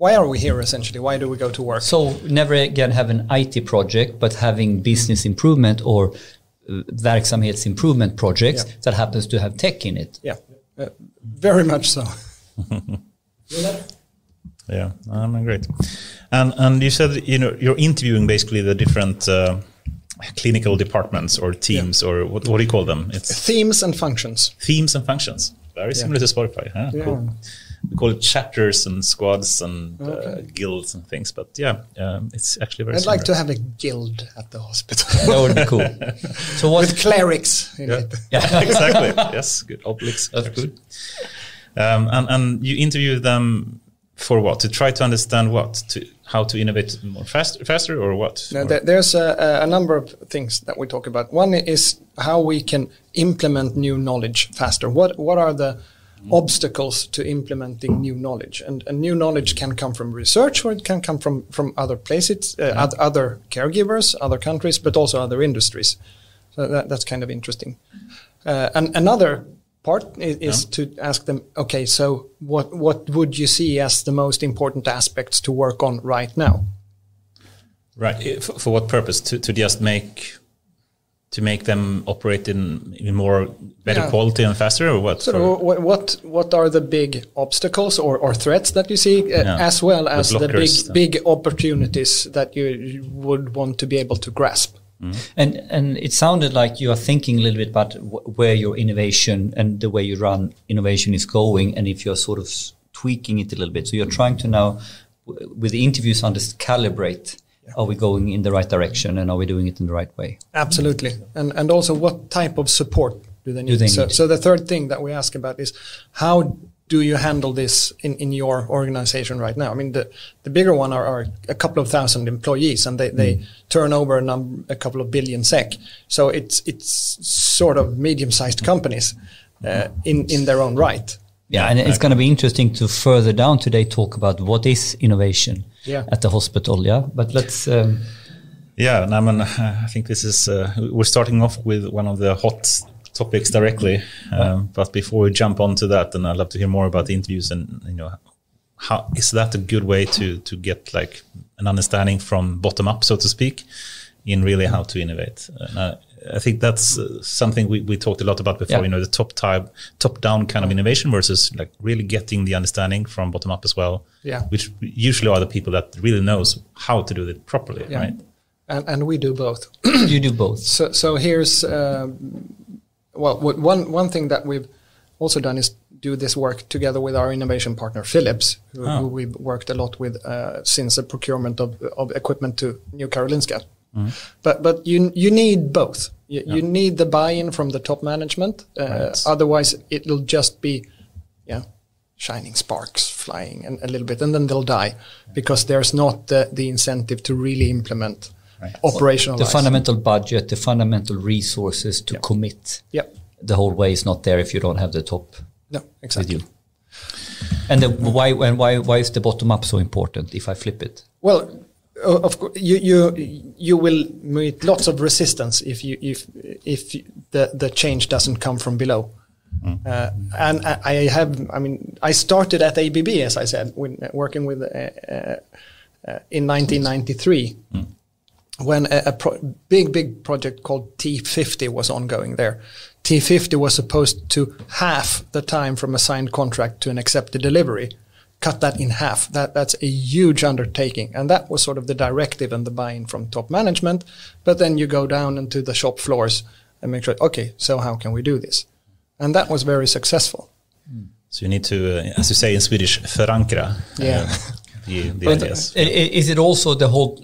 why are we here essentially? Why do we go to work? So never again have an IT project, but having business improvement or uh, verksamhetsimprovement projects Yeah. that happens to have tech in it. yeah, uh, very much so. Yeah, um, great. And and you said you know you're interviewing basically the different uh, clinical departments or teams or what, what do you call them? It's Themes and functions. themes and functions. Very similar to Spotify. Huh? Yeah. Cool. We call it chapters and squads and uh, guilds and things, but yeah, um, it's actually very. I'd like to have a guild at the hospital That would be cool. So what? with clerics in it. Yeah. exactly. Yes, good. Obelix. That's good. Um, and and you interview them for what? To try to understand what? To how to innovate more fast, faster or what? Now, Or- there, there's a, a number of things that we talk about. One is how we can implement new knowledge faster. What what are the obstacles to implementing new knowledge? And, and new knowledge can come from research, or it can come from from other places, uh, oth- other caregivers, other countries, but also other industries. So that, that's kind of interesting. Uh, and another part is, is to ask them, okay, so what what would you see as the most important aspects to work on right now? Right. For, for what purpose? To, to just make to make them operate in, in more better Yeah. quality and faster, or what? So what, what what are the big obstacles or, or threats that you see, uh, Yeah. as well as the, blockers. big big opportunities that you, you would want to be able to grasp? And and it sounded like you are thinking a little bit about wh- where your innovation and the way you run innovation is going, and if you're sort of tweaking it a little bit. So you're trying to now, with the interviews, on this calibrate. Are we going in the right direction, and are we doing it in the right way? Absolutely, and and also what type of support do they need? they so, need? so the third thing that we ask about is how do you handle this in, in your organization right now? I mean, the, the bigger one are, are a couple of thousand employees, and they, they turn over a, num- a couple of billion sec. So it's it's sort of medium sized companies uh, in in their own right. Yeah, and it's going to be interesting to further down today talk about what is innovation Yeah. at the hospital. Yeah, but let's. Um, Yeah, and I mean, I think this is uh, we're starting off with one of the hot topics directly. Um, but before we jump onto that, and I'd love to hear more about the interviews and you know, how is that a good way to to get like an understanding from bottom up, so to speak, in really how to innovate? And I, I think that's uh, something we, we talked a lot about before. Yeah. You know, the top type, top down kind of innovation versus like really getting the understanding from bottom up as well. Yeah. which usually are the people that really knows how to do it properly, Yeah. right? And, and we do both. you do both. So, so here's um, well, what, one one thing that we've also done is do this work together with our innovation partner Philips, who, Oh. who we've worked a lot with uh, since the procurement of, of equipment to New Karolinska. But but you you need both. You, you need the buy-in from the top management. Uh, Right. Otherwise, it'll just be, yeah, shining sparks flying and a little bit, and then they'll die because there's not the, the incentive to really implement Right. operational. The fundamental budget, the fundamental resources to commit. Yep. The whole way is not there if you don't have the top No, with exactly. you. And the, why and why why is the bottom up so important? If I flip it, Well, of course, you you you will meet lots of resistance if you if if the the change doesn't come from below. Uh, and I I have, I mean, I started at ABB, as I said, when uh, working with uh, uh, uh, in 1993, when a, a pro- big big project called T50 was ongoing there. T50 was supposed to half the time from a signed contract to an accepted delivery cut that in half. That that's a huge undertaking, and that was sort of the directive and the buy-in from top management. But then you go down into the shop floors and make sure, okay, so how can we do this? And that was very successful. So you need to, uh, as you say in Swedish, förankra Yeah. uh, the, the ideas. i- i- is it also the whole?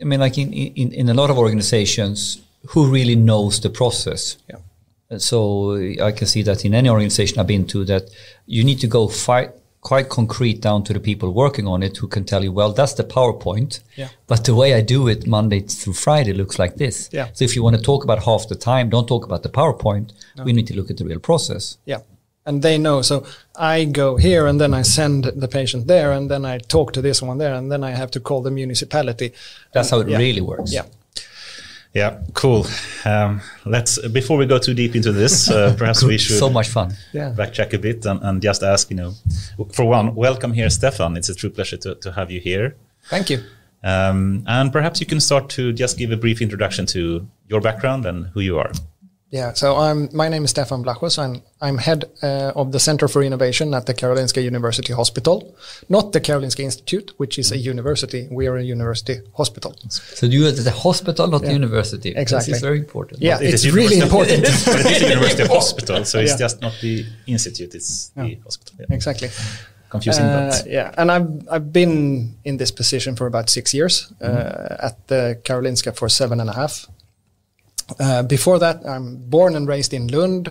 I mean, like in, in in a lot of organizations, who really knows the process? Yeah. So I can see that in any organization I've been to, that you need to go fi- quite concrete down to the people working on it who can tell you, well, that's the PowerPoint, Yeah. but the way I do it Monday through Friday looks like this. Yeah. So if you want to talk about half the time, don't talk about the PowerPoint. We need to look at the real process. Yeah. And they know. So I go here and then I send the patient there and then I talk to this one there and then I have to call the municipality. That's how it Yeah. really works. Yeah. Yeah, cool. Um, let's before we go too deep into this, uh, perhaps we should so much fun. Yeah. backtrack a bit and, and just ask. You know, for one, welcome here, Stefan. It's a true pleasure to, to have you here. Thank you. Um, and perhaps you can start to just give a brief introduction to your background and who you are. Yeah, so I'm, my name is Stefan Vlachos. I'm, I'm head uh, of the Center for Innovation at the Karolinska University Hospital, not the Karolinska Institute, which is a university. We are a university hospital. So you are at the hospital, not the university. Exactly. This is very important. Yeah, It it's is really important. but it is a university hospital, so it's Yeah. just not the institute; it's the hospital. Yeah. exactly. Confusing, Uh, but yeah, and I've I've been in this position for about six years uh, Mm-hmm. at the Karolinska for seven and a half. Uh, before that, I'm born and raised in Lund.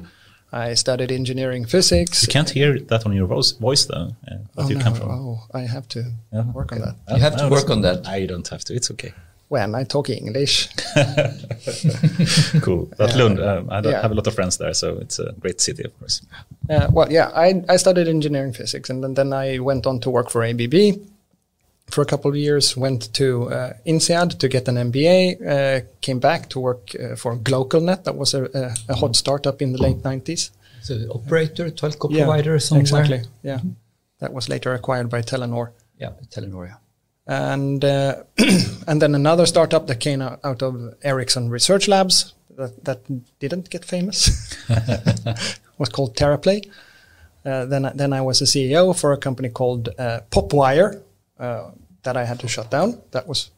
I studied engineering physics. you can't hear that on your voice, voice though. Uh, where oh, you no, come from? oh, I have to Yeah, work on that. You have to work on that. No, you don't have to. It's okay. When I talk English. cool. But Lund, um, I Yeah. have a lot of friends there, so it's a great city, of course. Uh, well, yeah, I, I studied engineering physics and then, then I went on to work for ABB for a couple of years, went to uh, INSEAD to get an MBA, uh, came back to work uh, for GlocalNet. That was a, a, a hot startup in the late 90s. So operator, telco Yeah, provider somewhere. Exactly, yeah. That was later acquired by Telenor. Yeah, Telenor. yeah. And, uh, and then another startup that came out of Ericsson Research Labs that, that didn't get famous was called TerraPlay. Uh, then, I- then I was a CEO for a company called uh, Popwire uh, that I had to shut down. That was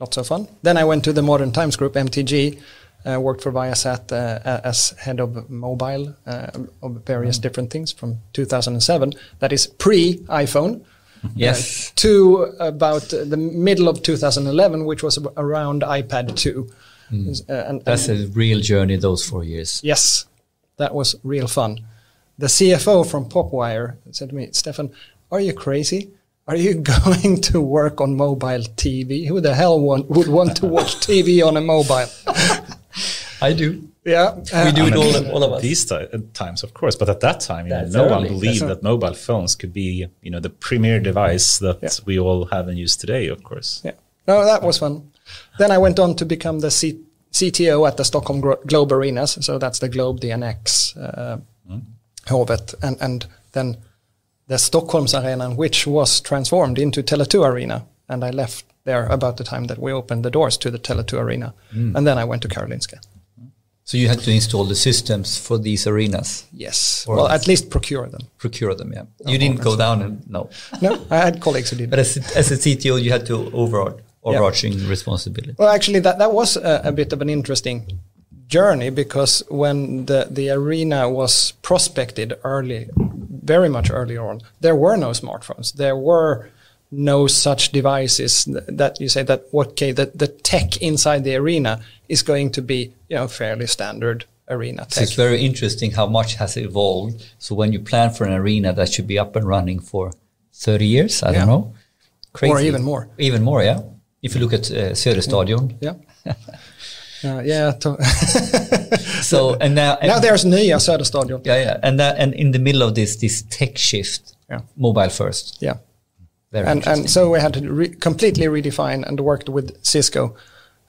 not so fun. Then I went to the Modern Times Group, MTG, uh, worked for Viasat uh, as head of mobile uh, of various different things from 2007. That is pre iPhone. Yes. to about uh, the middle of 2011, which was around iPad 2. Uh, and, That's a real journey, those four years. yes, that was real fun. The CFO from Popwire said to me, Stefan, are you crazy? Are you going to work on mobile TV? Who the hell want, would want to watch TV on a mobile? I do. Yeah, We do I it mean, all, all of us. These ti- uh, times, of course, but at that time, you know, That's no one believed That's that mobile phones could be, you know, the premier device that Yeah. we all have and use today. Of course. Yeah. No, that was fun. Then I went on to become the C- CTO at the Stockholm Gro- Globe Arenas. So that's the Globe, the Annex, uh, Hovet, and, and then the Stockholms Arena, which was transformed into Tele2 Arena. And I left there about the time that we opened the doors to the Tele2 Arena. Mm. And then I went to Karolinska. So you had to install the systems for these arenas, Yes. Or- well, at least procure them. procure them. Yeah. You didn't go down and no. No, I had colleagues who did. But as, as a CTO, you had to overarch, overarching responsibility. Well, actually, that, that was a, a bit of an interesting journey because when the, the arena was prospected early, very much earlier on, there were no smartphones. There were no such devices that you say that okay, the, the tech inside the arena is going to be you know fairly standard arena tech. So it's very interesting how much has evolved. So when you plan for an arena that should be up and running for 30 years, I Yeah. don't know. Crazy. Or even more. Even more, yeah. If you look at uh, Söderstadion. yeah. Uh, yeah. To So and now, and now there's Nya Söderstadion. yeah, yeah, and that, and in the middle of this this tech shift, Yeah. mobile first. Yeah. Very and interesting. and so we had to re- completely redefine and worked with Cisco.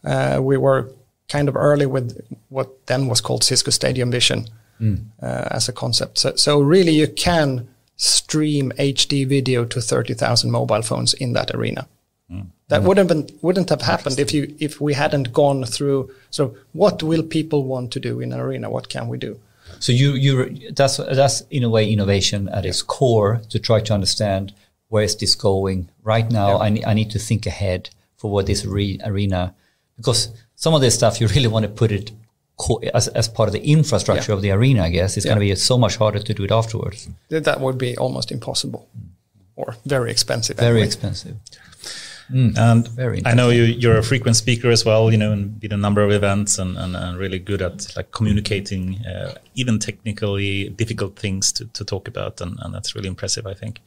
Uh, we were kind of early with what then was called Cisco Stadium Vision uh, as a concept. So, so really, you can stream HD video to thirty thousand mobile phones in that arena. That would have been wouldn't have happened if you if we hadn't gone through. So, what will people want to do in an arena? What can we do? So you you that's that's in a way innovation at its core to try to understand where is this going right now. I need I need to think ahead for what this re- arena because some of this stuff you really want to put it co- as as part of the infrastructure Yeah. of the arena. I guess it's going to be so much harder to do it afterwards. That that would be almost impossible, or very expensive. Very anyway. expensive. And Very I know you, you're a frequent speaker as well, you know, and been a number of events and, and, and really good at like communicating, uh, even technically difficult things to, to talk about. And, and that's really impressive, I think.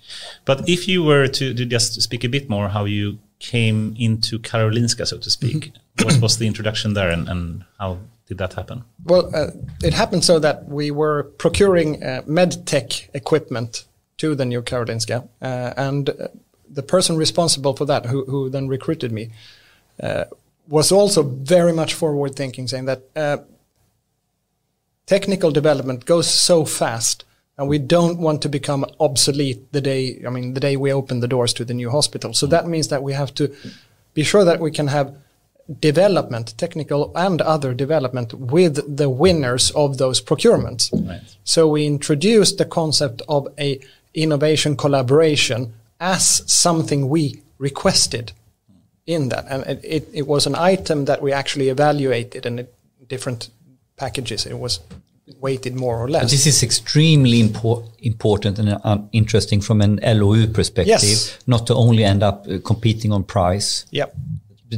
But if you were to, to just speak a bit more how you came into Karolinska, so to speak, what was the introduction there and, and how did that happen? Well, uh, it happened so that we were procuring uh, med tech equipment to the new Karolinska, uh, and uh, the person responsible for that, who, who then recruited me, uh, was also very much forward thinking, saying that uh, technical development goes so fast and we don't want to become obsolete the day i mean the day we open the doors to the new hospital so that means that we have to be sure that we can have development technical and other development with the winners of those procurements Right. so we introduced the concept of a innovation collaboration as something we requested in that and it, it, it was an item that we actually evaluated in different packages it was weighted more or less But this is extremely impor- important and uh, interesting from an LOU perspective, Yes. not to only end up uh, competing on price, Yep.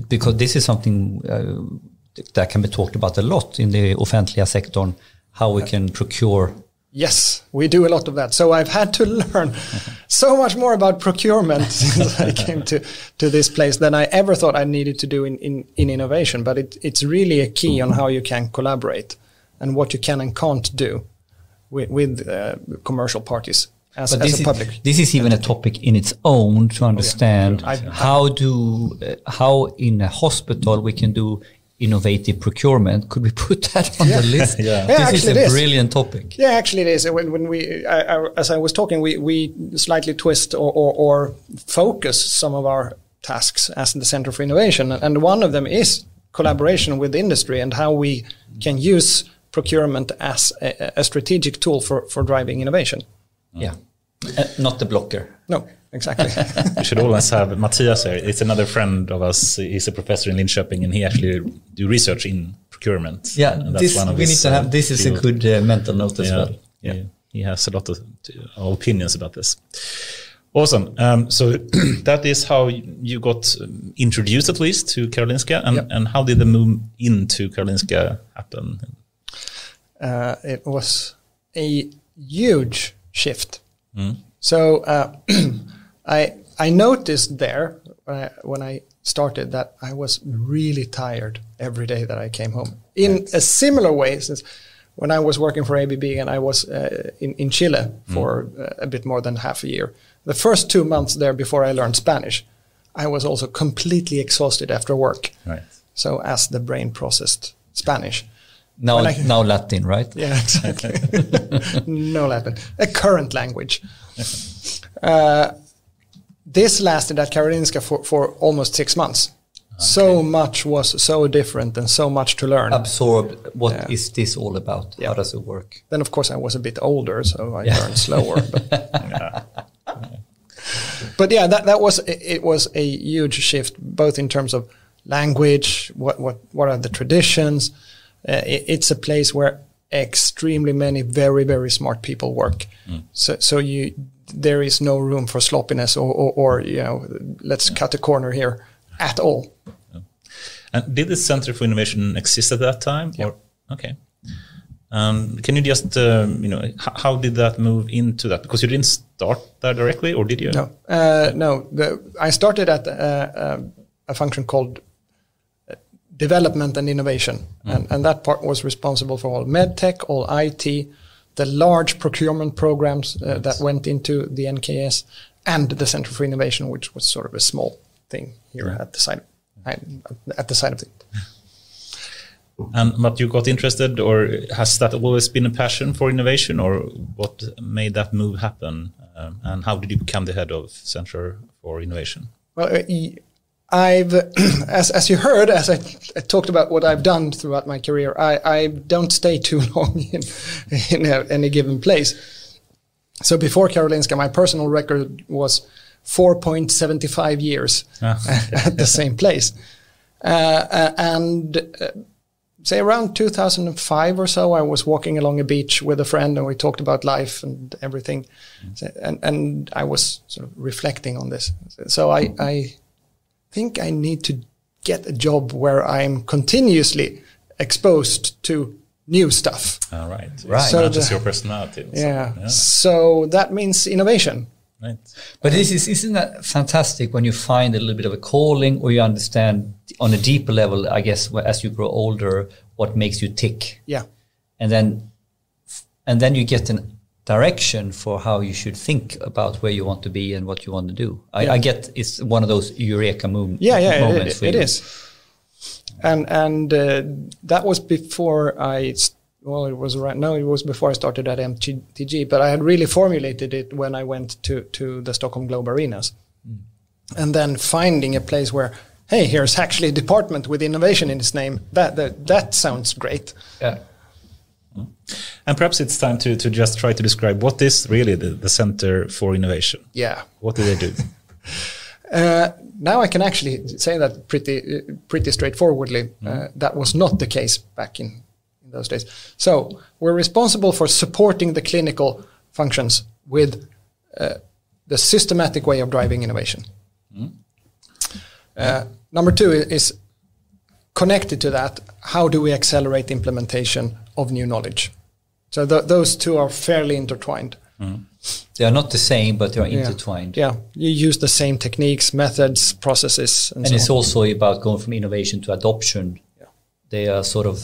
because this is something uh, that can be talked about a lot in the offentliga sektorn, how we can procure. Yes, we do a lot of that. So I've had to learn so much more about procurement since I came to, to this place than I ever thought I needed to do in, in, in innovation. But it, it's really a key on how you can collaborate and what you can and can't do with, with uh, commercial parties as, But as this a is, public. this is even a topic in its own to understand I've- how do uh, how in a hospital we can do innovative procurement. Could we put that on the list? Yeah. Yeah, this is a is. brilliant topic. Yeah, actually, it is. When, when we, I, I, as I was talking, we, we slightly twist or, or, or focus some of our tasks as the Center for Innovation, and one of them is collaboration with industry and how we can use procurement as a, a strategic tool for, for driving innovation. Yeah, Uh, not the blocker. No, exactly. We should always have Matthias here. It's another friend of us. He's a professor in Linköping, and he actually do research in procurement. Yeah, that's this, one of we need to have. This is a good uh, mental note as yeah, well. yeah. He has a lot of uh, opinions about this. Awesome. Um, so that is how you got um, introduced, at least, to Karolinska, and, Yep. and how did the move into Karolinska happen? uh, it was a huge shift. So uh, I I noticed there when I, when I started that I was really tired every day that I came home. In a similar way, since when I was working for ABB and I was uh, in in Chile for uh, a bit more than half a year, the first two months there before I learned Spanish, I was also completely exhausted after work. Right. So as the brain processed Spanish. Now, I- now Latin, right? Yeah, exactly. no Latin. A current language. Uh, this lasted at Karolinska for, for almost six months. So much was so different and so much to learn. Absorb. What is Yeah. this all about? Yeah. How does it work? Then, of course, I was a bit older, so I Yeah. learned slower. But, but yeah, that, that was it was a huge shift, both in terms of language, what what what are the traditions. Uh, it, it's a place where extremely many very very smart people work. So so you there is no room for sloppiness or or, or you know let's cut a corner here at all. And did the Center for Innovation exist at that time? Or okay. Um, can you just um, you know how did that move into that? Because you didn't start there directly, or did you? No, uh, no. The, I started at uh, uh, a function called uh, development and innovation, and, and that part was responsible for all medtech, all IT, the large procurement programs uh, that went into the NKS, and the Center for Innovation, which was sort of a small thing here at the side, at the side of it. And but you got interested, or has that always been a passion for innovation, or what made that move happen? Um, and how did you become the head of Center for Innovation? Well, uh, I've, as, as you heard, as I, I talked about what I've done throughout my career, I, I don't stay too long in, in a, any given place. So before Karolinska, my personal record was 4.75 years Ah, at the same place. Uh, uh, and uh, say around 2005 or so, I was walking along a beach with a friend and we talked about life and everything. So, and, and I was sort of reflecting on this. So I, I think I need to get a job where I'm continuously exposed to new stuff. All right. Right. So So matches the- your personality. So, Yeah. So that means innovation. Right. But this is isn't that fantastic when you find a little bit of a calling, or you understand on a deeper level, I guess, as you grow older, what makes you tick, Yeah. and then and then you get an direction for how you should think about where you want to be and what you want to do. I, Yeah. I get it's one of those eureka mom- Yeah. Yeah. moments It, it you. is. and and uh, that was before I. Well, it was right. No, it was before I started at MTG, but I had really formulated it when I went to to the Stockholm Globe Arenas, mm. and then finding a place where, hey, here's actually a department with innovation in its name. That that that sounds great. Yeah. And perhaps it's time to, to just try to describe what is really the, the Center for Innovation. Yeah. What do they do? uh, now I can actually say that pretty pretty straightforwardly. Mm. Uh, that was not the case back in, in those days. So we're responsible for supporting the clinical functions with uh, the systematic way of driving innovation. Mm. Uh, number two is connected to that. How do we accelerate implementation of new knowledge? So th- those two are fairly intertwined. Mm. They are not the same, but they are intertwined. Yeah, you use the same techniques, methods, processes, and, and so it's on. also about going from innovation to adoption. Yeah. They are sort of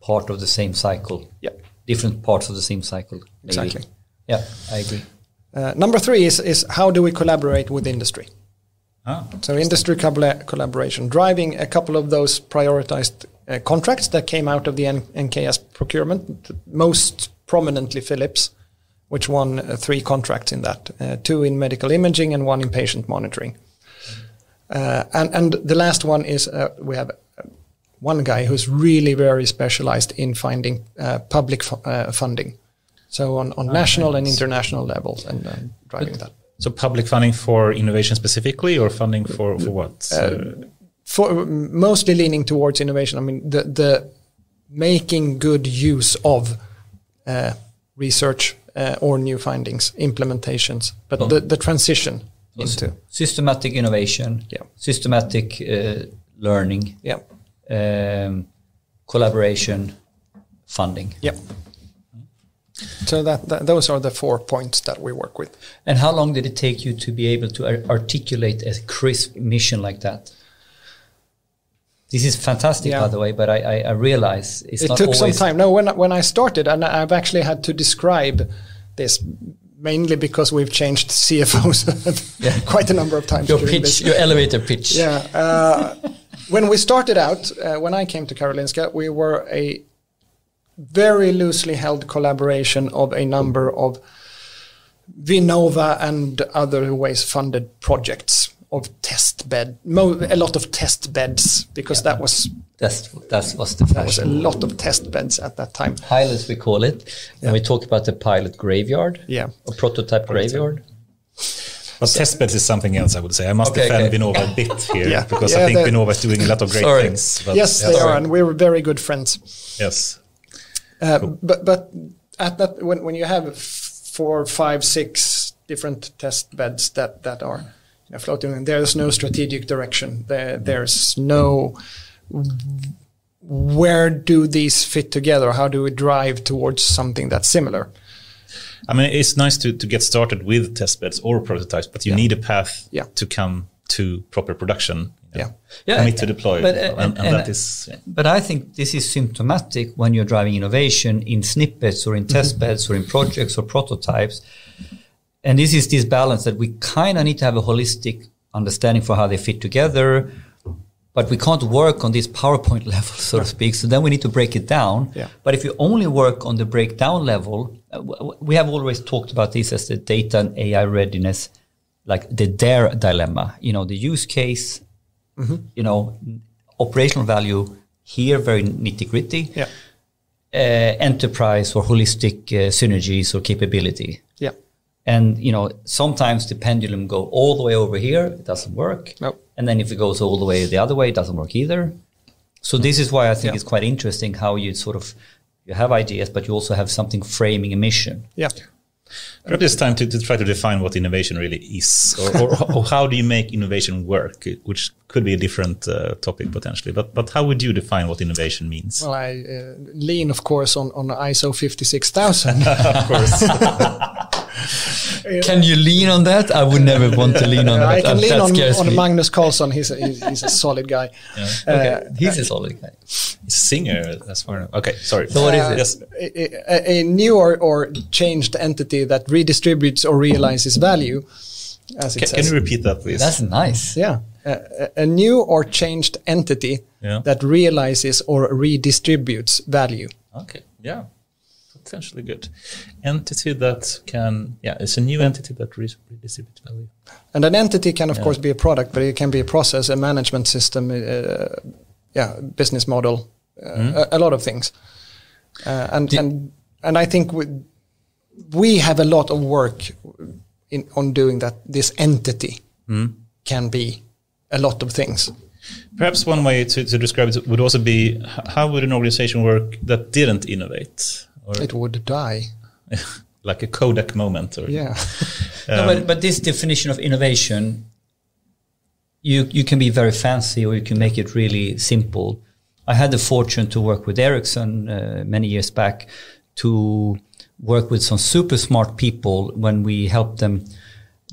part of the same cycle. Yeah, different parts of the same cycle. Maybe. Exactly. Yeah, I agree. Uh, number three is is how do we collaborate with industry? Ah, so industry collaboration, driving a couple of those prioritized uh, contracts that came out of the N- NKS procurement, most prominently Philips which won uh, three contracts in that, uh, two in medical imaging and one in patient monitoring. Uh, and, and the last one is uh, we have one guy who's really very specialized in finding uh, public fu- funding. So on, on oh, national and international levels and driving but, that. So public funding for innovation specifically or funding for, for what? For mostly leaning towards innovation. I mean, the, the making good use of research uh, or new findings, implementations, but oh. the, the transition into systematic innovation, yeah. systematic uh, learning, yeah. Um, collaboration, funding. Yeah. So that, that, those are the four points that we work with. And how long did it take you to be able to articulate a crisp mission like that? This is fantastic, yeah. by the way, but I, I, I realize it took some time. No, when when I started, and I've actually had to describe this mainly because we've changed CFOs yeah. quite a number of times. Your pitch, this. your elevator pitch. Yeah. Uh, when we started out, uh, when I came to Karolinska, we were a very loosely held collaboration of a number of Vinnova and other ways funded projects of test bed, a lot of test beds because yeah. that was that's that was the that was a lot of test beds at that time. Pilots we call it, yeah. and we talk about the pilot graveyard, yeah, or prototype, prototype. graveyard. But so, test beds is something else, I would say. I must okay, defend okay. Vinnova a bit here yeah. because I think Vinnova is doing a lot of great sorry. things. yes, they are, and we're very good friends. Yes, uh, cool. but but at that when when you have four, five, six different test beds that that are you know, floating. And there's no strategic direction. There, there's no where do these fit together? How do we drive towards something that's similar? I mean, it's nice to, to get started with test beds or prototypes, but you yeah. need a path yeah. to come to proper production. You know, yeah, commit to deploy, but, uh, and, and, and, that is. But I think this is symptomatic when you're driving innovation in snippets or in test mm-hmm. beds or in projects or prototypes and this is this balance that we kind of need to have a holistic understanding for how they fit together but we can't work on this PowerPoint level, so to speak. So then we need to break it down. Yeah. But if you only work on the breakdown level, uh, we have always talked about this as the data and AI readiness, like the DARE dilemma. You know, the use case, mm-hmm. you know, operational value here, very nitty gritty. Yeah. Uh, enterprise or holistic uh, synergies or capability. Yeah. And you know, sometimes the pendulum go all the way over here, it doesn't work. Nope. And then if it goes all the way the other way, it doesn't work either. So this is why I think yeah. it's quite interesting how you sort of you have ideas, but you also have something framing a mission. Yeah. Perhaps it's time to, to try to define what innovation really is, or, or, or, how do you make innovation work, which could be a different uh, topic potentially. But but how would you define what innovation means? Well, I uh, lean, of course, on on ISO fifty six thousand. of course. can you lean on that? I would never want to lean on that. I can that, lean that on, on Magnus Carlsson. He's a, he's, he's a solid guy. Yeah. Okay. Uh, he's a solid guy. He's a singer. That's far. Okay, sorry. So what is it? Yes. A, a, new or, or changed entity that redistributes or realizes value. As it can, says. can you repeat that, please? That's nice. Yeah. a, a new or changed entity Yeah. that realizes or redistributes value. Okay. Yeah. Potentially good. Entity that can, yeah, it's a new entity that re- redistributes value. And an entity can, of course, be a product, but it can be a process, a management system, uh, yeah, business model, uh, a, a lot of things. Uh, and and and I think we, we have a lot of work in on doing that. This entity can be a lot of things. Perhaps one way to, to describe it would also be how would an organization work that didn't innovate? Or It would die. like a Kodak moment? Or, Yeah. no, but, but this definition of innovation, you you can be very fancy or you can make it really simple. I had the fortune to work with Ericsson uh, many years back to work with some super smart people when we helped them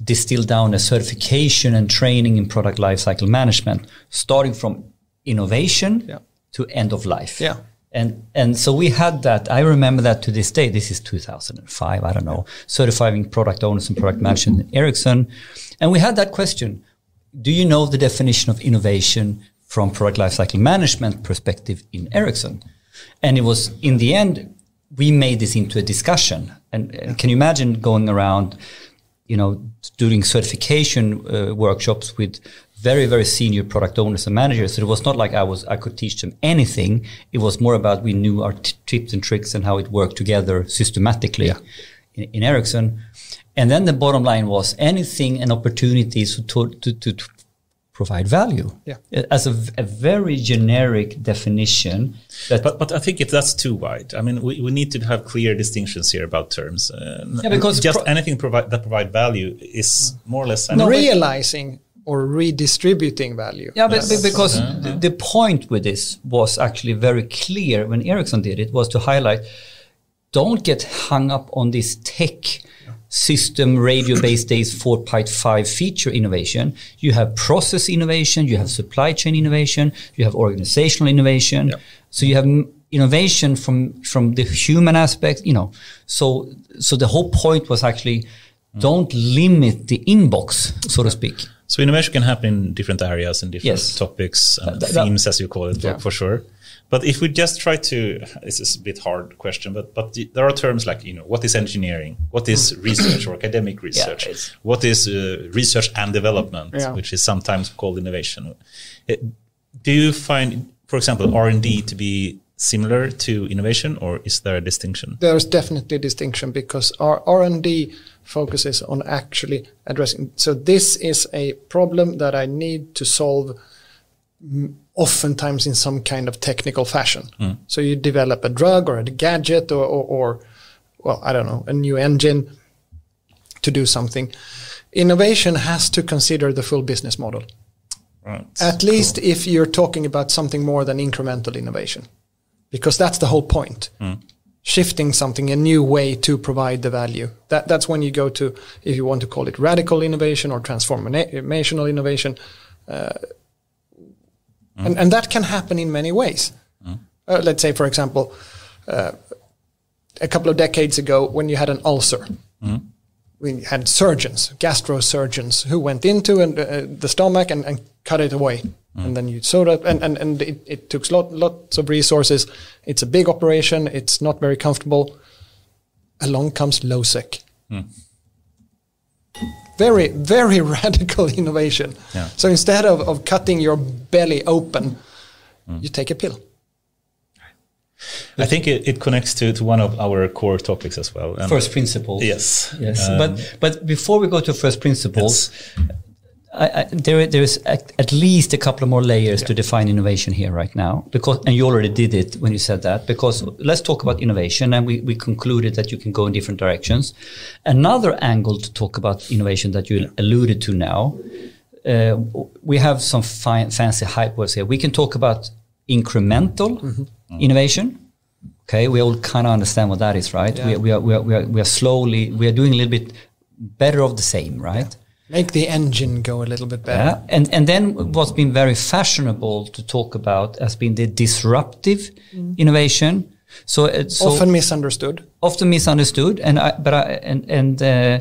distill down a certification and training in product lifecycle management, starting from innovation Yeah. to end of life. Yeah. And and so we had that. I remember that to this day. This is 2005. I don't know. Certifying product owners and product managers in Ericsson, and we had that question: Do you know the definition of innovation from product lifecycle management perspective in Ericsson? And it was in the end we made this into a discussion. And, and can you imagine going around, you know, doing certification uh, workshops with very very senior product owners and managers. So it was not like I was I could teach them anything. It was more about we knew our t- tips and tricks and how it worked together systematically in, in Ericsson. And then the bottom line was anything and opportunities to to, to, to provide value. Yeah. As a very generic definition that But, but I think if that's too wide, I mean, we, we need to have clear distinctions here about terms. Uh, Yeah, because just pro- anything provide, that provide value is more or less. I No, mean, realizing or redistributing value. Yeah, but, Yes. because the, the point with this was actually very clear when Ericsson did it was to highlight don't get hung up on this tech system radio based days 4.5 feature innovation. You have process innovation, you have supply chain innovation, you have organizational innovation. So you have innovation from from the human aspect, you know. So so the whole point was actually don't limit the inbox, so to speak. So innovation can happen in different areas and different Yes. topics and That- that- themes, as you call it, for, Yeah. for sure. But if we just try to, this is a bit hard question, but but the- there are terms like you know what is engineering, what is research or academic research, it's- what is uh, research and development, Yeah. which is sometimes called innovation. Uh, do you find, for example, R and D to be similar to innovation, or is there a distinction? There's definitely a distinction because our R&D focuses on actually addressing. So this is a problem that I need to solve mm, oftentimes in some kind of technical fashion. So you develop a drug or a gadget or, or, or, well, I don't know, a new engine to do something. Innovation has to consider the full business model. Right. At least if you're talking about something more than incremental innovation, because that's the whole point. Shifting something, a new way to provide the value. That, that's when you go to, if you want to call it radical innovation or transformational innovation. Uh, and, and that can happen in many ways. Uh, let's say, for example, uh, a couple of decades ago when you had an ulcer, we had surgeons, gastrosurgeons, who went into and, uh, the stomach and, and cut it away. Mm. And then you sewed up, and, and, and it, it took lot, lots of resources. It's a big operation. It's not very comfortable. Along comes LOSEC. Mm. Very, very radical innovation. Yeah. So instead of, of cutting your belly open, mm. you take a pill. I think it, it connects to, to one of our core topics as well. And First principles. Yes. Yes, Um, but but before we go to first principles, I, I, there there is at, least a couple of more layers to define innovation here right now. Because and you already did it when you said that. Because let's talk about innovation, and we, we concluded that you can go in different directions. Another angle to talk about innovation that you alluded to now, uh, we have some fi- fancy hype words here. We can talk about incremental innovation. Okay, we all kind of understand what that is, right? We, we, are, we, are, we, are, we are slowly, we are doing a little bit better of the same, right? Make the engine go a little bit better. Yeah. And, and then what's been very fashionable to talk about has been the disruptive innovation. So, it's so Often misunderstood. often misunderstood, and I, but I, and and uh,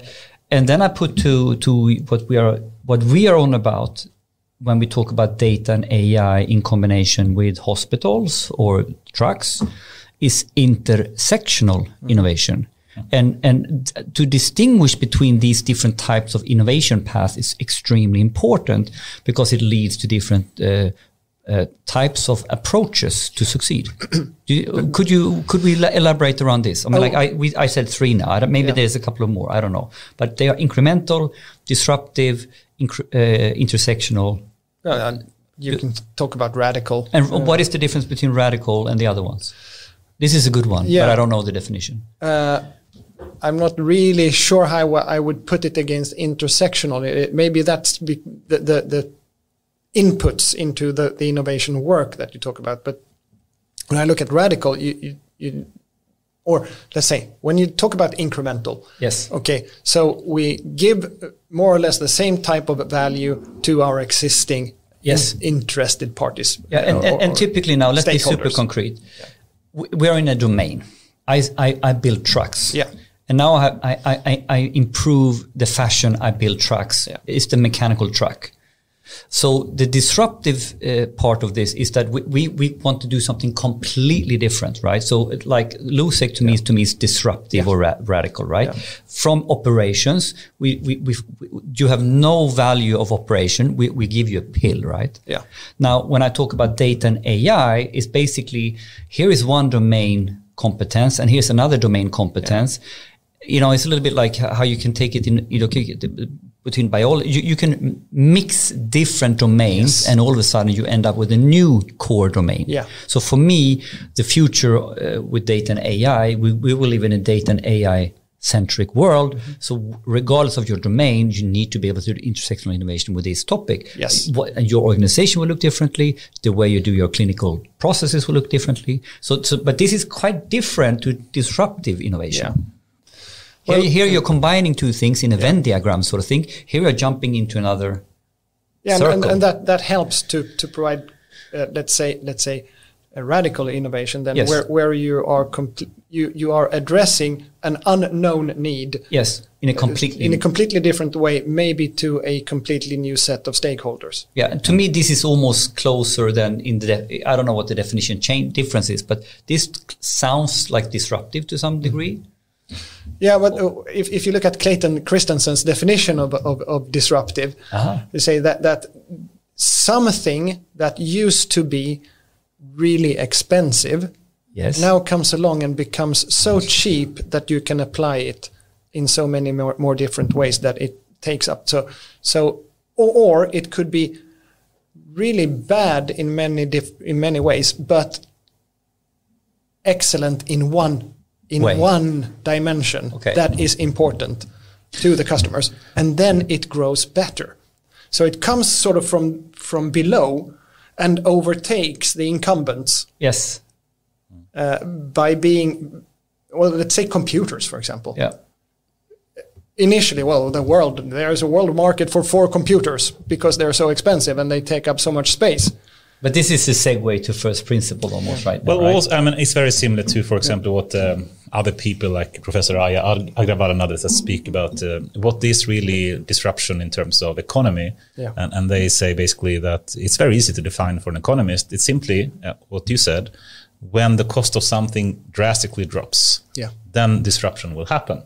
and then I put to to what we are what we are on about when we talk about data and AI in combination with hospitals or trucks is intersectional innovation. And, and to distinguish between these different types of innovation paths is extremely important because it leads to different uh, uh, types of approaches to succeed. you, could you could we elaborate around this? I mean, Oh. like I we, I said three now. Maybe Yeah. there's a couple of more. I don't know, but they are incremental, disruptive, incre- uh, intersectional. Uh, and you can talk about radical. And what is the difference between radical and the other ones? This is a good one, Yeah. but I don't know the definition. I'm not really sure how I would put it against intersectional. It, maybe that's the, the the inputs into the, the innovation work that you talk about. But when I look at radical, you, you, you or let's say when you talk about incremental, Yes. Okay, so we give more or less the same type of value to our existing Yes. in- interested parties. Yeah, and, or- and, and typically now, let's be super concrete. We We are in a domain. I, I, I build trucks. Yeah. And now I, I, I, I improve the fashion I build trucks. Yeah. It's the mechanical truck. So the disruptive uh, part of this is that we, we, we want to do something completely different, right? So it, like Losec to me is to me is disruptive or ra- radical, right? Yeah. From operations, we, we, we, we you have no value of operation. We, we give you a pill, right? Yeah. Now, when I talk about data and AI, is basically here is one domain competence and here's another domain competence. You know, it's a little bit like how you can take it in, you know, between biology. You, you can mix different domains Yes. and all of a sudden you end up with a new core domain. Yeah. So for me, the future uh, with data and AI, we, we will live in a data and AI centric world. Mm-hmm. So regardless of your domain, you need to be able to do intersectional innovation with this topic. Yes. What, and your organization will look differently. The way you do your clinical processes will look differently. So, so but this is quite different to disruptive innovation. Yeah. Here, Well, here you're combining two things in a Venn diagram sort of thing. Here you're jumping into another. Yeah, and, and, and that that helps to to provide, uh, let's say let's say, a radical innovation. Then Yes. where where you are compl- you you are addressing an unknown need Yes, in a completely in a completely different way, maybe to a completely new set of stakeholders. Yeah, and to me, this is almost closer than in the. De- I don't know what the definition change difference is, but this sounds like disruptive to some degree. Yeah, but uh, if, if you look at Clayton Christensen's definition of, of, of disruptive, Uh-huh. they say that, that something that used to be really expensive Yes. now comes along and becomes so cheap that you can apply it in so many more, more different ways that it takes up. So, so or, or it could be really bad in many diff, in many ways, but excellent in one in Way. one dimension Okay. that is important to the customers, and then it grows better. So it comes sort of from from below and overtakes the incumbents yes. uh, by being, well, let's say computers, for example. Yeah. Initially, well, the world, there is a world market for four computers because they're so expensive and they take up so much space. But this is a segue to first principle almost, right? now, Well, right? also, I mean, it's very similar to, for example, what um, other people like Professor Ajay Ag- Agrawal and others that speak about uh, what is really disruption in terms of economy. Yeah. And, and they say basically that it's very easy to define for an economist. It's simply uh, what you said when the cost of something drastically drops, Yeah. then disruption will happen.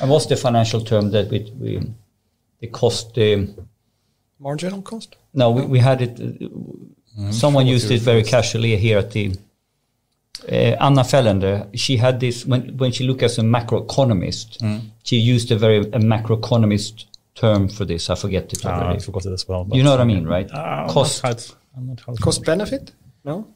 and what's the financial term that we, we the cost? Um, Marginal cost? no, we, we had it. Uh, someone used it very casually here at the. Uh, Anna Felländer, she had this when when she looked as a macroeconomist. She used a very a macroeconomist term for this. I forget it Ah, already. I forgot it as well. you know what I mean, right? Ah, I'm Cost. not I'm not how- Cost benefit? No?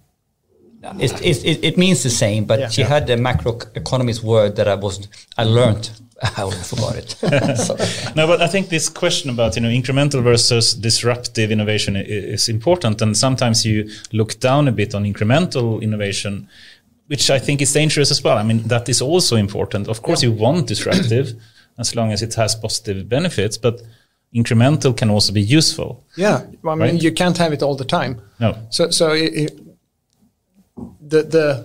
It, it, it, it means the same, but Yeah. she Yeah. had a macroeconomist word that I was I learned. I already forgot it. So- No, but I think this question about you know incremental versus disruptive innovation i- is important, and sometimes you look down a bit on incremental innovation, which I think is dangerous as well. I mean that is also important. Of course, you want disruptive as long as it has positive benefits, but incremental can also be useful. Yeah. I mean, Right. you can't have it all the time. No, So, so it, it, the the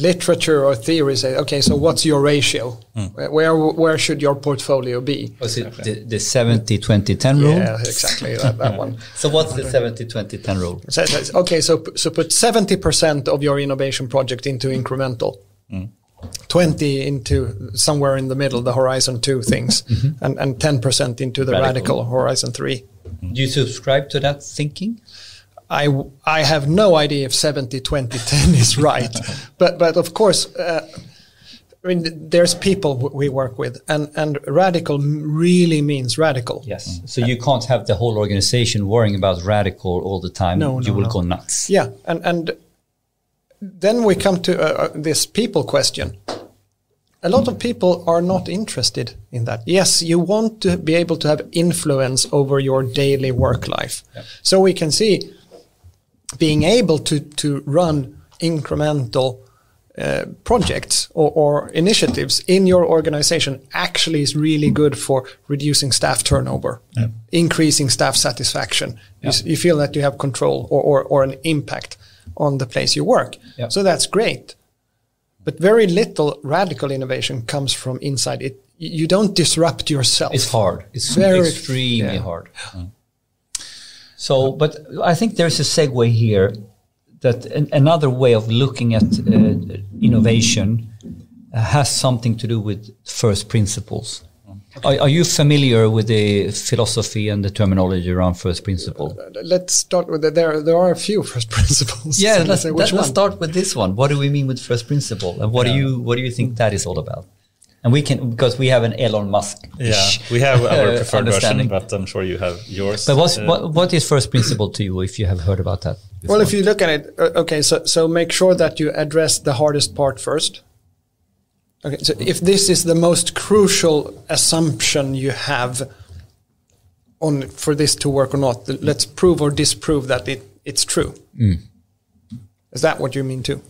literature or theory say, okay, so what's your ratio? Hmm. Where, where where should your portfolio be? Was it the, the 70 20 10 rule? Yeah, exactly that, that one. So what's the 70 20 10 rule? So, so- okay, so so put seventy percent of your innovation project into incremental, hmm. twenty into somewhere in the middle, the horizon two things, mm-hmm. and and ten percent into the Radical. radical. horizon three. Do you subscribe to that thinking? I, I have no idea if 70, 20, 10 is right. but, but of course, uh, I mean, there's people w- we work with, and, and radical m- really means radical. Yes. So you can't have the whole organization worrying about radical all the time. No, you no, will no. go nuts. Yeah, and, and then we come to uh, uh, this people question. A lot of people are not interested in that. Yes, you want to be able to have influence over your daily work life. So we can see being able to, to run incremental uh, projects or, or initiatives in your organization actually is really good for reducing staff turnover, increasing staff satisfaction. You, you feel that you have control or, or, or an impact on the place you work. Yeah. So that's great. But very little radical innovation comes from inside it. You don't disrupt yourself. It's hard. It's Very- extremely yeah. hard. So, but I think there's a segue here that an, another way of looking at uh, innovation uh, has something to do with first principles. Are, are you familiar with the philosophy and the terminology around first principle? Let's start with the, there. There are a few first principles. Yeah, So let's, let's one? start with this one. What do we mean with first principle, and what do you what do you think that is all about? And we can because we have an Elon Musk. Yeah, we have our uh, preferred version, understanding. but I'm sure you have yours. But what's, Uh, what what is first principle to you? If you have heard about that. Well, if you look at it, uh, okay, so so make sure that you address the hardest part first. Okay, so if this is the most crucial assumption you have on for this to work or not, th- let's prove or disprove that it, it's true. Is that what you mean too?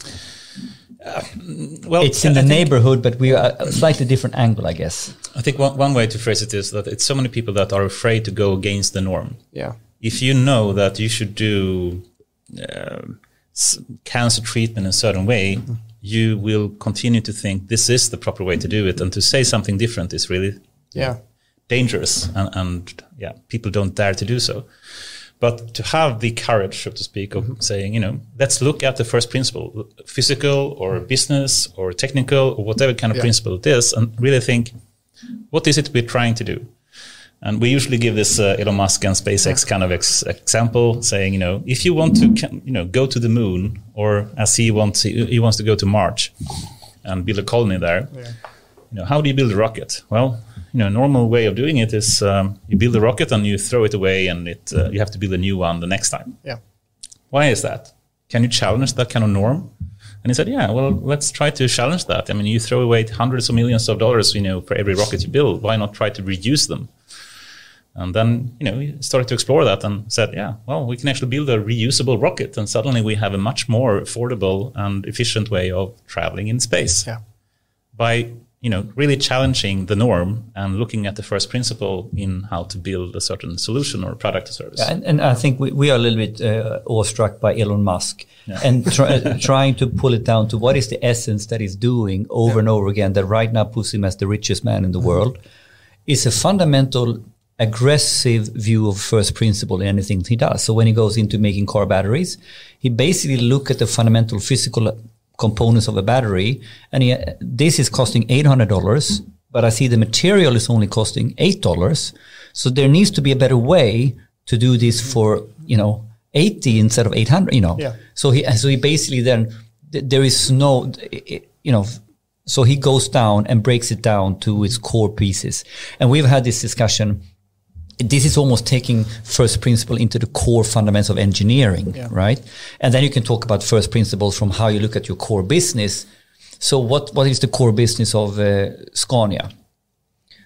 Well, it's in I the neighborhood, but we are a slightly different angle, I guess. I think one, one way to phrase it is that it's so many people that are afraid to go against the norm. Yeah. If you know that you should do um, s- cancer treatment in a certain way, mm-hmm. you will continue to think this is the proper way to do it, and to say something different is really Yeah. dangerous, and, and yeah, people don't dare to do so. But to have the courage, so to speak, of saying, you know, let's look at the first principle, physical or business or technical or whatever kind of Yeah. principle it is, and really think, what is it we're trying to do? And we usually give this uh, Elon Musk and SpaceX kind of ex- example, saying, you know, if you want to, you know, go to the moon, or as he wants, he, he wants to go to Mars and build a colony there. You know, how do you build a rocket? Well, you know, a normal way of doing it is um, you build a rocket and you throw it away, and it uh, you have to build a new one the next time. Yeah. Why is that? Can you challenge that kind of norm? And he said, yeah, well, let's try to challenge that. I mean, you throw away hundreds of millions of dollars, you know, for every rocket you build. Why not try to reduce them? And then, you know, he started to explore that and said, yeah, well, we can actually build a reusable rocket. And suddenly we have a much more affordable and efficient way of traveling in space Yeah. by, you know, really challenging the norm and looking at the first principle in how to build a certain solution or product or service. And, and I think we, we are a little bit uh, awestruck by Elon Musk and try, uh, trying to pull it down to what is the essence that he's doing over and over again that right now puts him as the richest man in the world is a fundamental aggressive view of first principle in anything he does. So when he goes into making car batteries, he basically look at the fundamental physical components of a battery and he, this is costing $800 but I see the material is only costing $8 so there needs to be a better way to do this for you know 80 instead of 800 you know. Yeah. so he so he basically then th- there is no you know so he goes down and breaks it down to its core pieces. And we've had this discussion this is almost taking first principle into the core fundamentals of engineering, Yeah. right? And then you can talk about first principles from how you look at your core business. So what, what is the core business of uh, Scania?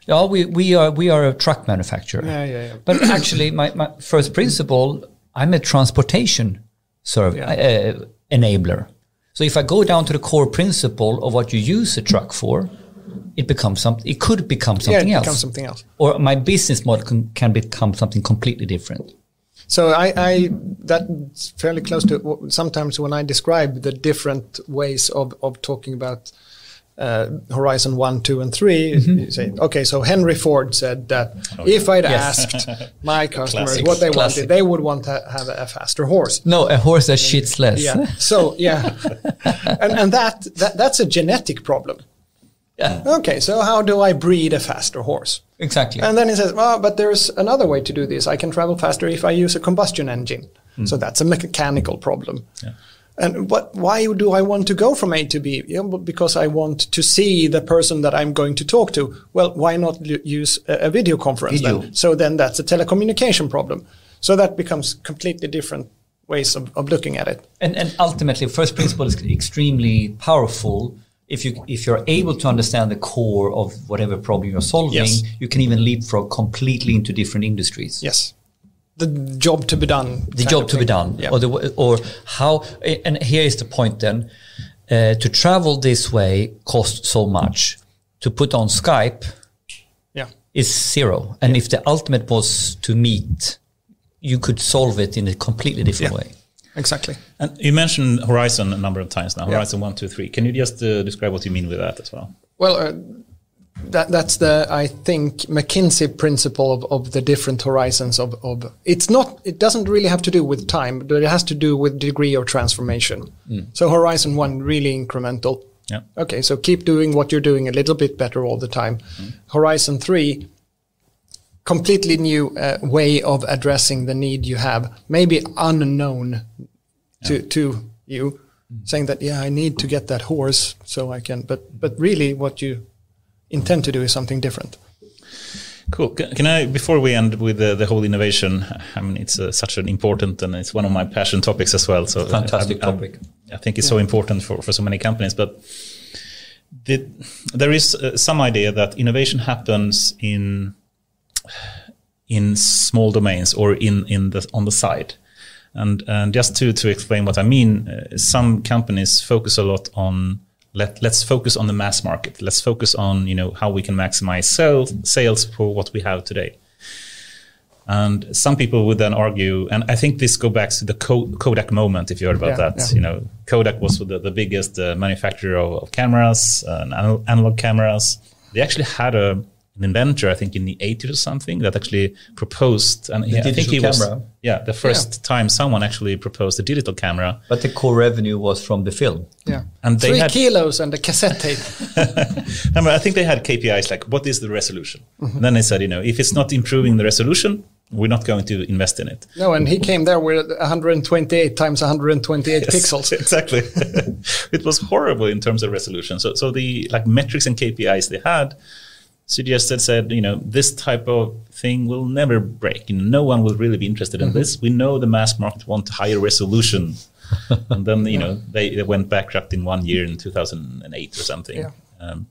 Yeah, we, we are we are a truck manufacturer. Yeah, yeah, yeah. But actually, my, my first principle, I'm a transportation serv- uh, enabler. So if I go down to the core principle of what you use a truck for, it becomes something. It could become Yeah, something it else becomes something else. or my business model can, can become something completely different. So I, I that's fairly close to sometimes when I describe the different ways of, of talking about uh, Horizon One, Two, and 3 You say, okay, so Henry Ford said that if I'd Yes. asked my customers Classic. what they Classic. wanted, they would want to have a, a faster horse. No, a horse that shits less. Yeah. So yeah, and and that, that that's a genetic problem. Yeah, Okay, so how do I breed a faster horse? exactly. And then he says, well, but there's another way to do this. I can travel faster if I use a combustion engine. Hmm. So that's a mechanical problem. And what, why do I want to go from A to B? Yeah, because I want to see the person that I'm going to talk to. Well, why not use a, a video conference Video. then? So then that's a telecommunication problem. So that becomes completely different ways of, of looking at it. and, and ultimately, first principle is extremely powerful. If you if you're able to understand the core of whatever problem you're solving, Yes. you can even leapfrog completely into different industries. Yes. The job to be done. the job to be done, Yeah. or the or how. And here is the point. Then, uh, to travel this way costs so much. To put on Skype yeah. is zero, and if the ultimate was to meet, you could solve it in a completely different Yeah. way. Exactly. And you mentioned Horizon a number of times now. Horizon Yeah. One, two, three. Can you just uh, describe what you mean with that as well? Well, uh, that that's the I think McKinsey principle of, of the different horizons of, of it's not it doesn't really have to do with time, but it has to do with degree of transformation. So Horizon one really incremental. Yeah. Okay, so keep doing what you're doing a little bit better all the time. Horizon three, completely new uh, way of addressing the need you have, maybe unknown to to you, saying that yeah, I need to get that horse so I can. But but really, what you intend to do is something different. Cool. Can, can I, before we end with the, the whole innovation, I mean, it's uh, such an important and it's one of my passion topics as well. So Fantastic I, I- topic. I think it's so important for, for so many companies. But the, there is uh, some idea that innovation happens in in small domains or in in the on the side. And and just to to explain what I mean, uh, some companies focus a lot on let let's focus on the mass market. Let's focus on you know how we can maximize sales sales for what we have today. And some people would then argue, and I think this go back to the Kodak moment. If you heard about Yeah, that, yeah. you know, Kodak was the, the biggest uh, manufacturer of, of cameras, uh, and analog cameras. They actually had a an inventor, I think in the 80s or something, that actually proposed, and he- I think digital he was, camera. yeah, the first time someone actually proposed a digital camera. But the core revenue was from the film. Yeah, And they three had- kilos and a cassette tape. No, but I think they had KPIs like what is the resolution? Mm-hmm. And then they said, you know, if it's not improving the resolution, we're not going to invest in it. no, and he came there with 128 times 128 pixels. exactly. it was horrible in terms of resolution. So, so the like metrics and KPIs they had suggested said, you know, this type of thing will never break. You know, no one will really be interested in this. We know the mass market want higher resolution. and then you know they, they went bankrupt in one year in 2008 or something. Yeah. Um,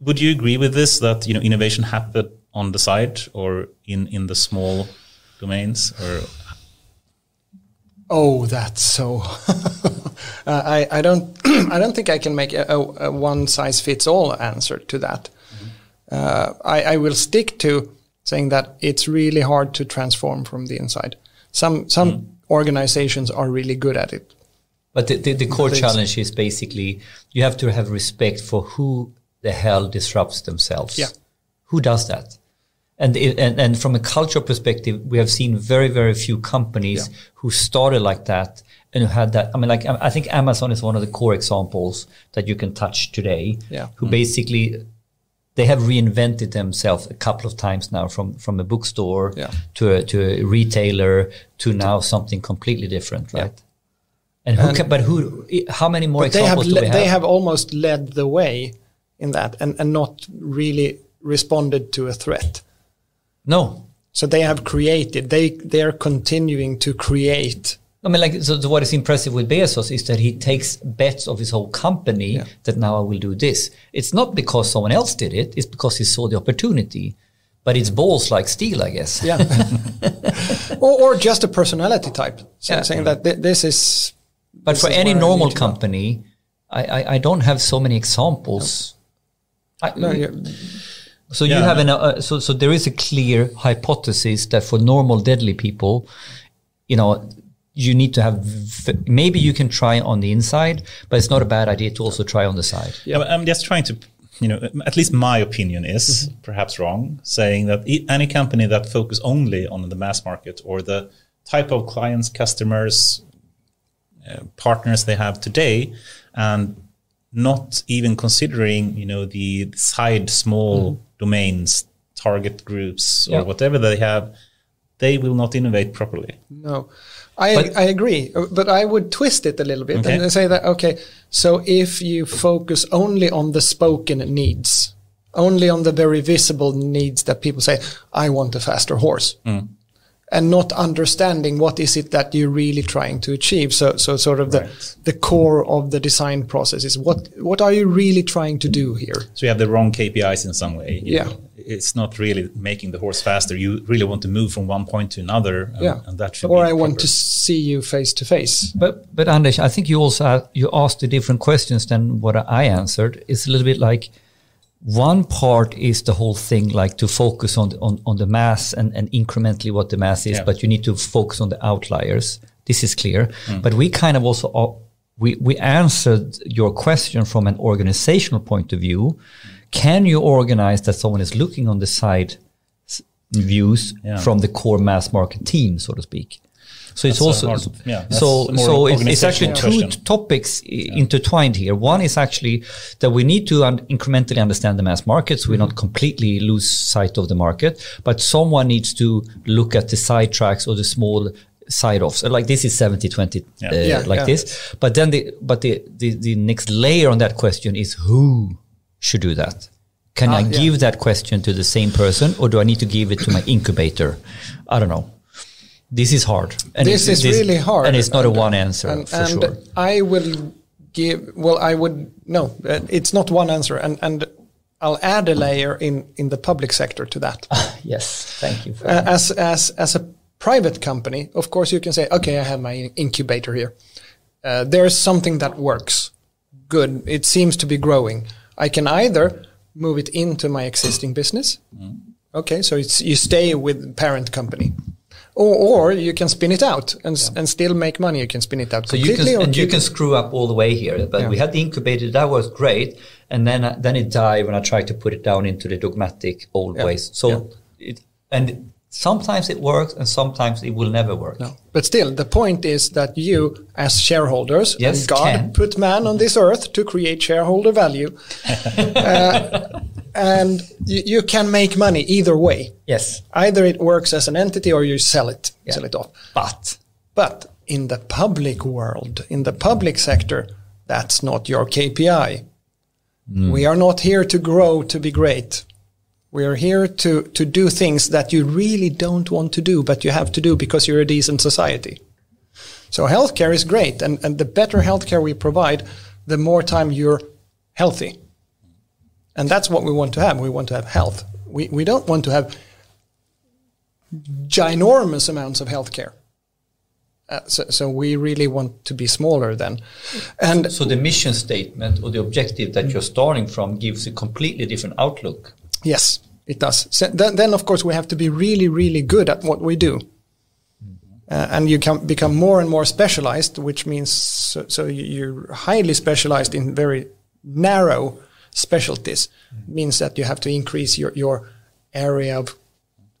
would you agree with this that you know innovation happened on the side or in in the small domains or Oh, that's so. uh, I I don't I don't think I can make a, a, a one size fits all answer to that. Uh, I, I will stick to saying that it's really hard to transform from the inside. Some some organizations are really good at it. But the, the, the core challenge is basically you have to have respect for who the hell disrupts themselves. Yeah. Who does that? And, it, and and from a cultural perspective, we have seen very very few companies Yeah. who started like that and who had that. I mean, like I I think Amazon is one of the core examples that you can touch today. Yeah. Who basically they have reinvented themselves a couple of times now from from a bookstore Yeah. to a, to a retailer to now something completely different, Yeah. right? And who can, but who? How many more But they have examples do we have? they have almost led the way in that and, and not really responded to a threat. no, So they have created. They they are continuing to create. I mean, like, so, so what is impressive with Bezos is that he takes bets of his whole company Yeah. that now I will do this. It's not because someone else did it; it's because he saw the opportunity. But it's balls like steel, I guess. Yeah. or, or just a personality type. So Yeah. saying that thi- this is. But this for is any where I normal need to go. company, I, I, I don't have so many examples. I, No, you- So you Yeah. have an uh, so so there is a clear hypothesis that for normal deadly people, you know, you need to have maybe you can try on the inside, but it's not a bad idea to also try on the side. Yeah, but I'm just trying to, you know, at least my opinion is perhaps wrong, saying that e- any company that focus only on the mass market or the type of clients, customers, uh, partners they have today, and not even considering, you know, the side small domains, target groups, or Yeah. whatever they have, they will not innovate properly. No, I But- I agree, but I would twist it a little bit Okay. and say that okay, so if you focus only on the spoken needs, only on the very visible needs that people say, I want a faster horse, Mm. And not understanding what is it that you're really trying to achieve. So so sort of the Right. the core of the design process is what what are you really trying to do here? So you have the wrong KPIs in some way. you Yeah. know. It's not really making the horse faster. You really want to move from one point to another. And, Yeah, and that should or be I want to see you face to face. But but Anders, I think you also you asked a different questions than what I answered. It's a little bit like one part is the whole thing like to focus on on, on the mass and, and incrementally what the mass is, Yeah. but you need to focus on the outliers. This is clear. Mm. But we kind of also we we answered your question from an organizational point of view. Can you organize that someone is looking on the side views Yeah. from the core mass market team, so to speak? So it's That's a also hard- yeah, so so it's, it's actually two question. topics i- intertwined here. One is actually that we need to un- incrementally understand the mass markets. We Mm-hmm. not completely lose sight of the market, but someone needs to look at the side tracks or the small side offs. Like this is 70 20 Yeah. uh, Yeah, like yeah. this. But then the but the, the the next layer on that question is who should do that? Can Ah, I yeah. give that question to the same person or do I need to give it to my incubator? I don't know. This is hard. And this is really hard, And it's not a one answer and, for and sure. I will give. Well, I would no. uh, It's not one answer, and and I'll add a layer in in the public sector to that. Yes, thank you. For Uh, as as as a private company, of course, you can say, okay, I have my incubator here. Uh, there's something that works. Good. It seems to be growing. I can either move it into my existing business. Okay, so it's you stay with parent company. Or, or you can spin it out and, s and still make money. You can spin it out so you completely can or and you can screw up all the way here. But Yeah. we had the incubator that was great, and then uh, then it died when I tried to put it down into the dogmatic old Yeah. ways. So Yeah. it and sometimes it works and sometimes it will never work. No. But still, the point is that you, as shareholders, Yes, and God can. put man on this earth to create shareholder value, uh, and you, you can make money either way. Yes, Either it works as an entity or you sell it, Yeah. sell it off. but But in the public world, in the public sector, that's not your KPI. Mm. We are not here to grow to be great. We are here to, to do things that you really don't want to do, but you have to do because you're a decent society. So healthcare is great, and, and the better healthcare we provide, the more time you're healthy. And that's what we want to have. We want to have health. We, we don't want to have ginormous amounts of healthcare. Uh, so, so we really want to be smaller then. And so the mission statement or the objective that you're starting from gives a completely different outlook. yes, it does. So then, then, of course, we have to be really, really good at what we do. Uh, and you can become more and more specialized, which means so, so you- you're highly specialized in very narrow specialties. Means that you have to increase your, your area of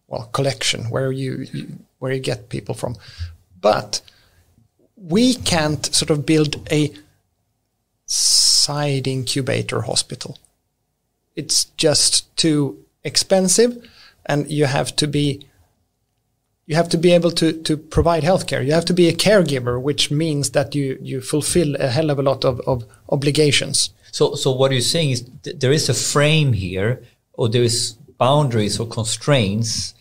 well collection where you, you where you get people from. But we can't sort of build a side incubator hospital. It's just too expensive, and you have to be you have to be able to to provide healthcare. You have to be a caregiver, which means that you you fulfill a hell of a lot of, of obligations. So, so what you're saying is th- there is a frame here, or there is boundaries or constraints.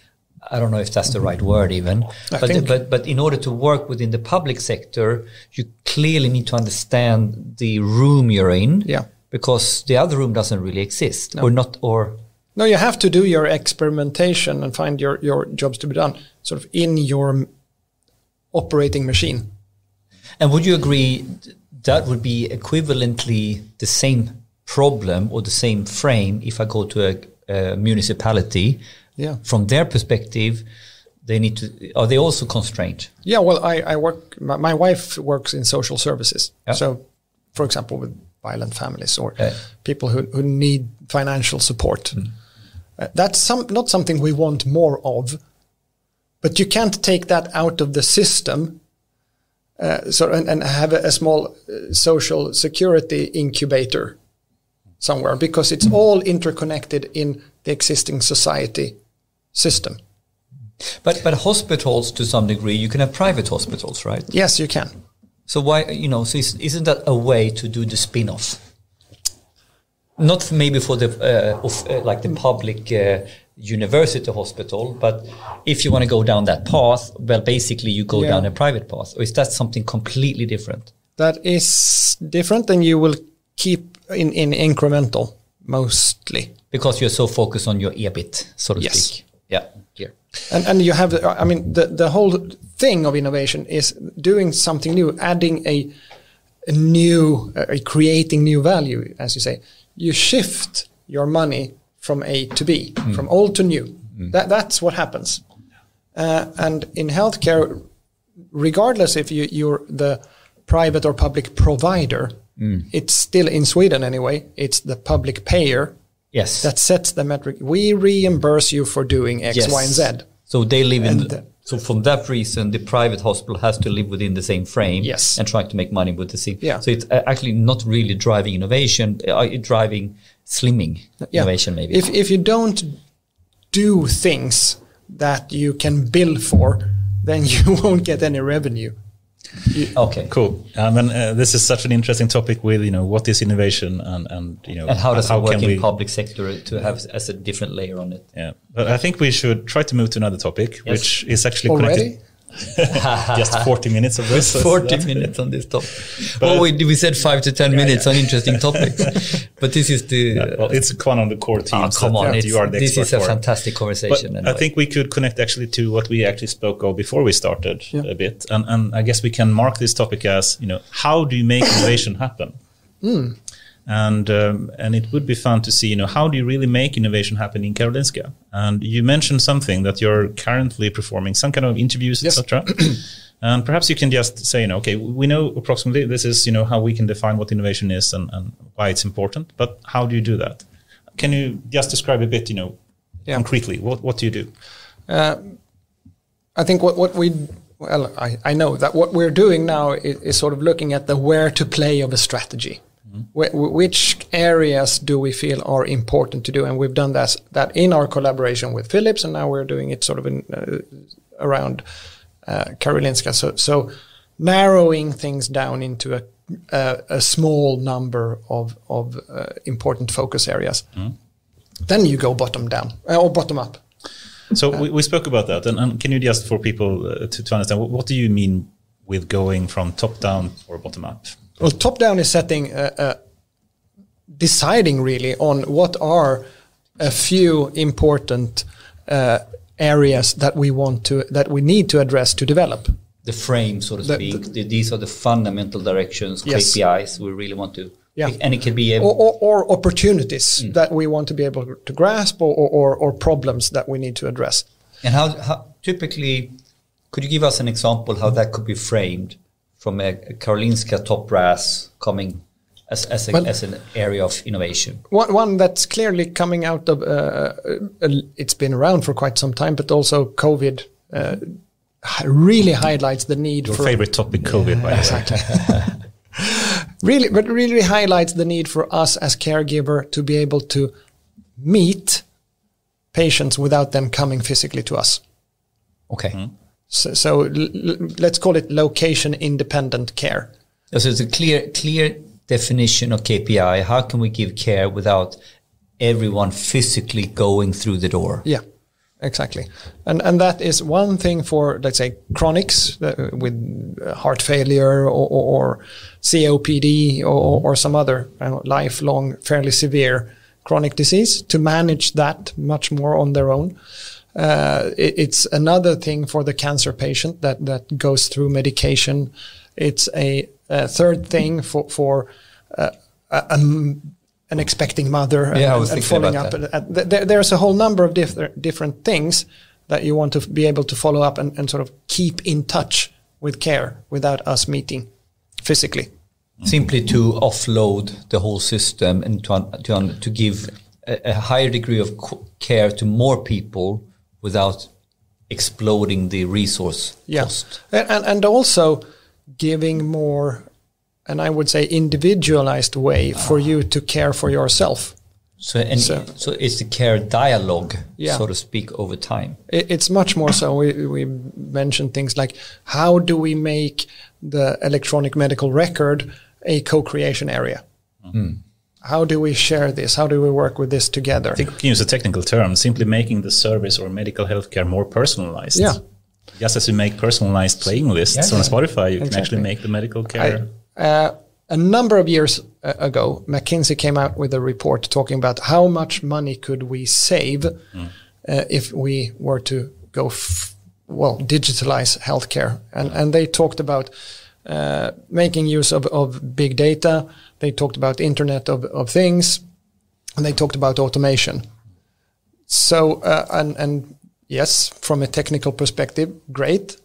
I don't know if that's the right word, even. I but, think- but but in order to work within the public sector, you clearly need to understand the room you're in. Yeah. Because the other room doesn't really exist, or not, or No, you have to do your experimentation and find your, your jobs to be done sort of in your operating machine. And would you agree that would be equivalently the same problem or the same frame if I go to a, uh, municipality, Yeah. from their perspective, they need to. Are they also constrained? Yeah, well, I, I work. My, my wife works in social services. Yeah. So, for example, with violent families or Yeah. people who, who need financial support. Uh, that's some, not something we want more of, but you can't take that out of the system. Uh, so and, and have a, a small uh, social security incubator somewhere because it's all interconnected in the existing society system. But but hospitals to some degree, you can have private hospitals, right? Yes, you can. So why you know? So is, isn't that a way to do the spin-off? Not maybe for the uh, of, uh, like the public uh, university hospital, but if you want to go down that path, well, basically you go Yeah. down a private path, or is that something completely different? that is different and you will keep in, in incremental mostly. Because you're so focused on your EBIT, so to Yes. speak. Yeah, clear. And, and you have, I mean, the, the whole thing of innovation is doing something new, adding a, a new, uh, creating new value, as you say. You shift your money from A to B, from old to new. That, that's what happens. Uh, and in healthcare, regardless if you, you're the private or public provider, it's still in Sweden anyway, it's the public payer Yes. that sets the metric. We reimburse you for doing X, Yes. Y, and Z. So they live in. And, the- uh, so from that reason, the private hospital has to live within the same frame. Yes. And trying to make money with the same. Yeah. So it's uh, actually not really driving innovation. Uh, driving slimming Yeah. innovation, maybe. If if you don't do things that you can bill for, then you won't get any revenue. okay. Cool. I mean, uh, this is such an interesting topic. With you know, what is innovation, and and you know, And how does it work can in we- public sector to have as a different layer on it? Yeah, but I think we should try to move to another topic, Yes. which is actually Already? connected. Just 40 minutes of this. so 40 that's- minutes on this topic. well, we, we said five to 10 minutes on interesting topics. But this is the. Well, it's one of the core oh, come on. that you are the this is a for. fantastic But conversation. I think we could connect actually to what we actually spoke of before we started Yeah. a bit, and and I guess we can mark this topic as you know how do you make innovation happen, and um, and it would be fun to see you know how do you really make innovation happen in Karolinska, and you mentioned something that you're currently performing some kind of interviews, Yes. etc. And perhaps you can just say, you know, okay, we know approximately this is, you know, how we can define what innovation is and, and why it's important. But how do you do that? Can you just describe a bit, you know, Yeah. concretely? What what do you do? Uh, I think what, what we, well, I, I know that what we're doing now is, is sort of looking at the where to play of a strategy. Wh- which areas do we feel are important to do? And we've done that, that in our collaboration with Philips, and now we're doing it sort of in, uh, around uh, Karolinska. So, so narrowing things down into a, a, a small number of, of uh, important focus areas. Then you go bottom down uh, or bottom up. So we, we spoke about that, and, and can you just for people uh, to, to understand what, what do you mean with going from top down or bottom up? Well, top down is setting, uh, uh, deciding really on what are a few important uh, areas that we want to, that we need to address to develop. the frame, so to speak. The- these are the fundamental directions, Yes. KPIs we really want to. Yeah. And it can be Or, or, or opportunities that we want to be able to grasp or, or, or problems that we need to address. and how, how typically could you give us an example how that could be framed from a, a Karolinska top brass coming as, as, a, Well- as an area of innovation? One, one that's clearly coming out of, uh, uh, it's been around for quite some time, but also COVID uh, really highlights the need Your for favorite topic, COVID, by the way. really but really highlights the need for us as caregiver to be able to meet patients without them coming physically to us Okay. So, so let's call it location independent care So it's a clear, clear definition of KPI. How can we give care without everyone physically going through the door? yeah exactly and and that is one thing for let's say chronics uh, with heart failure or, or, or COPD or, or some other know, lifelong fairly severe chronic disease to manage that much more on their own Uh, it, it's another thing for the cancer patient that, that goes through medication. It's a, a third thing for, for uh, a, a m- an expecting mother and, Yeah, I was and thinking following about up. And, and there, there's a whole number of different different things that you want to be able to follow up and, and sort of keep in touch with care without us meeting physically. simply to offload the whole system and to un- to, un- to give a, a higher degree of care to more people without exploding the resource Yeah, cost. and, and also giving more, and I would say individualized way for you to care for yourself. So and So- so, it's the care dialogue, Yeah. so to speak, over time. It, it's much more so. We we mentioned things like how do we make the electronic medical record a co-creation area? Hmm. How do we share this? How do we work with this together? I think we can use a technical term, simply making the service or medical healthcare more personalized. Yeah. Just as you make personalized playing lists Yeah, on yeah. Spotify, you can actually make the medical I, care. uh, a number of years uh, ago, McKinsey came out with a report talking about how much money could we save uh, if we were to go, f- well, digitalize healthcare, and and they talked about uh, making use of, of big data. They talked about Internet of, of Things, and they talked about automation. So, uh, and and yes, from a technical perspective, great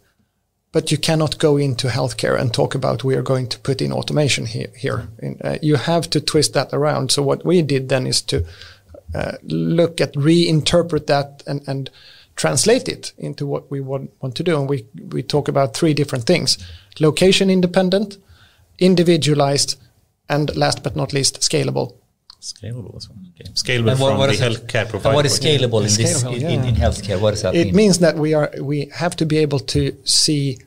but you cannot go into healthcare and talk about we are going to put in automation here. here. In, uh, you have to twist that around. So what we did then is to uh, look at reinterpret that and, and translate it into what we want, want to do. And we we talk about three different things: location independent, individualized, and last but not least, scalable. Scalable as well. Okay. Scalable And what- from what the healthcare provider. what is point of scalable in this Scalable, in, in, in healthcare? What does that It mean? means that we are we have to be able to see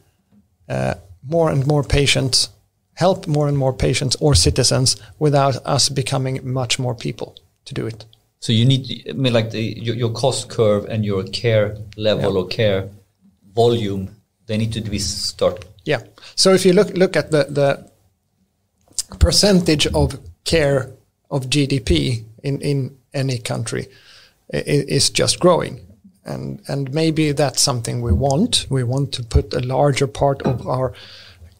uh, more and more patients, help more and more patients or citizens without us becoming much more people to do it. So you need, I mean, like the, your, your cost curve and your care level Yeah. or care volume, they need to be start. Yeah. So if you look look at the the percentage of care of GDP in in any country, is just growing. And and maybe that's something we want. We want to put a larger part of our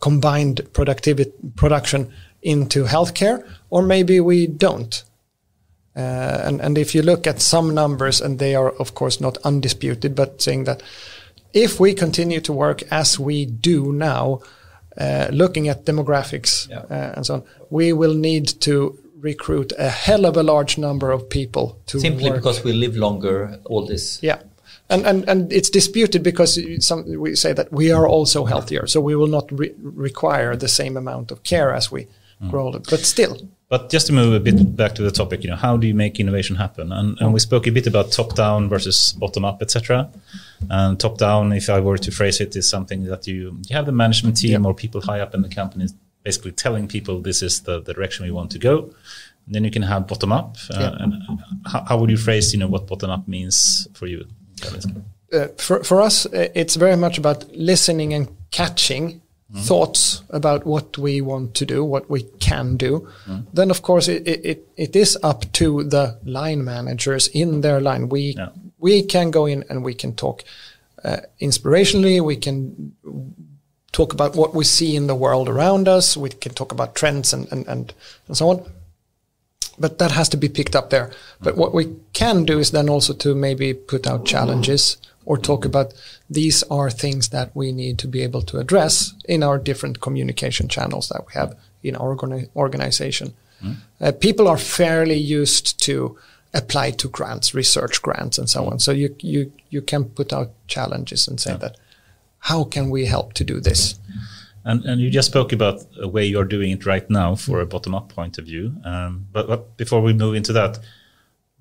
combined productivity production into healthcare, or maybe we don't. Uh, and, and if you look at some numbers, and they are of course not undisputed, but saying that if we continue to work as we do now, uh, looking at demographics Yeah. uh, and so on, we will need to recruit a hell of a large number of people to Simply work. because we live longer, all this. Yeah. And, and, and it's disputed because some, we say that we are also healthier, so we will not re- require the same amount of care as we grow older. But still, But just to move a bit back to the topic, you know, how do you make innovation happen? And, and we spoke a bit about top down versus bottom up, etc. And top down, if I were to phrase it, is something that you you have the management team Yeah. or people high up in the company basically telling people this is the, the direction we want to go. And then you can have bottom up. Uh, Yeah. And how, how would you phrase, you know, what bottom up means for you? uh, for for us, uh, it's very much about listening and catching Mm-hmm. thoughts about what we want to do, what we can do. Mm-hmm. Then, of course, it, it, it, is up to the line managers in their line. We Yeah. we can go in and we can talk uh, inspirationally. We can talk about what we see in the world around us. We can talk about trends and and, and, and so on but that has to be picked up there. But mm-hmm. what we can do is then also to maybe put out challenges or talk about these are things that we need to be able to address in our different communication channels that we have in our organi- organization. Uh, people are fairly used to apply to grants, research grants, and so on. So you you you can put out challenges and say that how can we help to do this? And, and you just spoke about a way you're doing it right now for a bottom up point of view. Um, but, but before we move into that,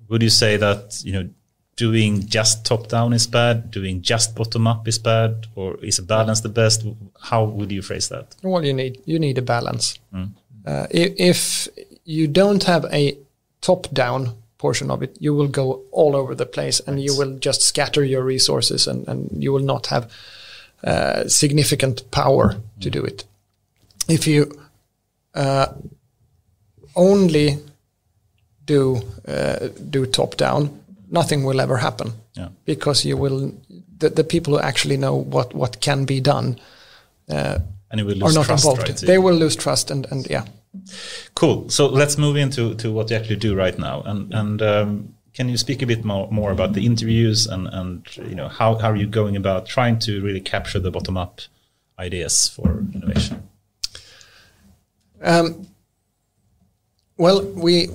would you say that you know doing just top down is bad, doing just bottom up is bad, or is a balance the best? How would you phrase that? Well, you need you need a balance. Uh, if, if you don't have a top-down portion of it, you will go all over the place, and you will just scatter your resources, and, and you will not have uh, significant power to do it. If you uh, only do uh, do top-down, nothing will ever happen Yeah. because you will the, the people who actually know what what can be done uh, and will are not trust, involved. right? They will lose trust, and and yeah. Cool. So let's move into to what you actually do right now, and and um, can you speak a bit more, more about the interviews and and you know how how are you going about trying to really capture the bottom up ideas for innovation? Um, well, we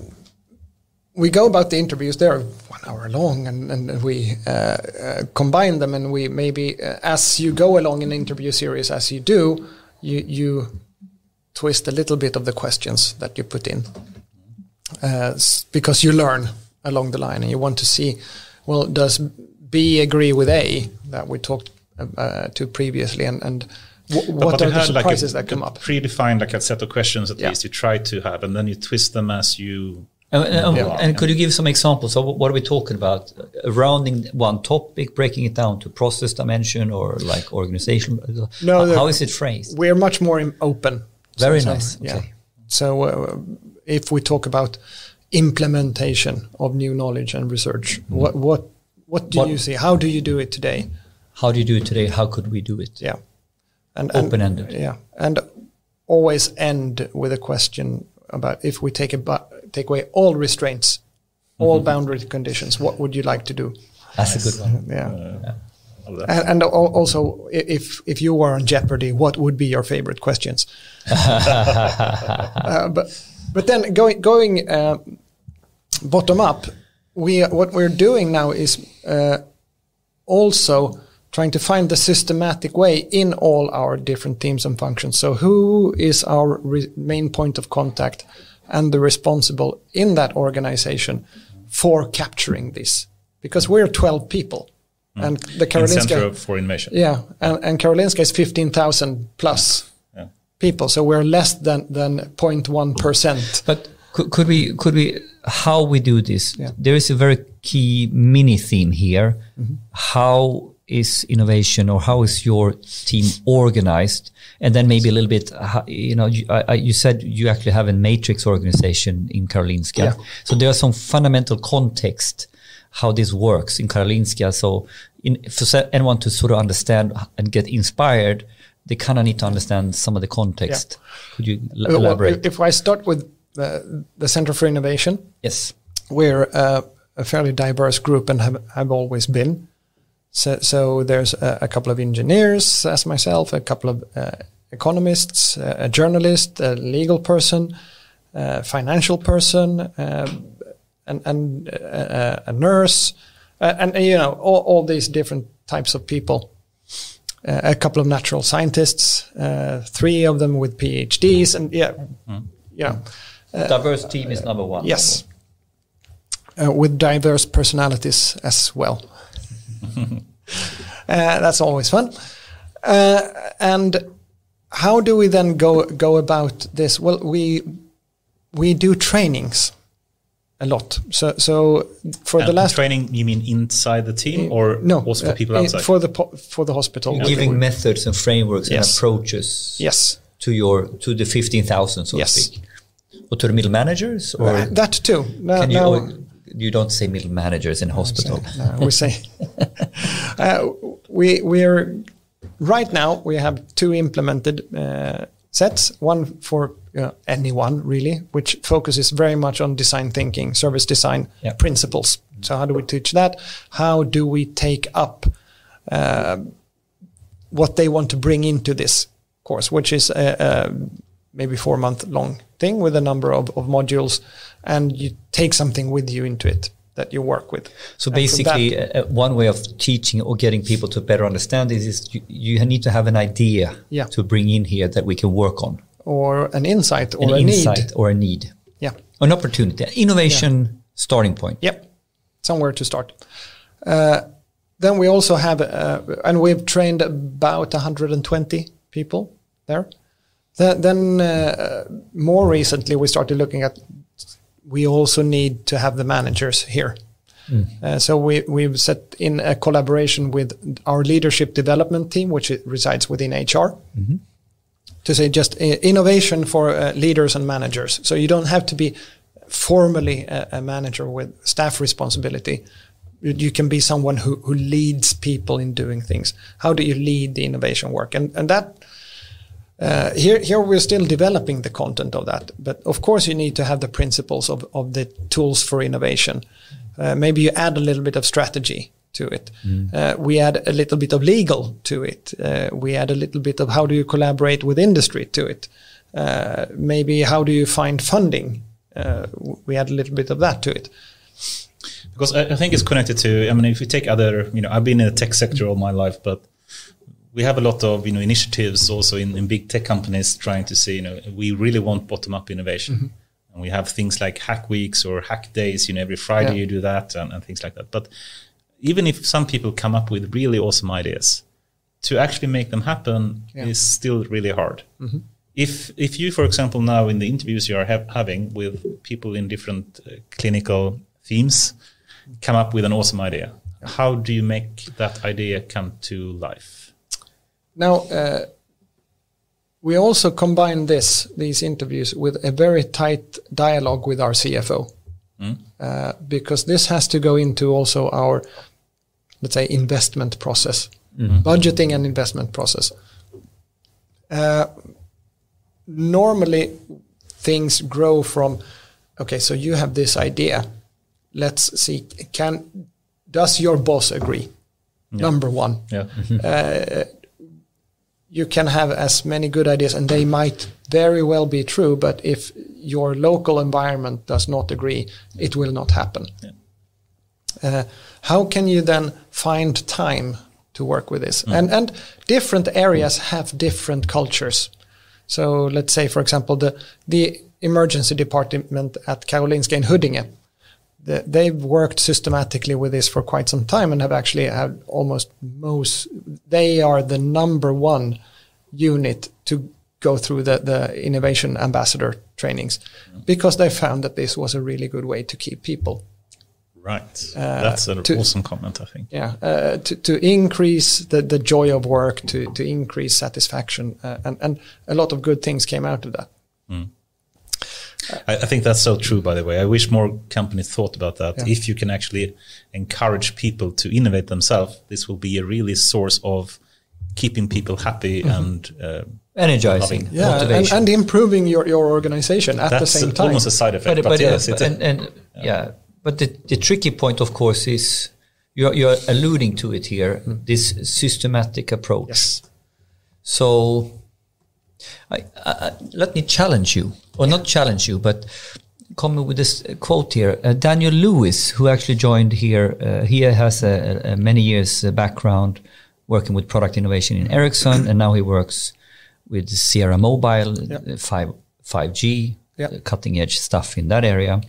we go about the interviews. They're one hour long, and, and we uh, uh, combine them, and we maybe uh, as you go along an interview series, as you do, you you twist a little bit of the questions that you put in, uh, because you learn along the line, and you want to see, well, does B agree with A that we talked uh, to previously, and and w- But- what but are the had like a- surprises that come up? Predefined like a set of questions at Yeah. least you try to have, and then you twist them as you. And, and- Yeah. and could you give some examples of what are we talking about? Uh, Rounding one topic, breaking it down to process dimension or like organization. No, how, how is it phrased? we're much more open. Very So- nice. Yeah. Okay. So uh, if we talk about implementation of new knowledge and research, what what what do What- you see? How do you do it today? How do you do it today? How could we do it? Yeah. And, and- Open-ended. Yeah, and always end with a question about if we take a bu- take away all restraints, all Mm-hmm. boundary conditions, what would you like to do? That's a good one. Yeah. that. And, and also, if if you were on Jeopardy, what would be your favorite questions? uh, but but then going going uh, bottom up, we what we're doing now is uh, also trying to find the systematic way in all our different teams and functions. So who is our main point of contact and the responsible in that organization for capturing this? Because we're 12 people. Mm. And the in Center Karolinska, of- for Innovation. yeah, and, and Karolinska is 15,000 plus Yeah. people. So we're less than, than 0.1%. But could, could we could we how we do this? Yeah. There is a very key mini theme here. Mm-hmm. How is innovation or how is your team organized? And then maybe a little bit, you know, you, I, you said you actually have a matrix organization in Karolinska. Yeah. So there are some fundamental context how this works in Karolinska. So in, for anyone to sort of understand and get inspired, they kind of need to understand some of the context. Could you Uh, well, elaborate? If I start with the, the Center for Innovation, yes. we're uh, a fairly diverse group and have, have always been. So, so there's a, a couple of engineers, as myself, a couple of uh, economists, uh, a journalist, a legal person, a financial person, um, and, and uh, a nurse, uh, and, you know all, all these different types of people. Uh, a couple of natural scientists, uh, three of them with PhDs, and yeah, you know, Diverse team is number one. Yes. Uh, with diverse personalities as well. uh, that's always fun. Uh, and how do we then go go about this? Well, we we do trainings a lot. So so for the last training, you mean inside the team or no also for uh, people in- outside? for the po- for the hospital. Giving methods and frameworks and approaches yes. to your to the fifteen thousand, so Yes. to speak, or to the middle managers, or Uh, that too. Now, can you? now- or you don't say middle managers in hospital. No, we say uh, we we're right now we have two implemented uh, sets. One for uh, anyone really, which focuses very much on design thinking, service design Yeah. principles. So how do we teach that? How do we take up uh, what they want to bring into this course, which is a, a maybe four month long thing with a number of, of modules, and you take something with you into it that you work with. So basically, that- uh, one way of teaching or getting people to better understand this is you, you need to have an idea Yeah. to bring in here that we can work on, or an insight or an a insight need. or a need, Yeah. an opportunity, innovation starting point. Yep. Somewhere to start. Uh, then we also have, uh, and we've trained about 120 people there. Th- then uh, more recently, we started looking at. We also need to have the managers here. Uh, so we we've set in a collaboration with our leadership development team, which resides within HR, to say just uh, innovation for uh, leaders and managers. So you don't have to be formally a, a manager with staff responsibility. You, you can be someone who, who leads people in doing things. How do you lead the innovation work? And and that Uh, here, here we're still developing the content of that, but of course you need to have the principles of, of the tools for innovation. Uh, maybe you add a little bit of strategy to it. Uh, we add a little bit of legal to it. Uh, we add a little bit of how do you collaborate with industry to it. Uh, maybe how do you find funding? Uh, we add a little bit of that to it. because I, I think it's connected to. I mean, if you take other, you know, I've been in the tech sector all my life, but we have a lot of you know initiatives also in, in big tech companies trying to say, you know, we really want bottom up innovation. And we have things like hack weeks or hack days. You know, every Friday Yeah. you do that and, and things like that. But even if some people come up with really awesome ideas, to actually make them happen Yeah. is still really hard. If if you, for example, now in the interviews you are ha- having with people in different uh, clinical themes, come up with an awesome idea, how do you make that idea come to life? Now, uh, we also combine this these interviews with a very tight dialogue with our CFO, uh, because this has to go into also our, let's say, investment process, budgeting and investment process. Uh, normally, things grow from, okay, so you have this idea. Let's see, can does your boss agree? Number one Yeah. you can have as many good ideas and they might very well be true but if your local environment does not agree it will not happen. Uh, how can you then find time to work with this? And and different areas have different cultures. So let's say for example the the emergency department at Karolinska in Huddinge the, they've worked systematically with this for quite some time and have actually had almost most they are the number one unit to go through the, the innovation ambassador trainings because they found that this was a really good way to keep people Right. That's an to- awesome comment, I think. yeah uh, to, to increase the, the joy of work to, to increase satisfaction uh, and, and a lot of good things came out of that I, I think that's so true, by the way. I wish more companies thought about that. Yeah. If you can actually encourage people to innovate themselves, this will be a really source of keeping people happy and uh, Energizing, Loving. yeah and, motivation. and improving your, your organization at the that's same time almost a side effect. But, but, but, yes, it's a- and, and yeah. but the, the tricky point, of course, is you're, you're alluding to it here. This systematic approach. yes So, I, I, let me challenge you, or not challenge you, but come with this quote here. Uh, Daniel Lewis, who actually joined here, uh, he has a, a many years uh, background working with product innovation in Ericsson, and now he works with Sierra Mobile, uh, five five G, Yeah. cutting edge stuff in that area.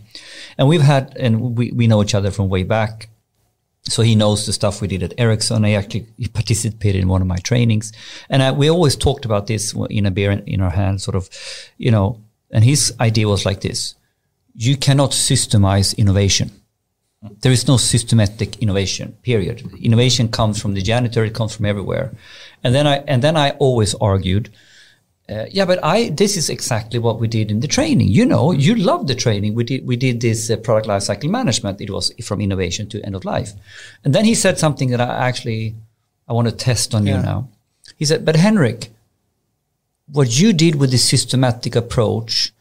And we've had, and we, we know each other from way back. So he knows the stuff we did at Ericsson. I actually he participated in one of my trainings, and I, we always talked about this in a beer in our hand, sort of, you know. And his idea was like this: you cannot systemize innovation. There is no systematic innovation. Period. Innovation comes from the janitor. It comes from everywhere. And then I and then I always argued. Uh, yeah, but I this is exactly what we did in the training. You know, you love the training. We did we did this uh, product lifecycle management. It was from innovation to end of life. And then he said something that I actually I want to test on you now. He said, "But Henrik, what you did with the systematic approach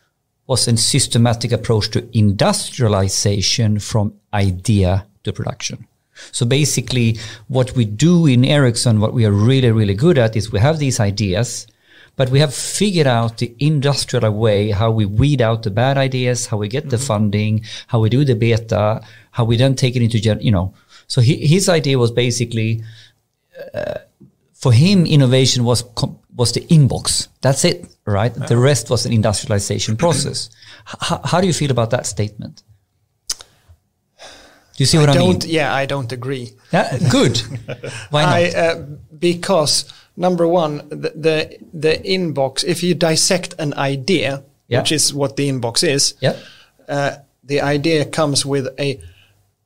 was a systematic approach to industrialization from idea to production. So basically, what we do in Ericsson, what we are really, really good at is we have these ideas, but we have figured out the industrial way how we weed out the bad ideas, how we get the mm-hmm. funding, how we do the beta, how we then take it into, gen- you know. So he, his idea was basically uh, for him, innovation was com- was the inbox. That's it, right? The uh-huh. rest was an industrialization process. H- how do you feel about that statement? Do you see what I, mean? don't yeah i don't agree Yeah, good. Why not? I, uh, because number one, the, the the inbox. If you dissect an idea, Yeah. which is what the inbox is, yeah, uh, the idea comes with a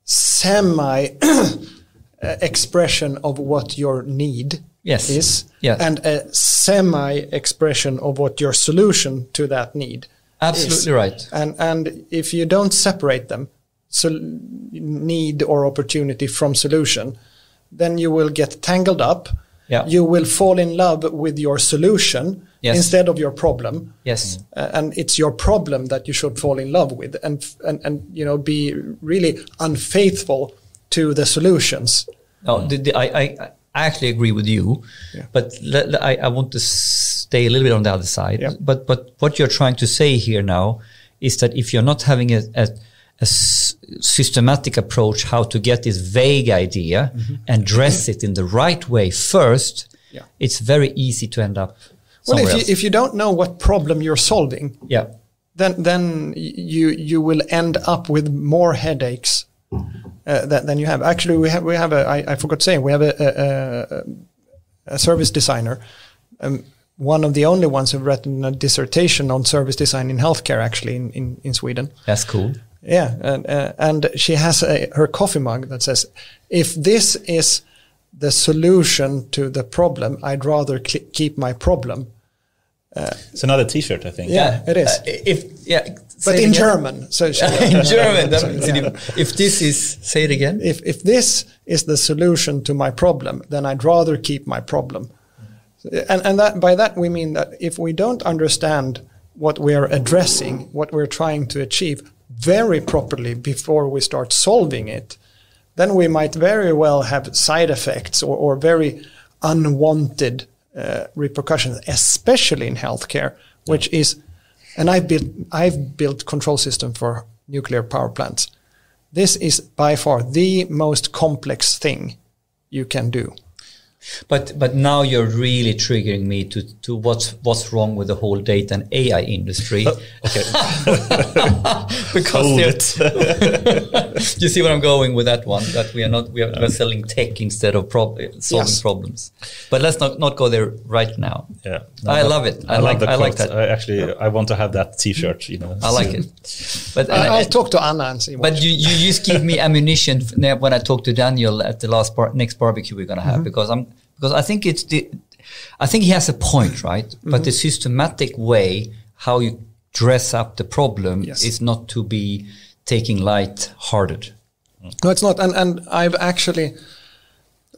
semi expression of what your need Yes. is, Yes. and a semi expression of what your solution to that need. absolutely is. right. And and if you don't separate them, so need or opportunity from solution, then you will get tangled up, Yeah. you will fall in love with your solution Yes. instead of your problem. Yes. Uh, and it's your problem that you should fall in love with and, and, and you know, be really unfaithful to the solutions. No, the, the, I, I I actually agree with you, Yeah. but le- le- I, I want to stay a little bit on the other side. Yeah. But but what you're trying to say here now is that if you're not having a, a, a s- systematic approach how to get this vague idea and dress it in the right way first, Mm-hmm. Yeah. it's very easy to end up Well, if you, else. if you don't know what problem you're solving, yeah. then then you you will end up with more headaches uh, than, than you have. Actually, we have we have a I, I forgot to say we have a a, a, a service designer, um, one of the only ones who've written a dissertation on service design in healthcare. Actually, in in, in Sweden. That's cool. Yeah, and uh, and she has a, her coffee mug that says, "If this is the solution to the problem, I'd rather cl- keep my problem." It's another T-shirt, I think. Yeah, it is. Uh, if yeah, But say it in again. German, so she, in German. that- So, yeah. If this is say it again. if if this is the solution to my problem, then I'd rather keep my problem. And and that by that we mean that if we don't understand what we are addressing, what we're trying to achieve very properly before we start solving it, then we might very well have side effects or, or very unwanted uh, repercussions, especially in healthcare, which is, and I've built I've built control system for nuclear power plants. This is by far the most complex thing you can do. But but now you're really triggering me to to what's what's wrong with the whole data and AI industry. Oh, okay. because Hold. you see where I'm going with that one? That we are not we are we're selling tech instead of prob- solving Yes. problems. But let's not not go there right now. Yeah. I but love it. I I, like- like the I like that. I actually, I want to have that T-shirt. You know. I like soon. it. But I, and I- I'll talk to Anna and see. What But you, you just give me ammunition when I talk to Daniel at the last bar, next barbecue we're gonna have mm-hmm. because I'm because I think it's the I think he has a point, right? But mm-hmm. the systematic way how you dress up the problem Yes. is not to be taking light hearted. No, it's not. And and I've actually.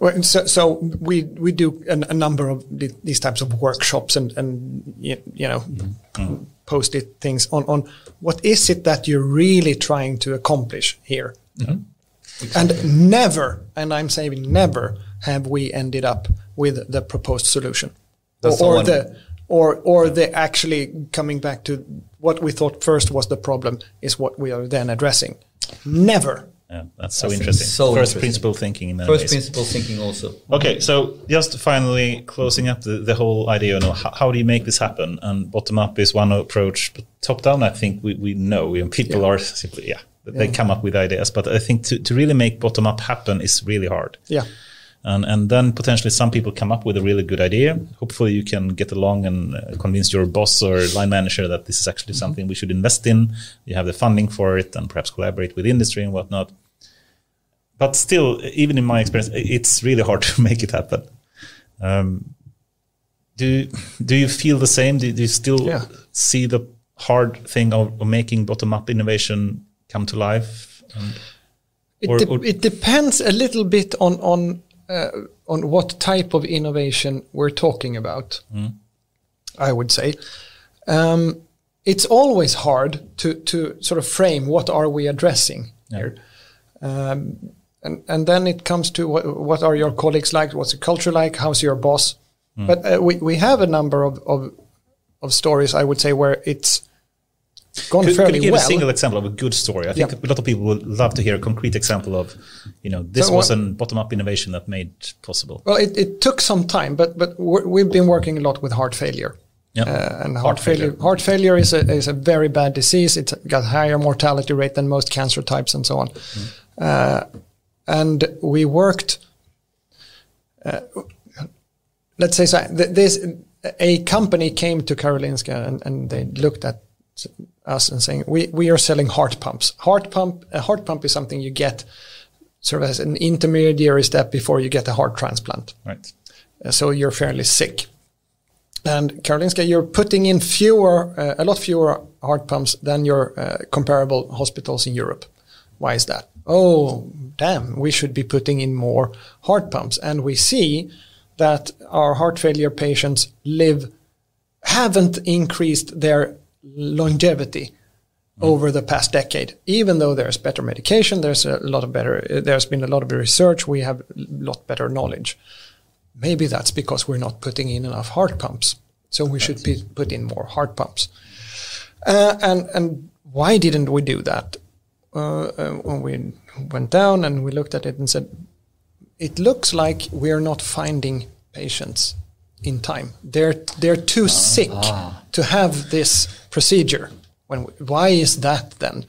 well, So, so we we do a, a number of the, these types of workshops and and you, know mm-hmm. post it things on on what is it that you're really trying to accomplish here, mm-hmm. and never and I'm saying never have we ended up with the proposed solution, That's or, the or the or or the actually coming back to what we thought first was the problem is what we are then addressing. Never. Yeah, that's so That's interesting. so First interesting. principle thinking in many First ways. principle thinking also. Okay, so just finally closing up the, the whole idea, you know, how, how do you make this happen? And bottom up is one approach, but top down, I think we, we know, and people are simply, yeah, they Yeah. come up with ideas. But I think to, to really make bottom up happen is really hard. Yeah. And, and then potentially some people come up with a really good idea. Hopefully you can get along and uh, convince your boss or line manager that this is actually something we should invest in. You have the funding for it and perhaps collaborate with industry and whatnot. But still, even in my experience, it's really hard to make it happen. Um, do do you feel the same? Do, do you still Yeah. see the hard thing of, of making bottom up innovation come to life? And, It, Or- de- or- it depends a little bit on on uh, on what type of innovation we're talking about. I would say um, it's always hard to to sort of frame what are we addressing here, um, and and then it comes to what what are your colleagues like? What's the culture like? How's your boss? But uh, we we have a number of of of stories I would say where it's gone could, could you give well. a single example of a good story? I think Yeah. a lot of people would love to hear a concrete example of, you know, this So was what- a bottom up innovation that made possible. Well, it, it took some time, but but we've been working a lot with heart failure. Yeah. Uh, and heart, Heart failure. failure. Heart failure is a is a very bad disease. It's got higher mortality rate than most cancer types and so on. Uh, and we worked. Uh, let's say so, th- this a company came to Karolinska and, and they looked at us and saying we we are selling heart pumps. Heart pump a heart pump is something you get sort of as an intermediary step before you get a heart transplant. Right. Uh, so you're fairly sick. And Karolinska, you're putting in fewer, uh, a lot fewer heart pumps than your uh, comparable hospitals in Europe. Why is that? Oh, damn, we should be putting in more heart pumps. And we see that our heart failure patients live haven't increased their longevity over the past decade. Even though there's better medication, there's a lot of better. There's been a lot of research. We have a lot better knowledge. Maybe that's because we're not putting in enough heart pumps. So we should be, put in more heart pumps. Uh, and and why didn't we do that? Uh, uh, when we went down and we looked at it and said, it looks like we're not finding patients in time. They're they're too sick to have this procedure. When why is that then?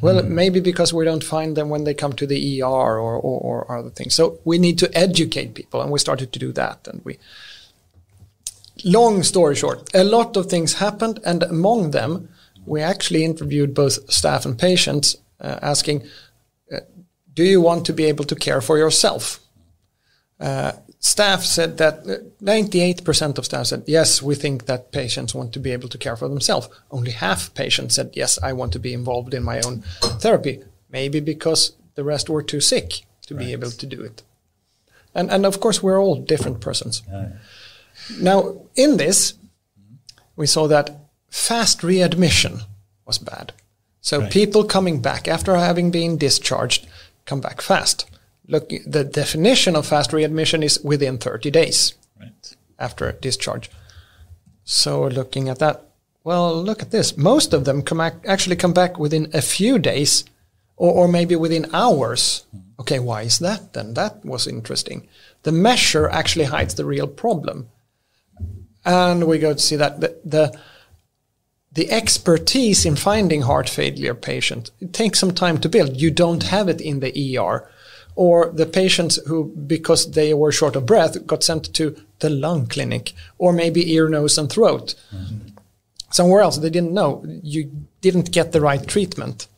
Well, maybe because we don't find them when they come to the ER or, or, or other things. So we need to educate people, and we started to do that. And we, long story short, a lot of things happened, and among them, we actually interviewed both staff and patients, uh, asking, uh, "Do you want to be able to care for yourself?" Uh, staff said that uh, 98% of staff said, yes, we think that patients want to be able to care for themselves. Only half patients said, yes, I want to be involved in my own therapy. Maybe because the rest were too sick to right. be able to do it. And, and of course, we're all different persons. Yeah. Now, in this, we saw that fast readmission was bad. So right. people coming back after having been discharged come back fast look, the definition of fast readmission is within 30 days right. after discharge. So looking at that, well, look at this. Most of them come ac- actually come back within a few days or, or maybe within hours. Mm. Okay, why is that then? That was interesting. The measure actually hides the real problem. And we go to see that the, the the expertise in finding heart failure patients it takes some time to build. You don't have it in the ER or the patients who, because they were short of breath, got sent to the lung clinic, or maybe ear, nose, and throat. Mm-hmm. Somewhere else, they didn't know. You didn't get the right treatment.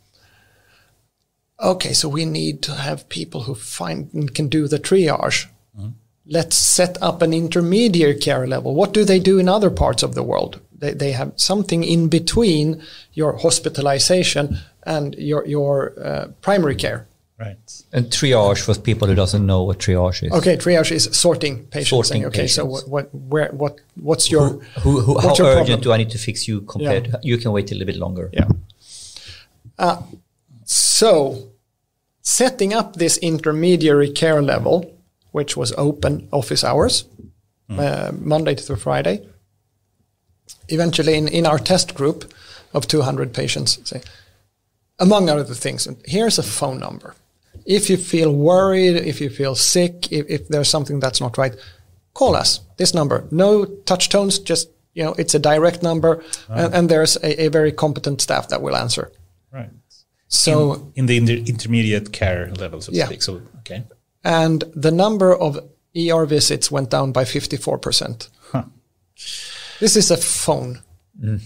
Okay, so we need to have people who find and can do the triage. Mm-hmm. Let's set up an intermediate care level. What do they do in other parts of the world? They, they have something in between your hospitalization and your, your uh, primary care Right. And triage for people who doesn't know what triage is. Okay, triage is sorting patients. Sorting okay, patients. so what, what, where, what, what's your, who, who, who what's how your urgent problem? do I need to fix you compared? Yeah. To, you can wait a little bit longer. Yeah. Uh, so, setting up this intermediary care level, which was open office hours, mm. uh, Monday through Friday. Eventually, in, in our test group of 200 patients, say, among other things, here's a phone number if you feel worried, if you feel sick, if, if there's something that's not right, call us. This number, no touch tones, just you know, it's a direct number, and, and, there's a, a, very competent staff that will answer. Right. So in, in the inter- intermediate care level, so to yeah. speak. So okay. And the number of ER visits went down by fifty four percent. This is a phone. Mm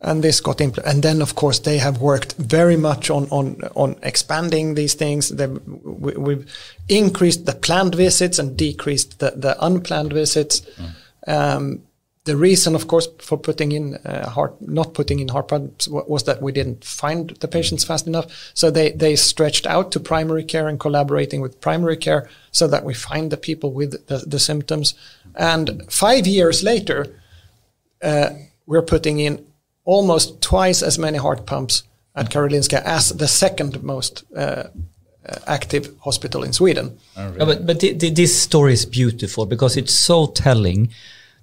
and this got implemented. And then, of course, they have worked very much on on on expanding these things. We, have increased the planned visits and decreased the, the unplanned visits. Mm. Um, the reason, of course, for putting in uh, heart, not putting in heart pumps was that we didn't find the patients fast enough. So they, they stretched out to primary care and collaborating with primary care so that we find the people with the, the symptoms. And five years later, uh, we're putting in almost twice as many heart pumps at Karolinska as the second most uh, active hospital in Sweden. Oh, really? but but th th this story is beautiful because it's so telling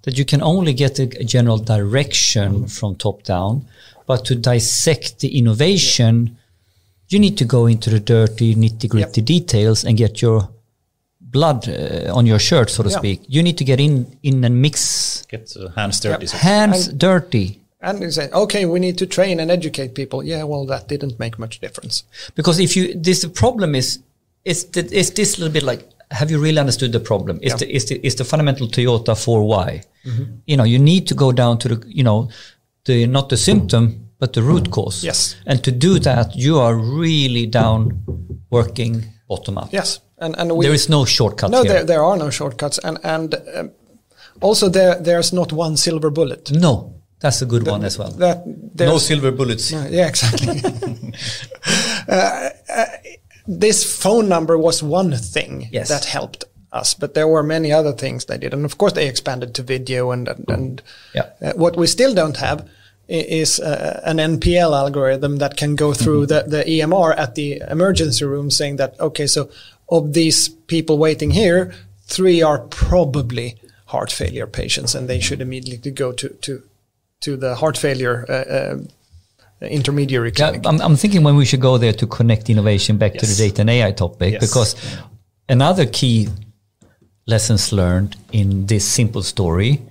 that you can only get a, a general direction mm -hmm. from top down, but to dissect the innovation, yeah. you need to go into the dirty, nitty gritty yep. details and get your blood uh, on your shirt, so to yeah. speak. You need to get in in and mix. Get uh, hands dirty. Yep. Hands dirty and you say, okay, we need to train and educate people. Yeah, well, that didn't make much difference. Because if you, this problem is, is, the, is this little bit like, have you really understood the problem? Is, yeah. the, is, the, is the fundamental Toyota 4Y? Mm-hmm. You know, you need to go down to the, you know, the, not the symptom, but the root cause. Yes. And to do that, you are really down working bottom up. Yes. And, and we, there is no shortcut no, here. there, there are no shortcuts. And, and um, also there, there's not one silver bullet. No. That's a good one as well. That no silver bullets. yeah, exactly. uh, uh, this phone number was one thing yes. that helped us, but there were many other things they did, and of course they expanded to video and and, and Yeah. uh, what we still don't have is uh, an NPL algorithm that can go through the, the EMR at the emergency room saying that, okay, so of these people waiting here, three are probably heart failure patients and they should immediately go to, to, to the heart failure uh, uh, intermediary Yeah. I'm, I'm thinking when we should go there to connect innovation back to the data and AI topic Yes. because another key lessons learned in this simple story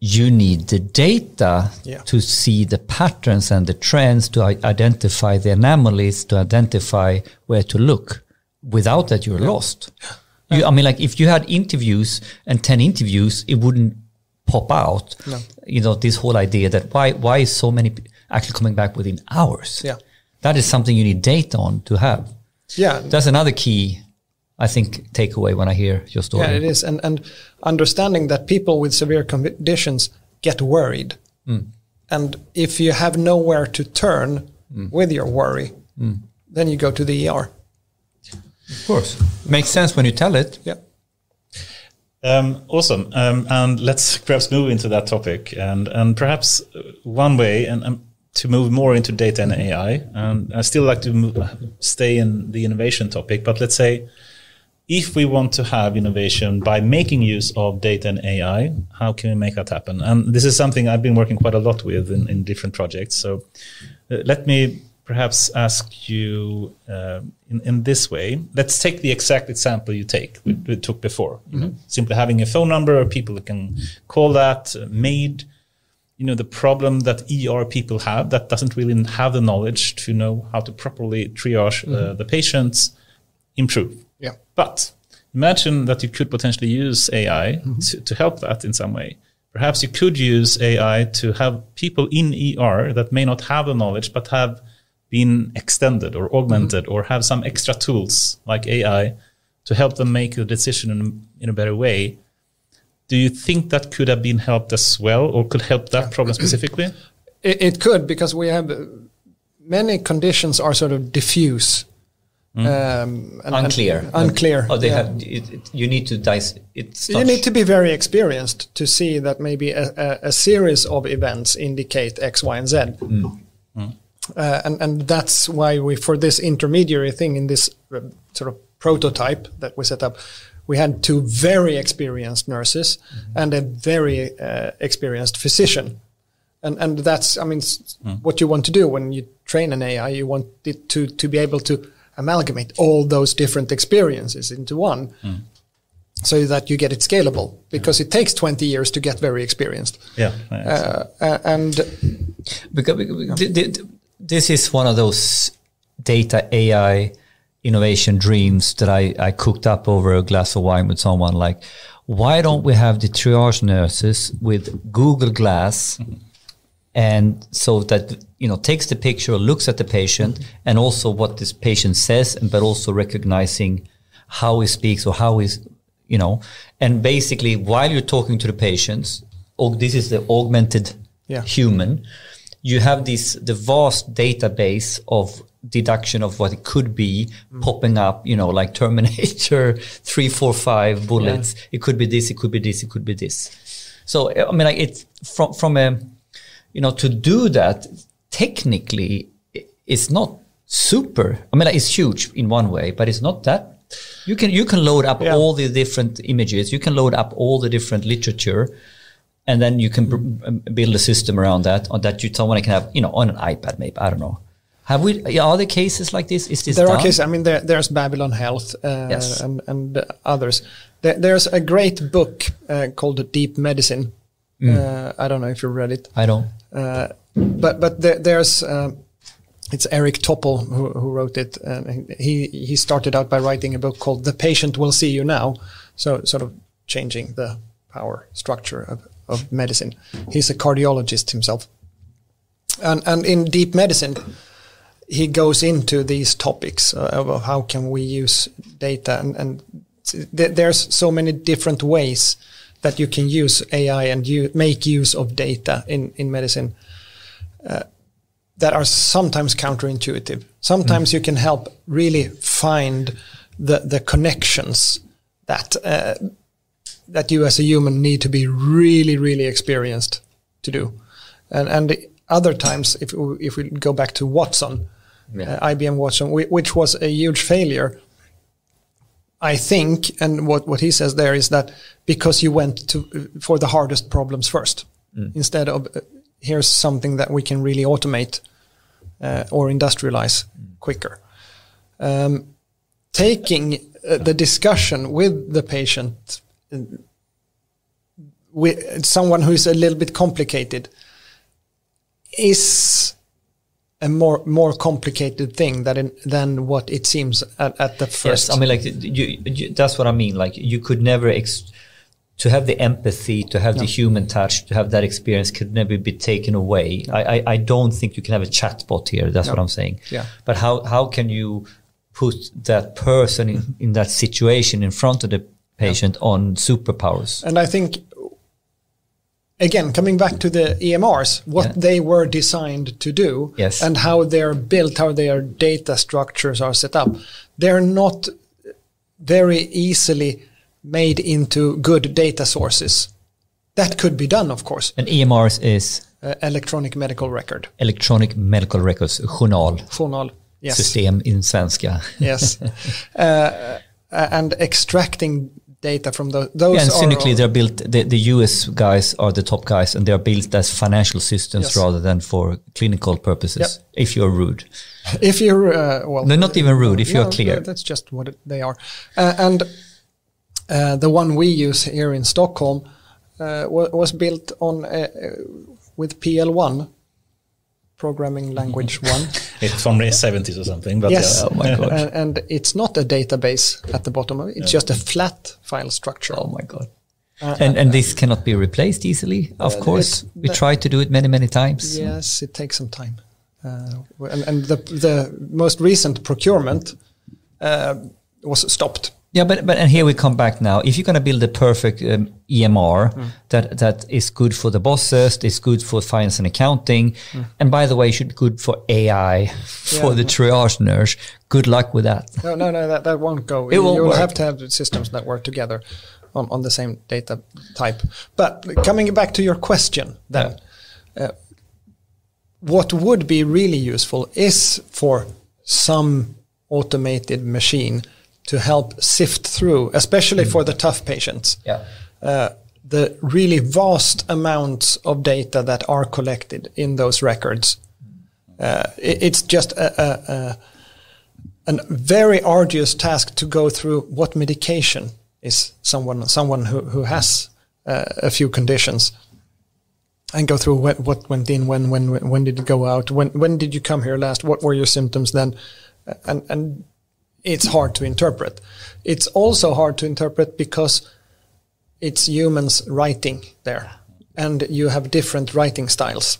you need the data Yeah. to see the patterns and the trends to identify the anomalies to identify where to look without that you're lost you, i mean like if you had interviews and 10 interviews it wouldn't pop out No. you know this whole idea that why why is so many actually coming back within hours? Yeah. that is something you need data on to have. Yeah, that's another key i think takeaway when i hear your story. Yeah, it is, and and understanding that people with severe conditions get worried, and if you have nowhere to turn with your worry, then you go to the ER. of course. Makes sense when you tell it. Yeah, Um, awesome. Um, and let's perhaps move into that topic, and and perhaps one way and um, to move more into data and AI. And I still like to move, stay in the innovation topic, but let's say if we want to have innovation by making use of data and AI, how can we make that happen? And this is something I've been working quite a lot with in, in different projects. So uh, let me perhaps ask you uh, in, in this way. Let's take the exact example you take we, we took before. You know, simply having a phone number or people can call that uh, made you know the problem that ER people have that doesn't really have the knowledge to know how to properly triage uh, the patients improve. yeah, But imagine that you could potentially use AI to, to help that in some way. Perhaps you could use AI to have people in ER that may not have the knowledge but have been extended or augmented mm-hmm. or have some extra tools like AI to help them make a decision in, in a better way. Do you think that could have been helped as well or could help that problem specifically? it, it could because we have many conditions are sort of diffuse. Mm. Um, and- and unclear unclear. oh they yeah. have it, it, you need to dice it's You need to be very experienced to see that maybe a, a, a series of events indicate X, Y, and Z. Mm. Uh, and, and that's why we, for this intermediary thing in this uh, sort of prototype that we set up, we had two very experienced nurses and a very uh, experienced physician. And, and that's, I mean, s- what you want to do when you train an AI, you want it to, to be able to amalgamate all those different experiences into one so that you get it scalable because it takes 20 years to get very experienced. Yeah. Uh, uh, and because, because th- th- this is one of those data AI innovation dreams that I, I cooked up over a glass of wine with someone like why don't we have the triage nurses with Google Glass mm-hmm. and so that you know takes the picture looks at the patient mm-hmm. and also what this patient says and but also recognizing how he speaks or how he's you know and basically while you're talking to the patients oh this is the augmented Yeah. human you have this the vast database of deduction of what it could be mm. popping up you know like terminator 345 bullets. It could be this it could be this it could be this. So i mean like it's from from a you know to do that technically it's not super i mean like, it's huge in one way but it's not that. You can you can load up Yeah. all the different images. You can load up all the different literature and then you can um, build a system around that or that you someone can have you know on an ipad maybe i don't know have we are there cases like this is this there are cases, I mean, there, there's Babylon Health uh, Yes. and, and others. There, there's a great book uh, called Deep Medicine. Mm. Uh, I don't know if you read it. i don't Uh, but but there, there's uh, it's Eric Topol who, who wrote it, and he he started out by writing a book called "The Patient Will See You Now," so sort of changing the power structure of, of medicine. He's a cardiologist himself, and and in deep medicine, he goes into these topics uh, of how can we use data, and and th- there's so many different ways that you can use AI and you make use of data in in medicine that are sometimes counterintuitive. Sometimes you can help really find the the connections that uh, that you as a human need to be really really experienced to do, and and other times if we, if we go back to Watson, Yeah. uh, IBM Watson, whi- which was a huge failure. I think, and what, what he says there is that because you went to for the hardest problems first, instead of uh, here's something that we can really automate uh, or industrialize quicker. Um, taking uh, the discussion with the patient, with someone who is a little bit complicated, is a more more complicated thing than than what it seems at, at the first. Yes, I mean, like you, you, that's what I mean. Like you could never ex- to have the empathy, to have the human touch, to have that experience could never be taken away. I, I, I don't think you can have a chatbot here. That's what I'm saying. Yeah. But how how can you put that person in, in that situation in front of the patient on superpowers? And I think, again, coming back to the EMRs, what Yeah. they were designed to do Yes. and how they're built, how their data structures are set up, they're not very easily made into good data sources. That could be done, of course. And EMRs is Uh, electronic medical record, electronic medical records, journal, journal. Yes. system in svenska. Yes. uh, and extracting data from those. those Yeah, and cynically, they're built. The, the US guys are the top guys, and they are built as financial systems Yes. rather than for clinical purposes. Yep. If you're rude, if you're uh, well, no, not even rude. If you're clear, That's just what it, they are. Uh, and uh, the one we use here in Stockholm uh, was built on uh, with PL1, programming language one. It's from the 70s or something. But yes, yeah. Oh my God. and, and it's not a database at the bottom of it. It's just a flat file structure. oh my god. and and this cannot be replaced easily. Of course, Uh, it's- we tried to do it many many times. Yes, it takes some time. Uh, and and the, the most recent procurement uh, was stopped. Yeah, but but and here we come back now. If you're going to build a perfect um, EMR Hmm. that that is good for the bosses, it's good for finance and accounting, Hmm. and by the way, should be good for AI for Yeah. the triage nurse. Good luck with that. No, no, no, that, that won't go. It you won't will work. have to have systems that work together on, on the same data type. But coming back to your question, then, uh, what would be really useful is for some automated machine to help sift through, especially for the tough patients, Yeah. uh, the really vast amounts of data that are collected in those records. Uh, it, it's just a, a, a a very arduous task to go through what medication is someone someone who, who has uh, a few conditions and go through what, what went in when when when did it go out when when did you come here last what were your symptoms then Uh, and and it's hard to interpret. It's also hard to interpret because it's humans writing there. And you have different writing styles.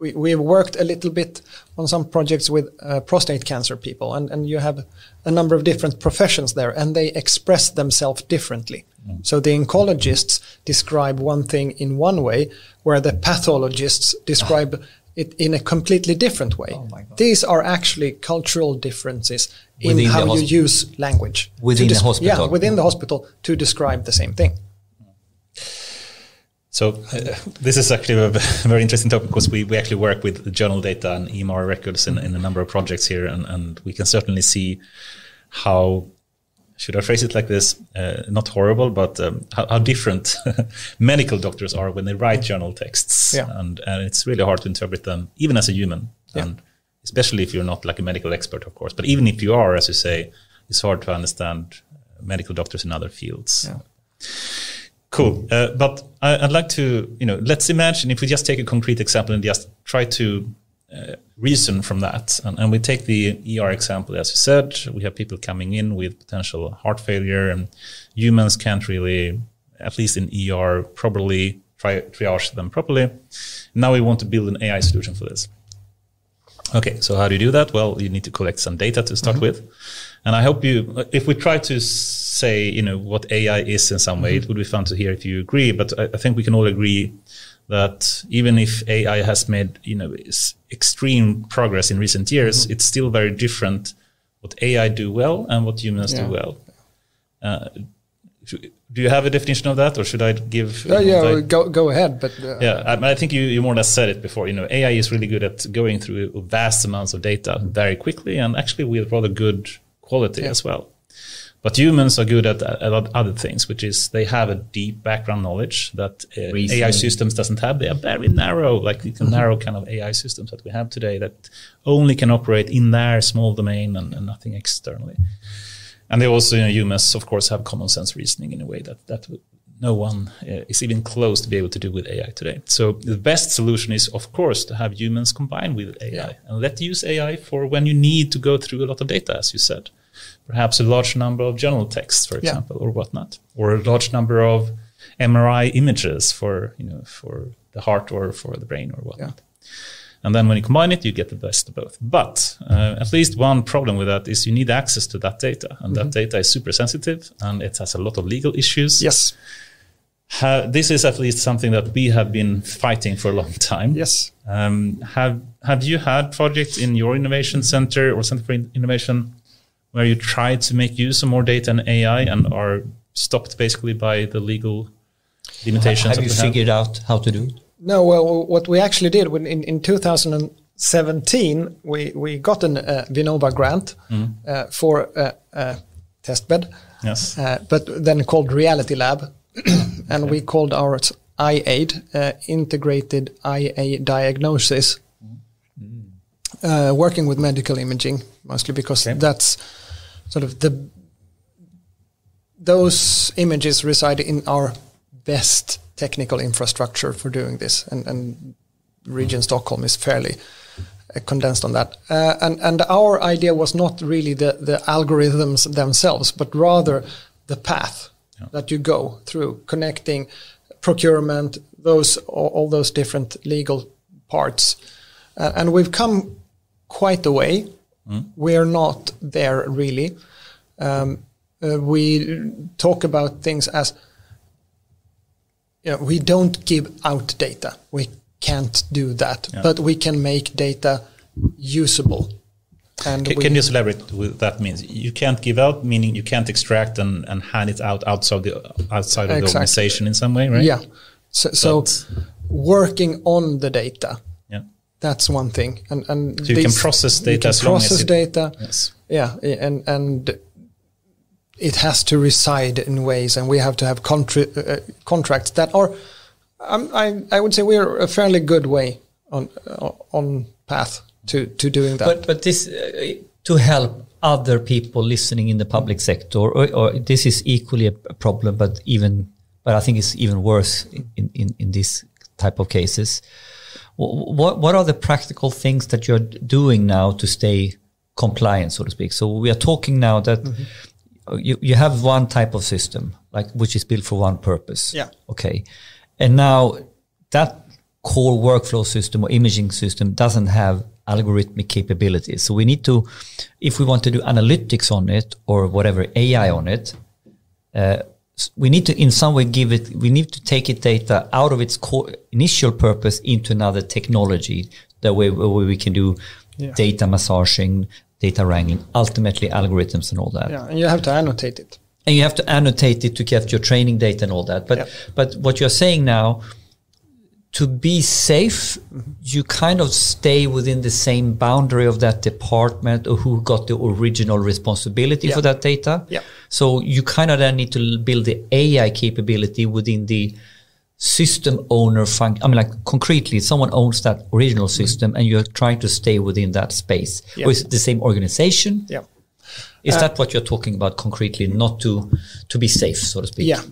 We, we've worked a little bit on some projects with uh, prostate cancer people and, and you have a number of different professions there and they express themselves differently. So the oncologists describe one thing in one way where the pathologists describe it in a completely different way. Oh these are actually cultural differences in Within the how you use language Within the hospital. yeah within the hospital to describe the same thing. So uh, this is actually a very interesting topic because we, we actually work with the journal data and EMR records in, in a number of projects here, and, and we can certainly see how should I phrase it like this? Uh, not horrible, but um, how, how different medical doctors are when they write journal texts, Yeah. and and it's really hard to interpret them, even as a human, Yeah. and especially if you're not like a medical expert, of course. But even if you are, as you say, it's hard to understand medical doctors in other fields. Yeah. Cool. Uh, but I, I'd like to, you know, let's imagine if we just take a concrete example and just try to uh, reason from that. And, and we take the ER example, as you said, we have people coming in with potential heart failure, and humans can't really, at least in ER, properly try triage them properly. Now we want to build an AI solution for this. Okay, so how do you do that? Well, you need to collect some data to start with. And I hope you, if we try to say, you know, what AI is in some way, it would be fun to hear if you agree. But I, I think we can all agree that even if AI has made, you know, extreme progress in recent years, it's still very different what AI do well and what humans Yeah. do well. Uh, do you have a definition of that, or should I give? Uh, yeah, I, go go ahead. But uh, yeah, I, I, think you, you more or less said it before. You know, AI is really good at going through vast amounts of data very quickly, and actually with rather good quality yeah. as well. But humans are good at, at, other things, which is they have a deep background knowledge that uh, AI systems doesn't have. They are very narrow, like the mm-hmm. narrow kind of AI systems that we have today that only can operate in their small domain and, and nothing externally. And they also, you know, humans, of course, have common sense reasoning in a way that that no one uh, is even close to be able to do with AI today. So the best solution is, of course, to have humans combined with AI yeah. and let use AI for when you need to go through a lot of data, as you said. Perhaps a large number of journal texts, for example, yeah. or whatnot, or a large number of MRI images for you know for the heart or for the brain or whatnot. Yeah. And then when you combine it, you get the best of both. But uh, at least one problem with that is you need access to that data. And mm-hmm. that data is super sensitive and it has a lot of legal issues. Yes. Ha- this is at least something that we have been fighting for a long time. Yes. Um, have Have you had projects in your innovation center or Center for Innovation where you try to make use of more data and AI and are stopped basically by the legal limitations? Have you figured have? out how to do it? No, well, what we actually did when in, in 2017, we, we got an uh, Vinnova grant mm. uh, for a, a test bed, yes. Uh, but then called Reality Lab, and okay. we called ours iAid, uh, Integrated IA Diagnosis, mm. working with medical imaging mostly because okay. that's sort of the those images reside in our best technical infrastructure for doing this, and, and Region Stockholm is fairly uh, condensed on that. Uh, and and our idea was not really the the algorithms themselves, but rather the path yeah. that you go through, connecting procurement, those all, all those different legal parts, uh, and we've come quite a way. Mm. We're not there really. Um, uh, we talk about things as you know, we don't give out data. We can't do that, yeah. but we can make data usable. And can, can you elaborate what that means? You can't give out, meaning you can't extract and, and hand it out outside the outside of exactly. the organization in some way, right? Yeah. So, so working on the data. Yeah. That's one thing, and and so you can process data. You can process data. Yes. Yeah, and and it has to reside in ways, and we have to have contri- uh, contracts that are. Um, I I would say we're a fairly good way on uh, on path to to doing that. But but this uh, to help other people listening in the public sector, or, or, this is equally a problem, but even but I think it's even worse in in, in this type of cases. What what are the practical things that you're doing now to stay compliant, so to speak? So we are talking now that. Mm-hmm you, you have one type of system, like which is built for one purpose. Yeah. Okay. And now that core workflow system or imaging system doesn't have algorithmic capabilities. So we need to, if we want to do analytics on it or whatever AI on it, uh, we need to in some way give it, we need to take it data out of its core initial purpose into another technology. That way, where we can do yeah. data massaging, data wrangling, ultimately algorithms and all that. Yeah, and you have to annotate it. And you have to annotate it to get your training data and all that. But yeah. but what you're saying now, to be safe, mm-hmm. you kind of stay within the same boundary of that department or who got the original responsibility yeah. for that data. Yeah. So you kind of then need to build the AI capability within the system owner function. I mean, like concretely, someone owns that original mm-hmm. system, and you're trying to stay within that space. Yeah. Or is it the same organization? Yeah. Is uh, that what you're talking about concretely? Not to to be safe, so to speak. Yeah.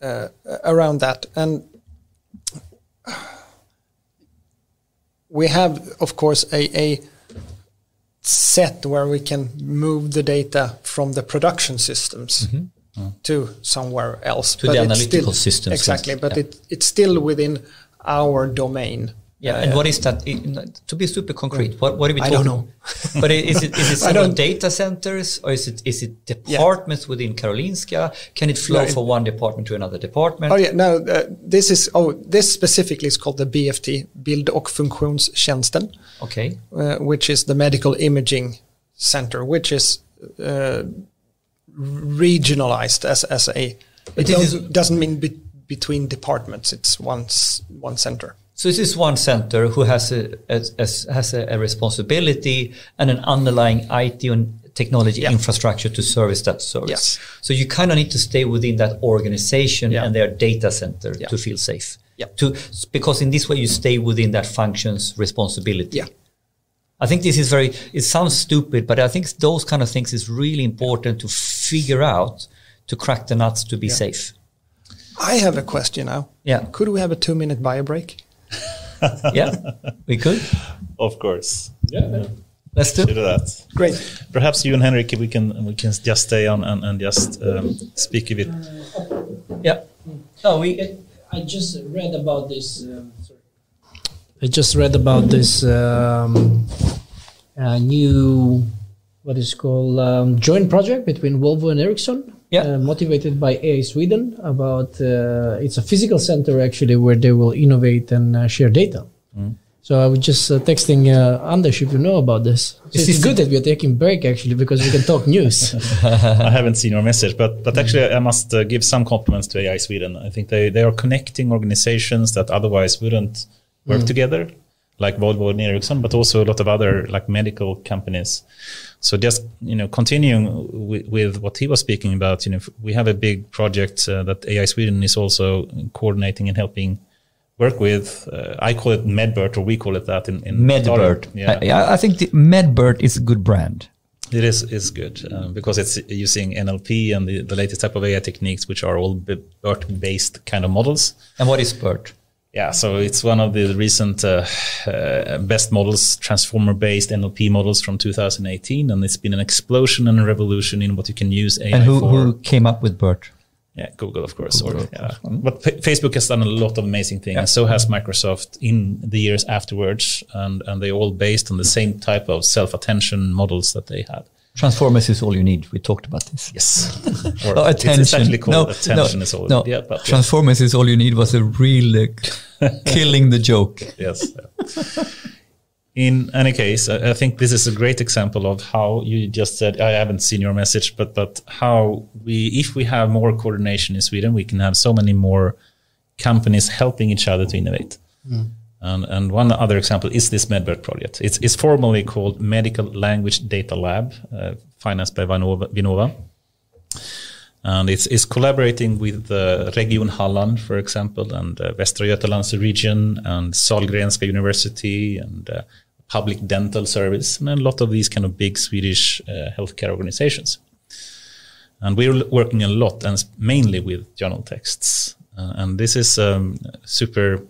Uh, around that, and we have, of course, a, a set where we can move the data from the production systems. Mm -hmm to somewhere else. To but the analytical still, systems. Exactly, but yeah. it, it's still within our domain. Yeah, uh, and what is that? To be super concrete, what, what are we talking? I don't know. but is it is it several data centers or is it is it departments yeah. within Karolinska? Can it flow no, from one department to another department? Oh yeah, no. Uh, this is oh this specifically is called the BFT, Bild och funktionstjänsten. Okay. Uh, which is the medical imaging center, which is uh, regionalized as, as a It doesn't, doesn't mean be, between departments. It's one one center. So this is one center who has a, as as- has a, a responsibility and an underlying IT and technology Yeah. infrastructure to service that service. Yes. So you kind of need to stay within that organization Yeah. and their data center Yeah. to feel safe. Yeah. To because in this way you stay within that function's responsibility. Yeah. I think this is very. It sounds stupid, but I think those kind of things is really important to figure out to crack the nuts to be Yeah. safe. I have a question now. Yeah. Could we have a two minute bio break? Yeah, we could. Of course. Yeah. Let's do. Do that. Great. Perhaps you and Henrik, we can we can just stay on and, and just um, speak a bit. Yeah. No, we. I just read about this. Um, sorry. I just read about this um, uh, new, what is called, um, joint project between Volvo and Ericsson. Yeah. Uh, motivated by AI Sweden. About uh, it's a physical center actually where they will innovate and uh, share data. So I was just uh, texting uh, Anders if you know about this. So Is it's this good that we are taking break actually because we can talk news. I haven't seen your message, but but actually, I must uh, give some compliments to AI Sweden. I think they they are connecting organizations that otherwise wouldn't work together, like Volvo and Ericsson, but also a lot of other like medical companies. So just you know, continuing with, with what he was speaking about, you know, we have a big project uh, that AI Sweden is also coordinating and helping work with. Uh, I call it Medbert, or we call it that in, in Medbird. Yeah. I, I think the Medbird is a good brand. It is is good uh, because it's using NLP and the, the latest type of AI techniques, which are all BERT based kind of models. And what is BERT? Yeah, so it's one of the recent uh, uh, best models, transformer based NLP models from 2018, and it's been an explosion and a revolution in what you can use AI And who, for. who came up with BERT? Yeah, Google, of course. Google, or, yeah. But Fa- Facebook has done a lot of amazing things, Yeah. and so has Microsoft in the years afterwards, and, and they all based on the same type of self attention models that they had. Transformers is all you need. We talked about this. Yes. or Oh, attention. It's actually called no, attention no, is all. no. Yeah, but yeah. Transformers is all you need was a real uh, killing the joke. yes. In any case, I I think this is a great example of how you just said. I haven't seen your message, but but how we, if we have more coordination in Sweden, we can have so many more companies helping each other to innovate. And, and one other example is this Medbird project. It's, it's formally called Medical Language Data Lab, uh, financed by Vinnova. Vinnova. And it's, it's collaborating with uh, Region Halland, for example, and uh, Västra Götalands region, and Sahlgrenska University, and uh, Public Dental Service, and a lot of these kind of big Swedish uh, healthcare organizations. And we're working a lot, and mainly with journal texts. Uh, and this is um, super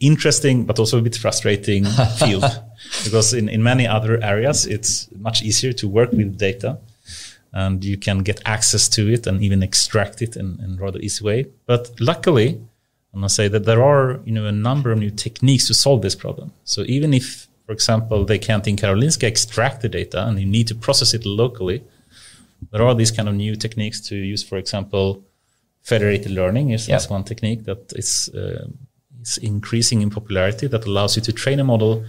interesting, but also a bit frustrating field, because in, in many other areas, it's much easier to work with data and you can get access to it and even extract it in, in a rather easy way. But luckily, I must say that there are you know a number of new techniques to solve this problem. So even if, for example, they can't in Karolinska extract the data and you need to process it locally, there are these kind of new techniques to use. For example, federated learning is, is one technique that is uh, is increasing in popularity that allows you to train a model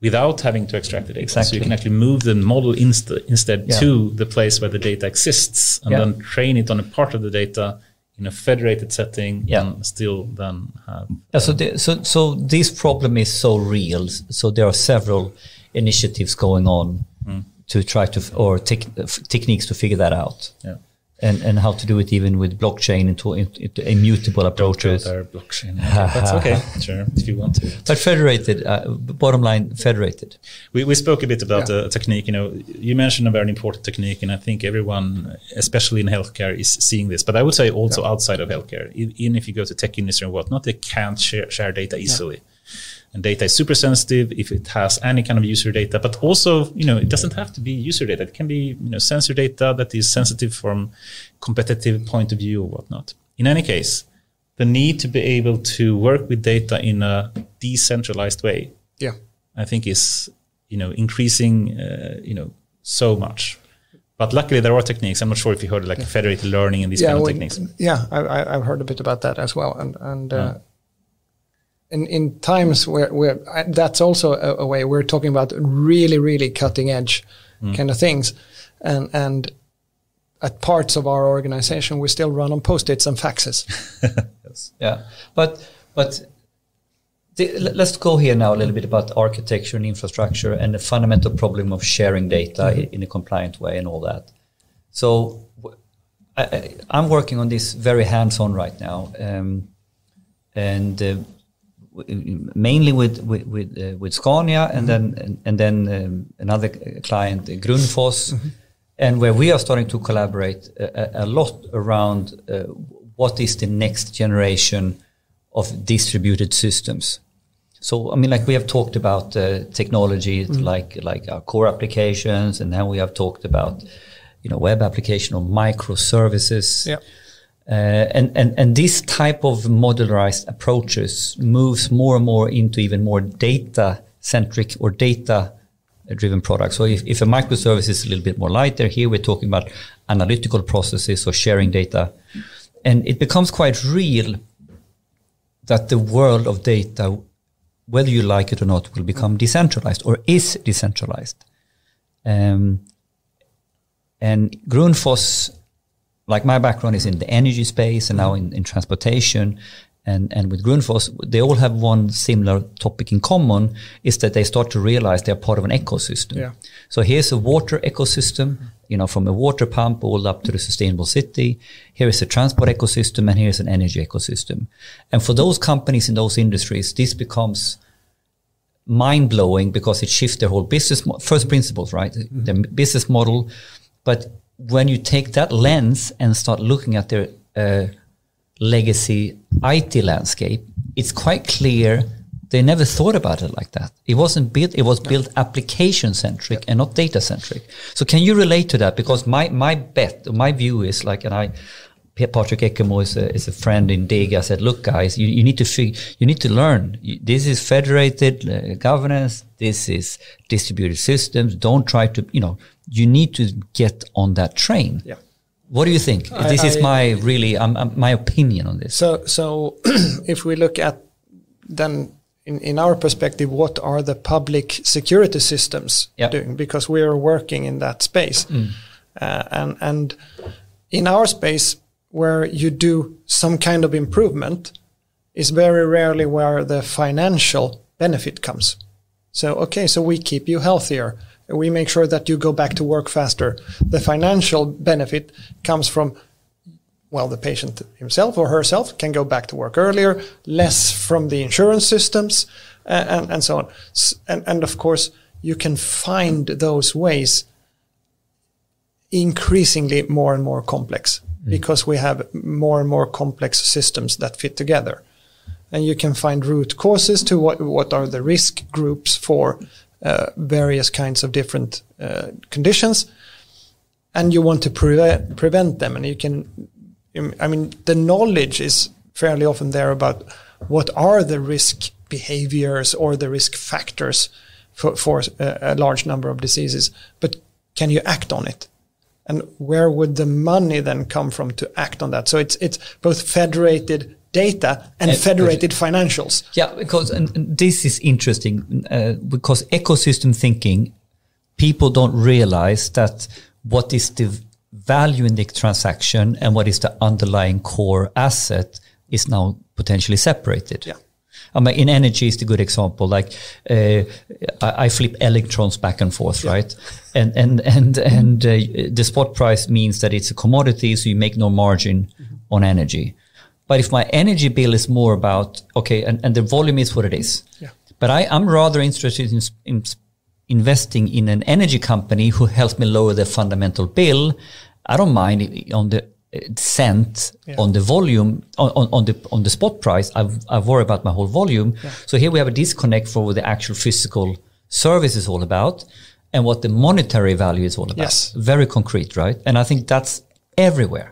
without having to extract the data. So Exactly. you can actually move the model inst- instead Yeah. to the place where the data exists and Yeah. then train it on a part of the data in a federated setting Yeah. and still then have Yeah, so, uh, the, so, so this problem is so real. So there are several initiatives going on mm. to try to, f- or uh, f- techniques to figure that out. yeah. And, and how to do it even with blockchain into, into immutable approaches. their blockchain. That's okay, sure, if you want to. But federated, uh, bottom line, federated. We, we spoke a bit about Yeah. the technique. You know, you mentioned a very important technique, and I think everyone, especially in healthcare, is seeing this. But I would say also outside of healthcare, e- even if you go to tech industry and whatnot, they can't share, share data easily. And data is super sensitive if it has any kind of user data. But also, you know, it doesn't have to be user data. It can be, you know, sensor data that is sensitive from competitive point of view or whatnot. In any case, the need to be able to work with data in a decentralized way Yeah. I think is you know increasing uh, you know so much. But luckily there are techniques. I'm not sure if you heard like federated learning and these kind of when- techniques. Yeah, I, I, I've heard a bit about that as well, and and uh, in in times where where I, that's also a, a way we're talking about really really cutting edge Mm. kind of things, and and at parts of our organization, we still run on post-its and faxes. yes. Yeah, but but the, let's go here now a little bit about architecture and infrastructure and the fundamental problem of sharing data mm-hmm. in a compliant way and all that. So I, am working on this very hands-on right now, um, and uh, mainly with with with, uh, with Scania, and mm-hmm. then and, then um, another client, Grundfos, mm-hmm. and where we are starting to collaborate a, a lot around uh, what is the next generation of distributed systems. So I mean, like we have talked about uh, technology, mm-hmm. like like our core applications, and then we have talked about you know web application or microservices. Yeah. Uh, and, and, and this type of modularized approaches moves more and more into even more data centric or data driven products. So if, if a microservice is a little bit more lighter, here we're talking about analytical processes or sharing data. And it becomes quite real that the world of data, whether you like it or not, will become decentralized or is decentralized. Um, and Grundfos, like my background is in the energy space and now in, in transportation. And, and with Grundfos, they all have one similar topic in common is that they start to realize they're part of an ecosystem. Yeah. So here's a water ecosystem, you know, from a water pump all up to the sustainable city. Here is a transport ecosystem and here's an energy ecosystem. And for those companies in those industries, this becomes mind blowing because it shifts their whole business, mo- first principles, right? Mm-hmm. The business model, but when you take that lens and start looking at their uh, legacy IT landscape, it's quite clear they never thought about it like that. It wasn't built, it was built application centric yeah. and not data centric. So can you relate to that? Because my, my bet, my view is like, and I, Patrick Ekemo is a, is a friend in DIG. I said, look, guys, you, you need to fig- you need to learn. This is federated uh, governance. This is distributed systems. Don't try to, you know, you need to get on that train. Yeah. What do you think? I, this is my really um, um, my opinion on this. So, so if we look at then in, in our perspective, what are the public security systems doing? Because we are working in that space, mm. uh, and and in our space where you do some kind of improvement is very rarely where the financial benefit comes. So okay, so we keep you healthier we make sure that you go back to work faster. The financial benefit comes from well, the patient himself or herself can go back to work earlier, less from the insurance systems, and, and, and so on. And, and of course, you can find those ways increasingly more and more complex mm. because we have more and more complex systems that fit together. And you can find root causes to what, what are the risk groups for uh, various kinds of different uh, conditions, and you want to prevent prevent them. And you can, I mean, the knowledge is fairly often there about what are the risk behaviors or the risk factors for, for a, a large number of diseases, but can you act on it? and where would the money then come from to act on that? So it's it's both federated data and, federated financials. Yeah, because and, and this is interesting uh, because ecosystem thinking, people don't realize that what is the value in the transaction and what is the underlying core asset is now potentially separated. Yeah. I mean, in energy is the good example. Like uh, I, I, flip electrons back and forth, yeah. right? And and and and uh, the spot price means that it's a commodity, so you make no margin mm-hmm. on energy. But if my energy bill is more about, okay, and, and the volume is what it is. Yeah. But I, I'm rather interested in, in investing in an energy company who helps me lower the fundamental bill. I don't mind on the uh, cent yeah. on the volume on, on, on, the on the spot price. I I worry about my whole volume. Yeah. So here we have a disconnect for what the actual physical service is all about and what the monetary value is all about. Yes. Very concrete, right? And I think that's everywhere.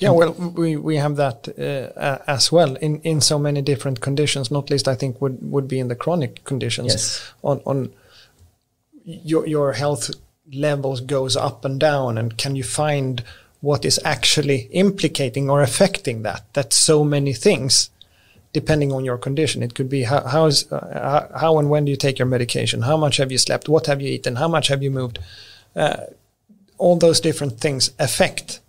Yeah, well, we, we have that uh, as well in, in so many different conditions. Not least, I think would, would be in the chronic conditions. Yes. On on your your health levels goes up and down, and can you find what is actually implicating or affecting that? That's so many things, depending on your condition. It could be how how's, uh, how and when do you take your medication? How much have you slept? What have you eaten? How much have you moved? Uh, all those different things affect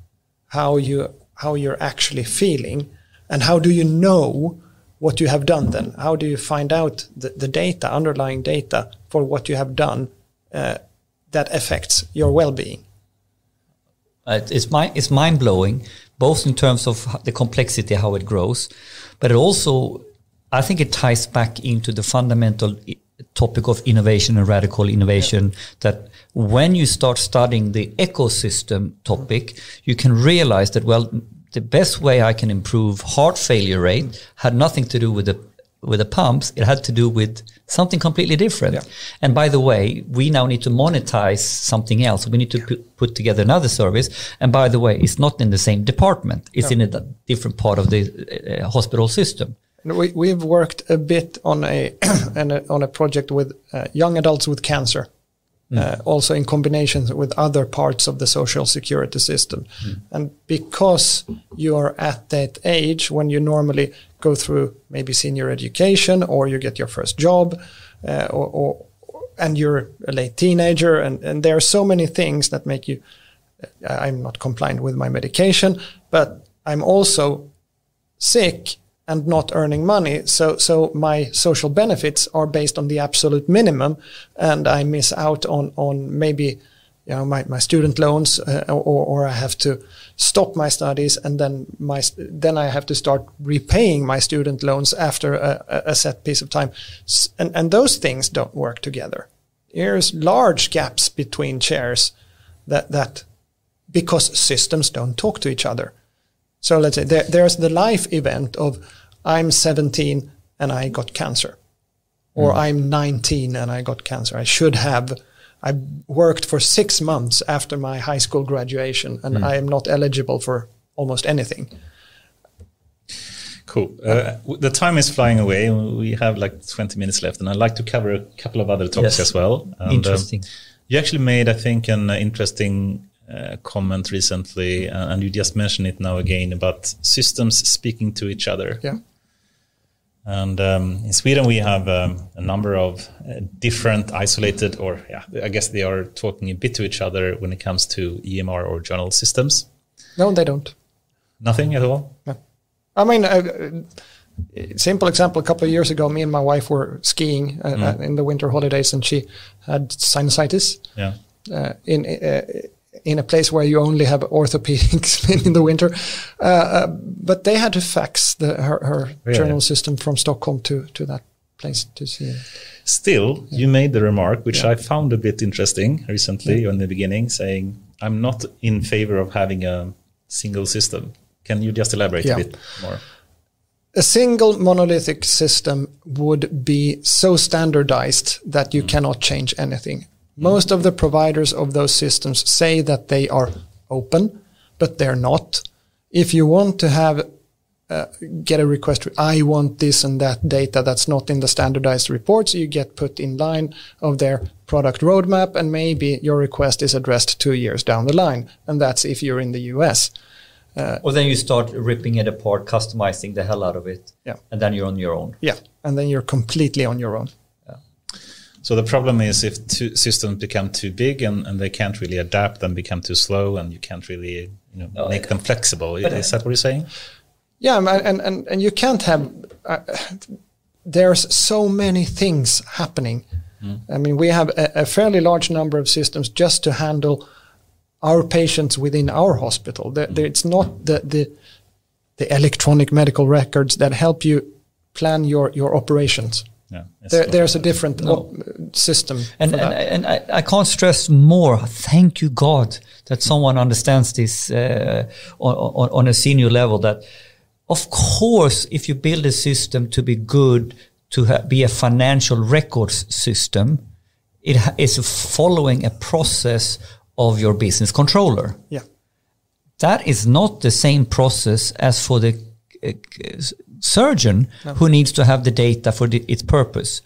how you how you're actually feeling, and how do you know what you have done? Then how do you find out the, the data, underlying data for what you have done uh, that affects your well-being? Uh, it's, my, it's mind blowing, both in terms of the complexity, how it grows, but it also, I think it ties back into the fundamental topic of innovation and radical innovation yeah. that when you start studying the ecosystem topic, you can realize that, well, the best way I can improve heart failure rate had nothing to do with the with the pumps, it had to do with something completely different. Yeah. And by the way, we now need to monetize something else. We need to put, put together another service. And by the way, it's not in the same department. It's in a different part of the uh, hospital system. We, we've worked a bit on a, on a project with uh, young adults with cancer. Mm. Uh, also in combination with other parts of the social security system. Mm. And because you are at that age when you normally go through maybe senior education or you get your first job uh, or, or, and you're a late teenager and, and there are so many things that make you uh, i'm not compliant with my medication but i'm also sick and not earning money so so my social benefits are based on the absolute minimum and i miss out on on maybe you know my, my student loans uh, or, or i have to stop my studies and then my then I have to start repaying my student loans after a, a set piece of time, and and those things don't work together. There's large gaps between chairs that that because systems don't talk to each other. So let's say there, there's the life event of I'm 17 and I got cancer, or mm. I'm 19 and I got cancer. I should have I worked for six months after my high school graduation, and mm. I am not eligible for almost anything. Cool. Uh, the time is flying away. We have like 20 minutes left, and I'd like to cover a couple of other topics yes. as well. And, um, interesting. you actually made, I think, an interesting uh, comment recently, uh, and you just mentioned it now again about systems speaking to each other. Yeah. And um, in Sweden, we have um, a number of uh, different isolated, or yeah, I guess they are talking a bit to each other when it comes to EMR or journal systems. No, they don't. Nothing at all. No. I mean, uh, simple example. A couple of years ago, me and my wife were skiing uh, mm. in the winter holidays, and she had sinusitis. Yeah. Uh, in in a place where you only have orthopedics in the winter. Uh, uh, but they had to fax the, her, her journal system from Stockholm to, to that place to see it. Still, yeah. you made the remark, which yeah. I found a bit interesting recently in the beginning, saying, I'm not in favor of having a single system. Can you just elaborate a bit more? A single monolithic system would be so standardized that you mm. cannot change anything. Most of the providers of those systems say that they are open, but they're not. If you want to have uh, get a request, I want this and that data that's not in the standardized reports, you get put in line of their product roadmap, and maybe your request is addressed two years down the line, and that's if you're in the US. Uh, or then you start ripping it apart, customizing the hell out of it, yeah, and then you're on your own. Yeah, and then you're completely on your own. So the problem is if two systems become too big and, and they can't really adapt and become too slow and you can't really you know, oh, make yeah. them flexible. But is that what you're saying? Yeah, and, and, and you can't have, uh, there's so many things happening. Mm. I mean, we have a, a, fairly large number of systems just to handle our patients within our hospital. The, mm. the, it's not the, the, the electronic medical records that help you plan your, your operations. Yeah, there, there's a different no. system. And, and, and, I, I, can't stress more. Thank you, God, that someone understands this uh, on, on, on, a senior level. That, of course, if you build a system to be good, to be a financial records system, it is following a process of your business controller. Yeah. That is not the same process as for the uh, surgeon no. who needs to have the data for the, its purpose.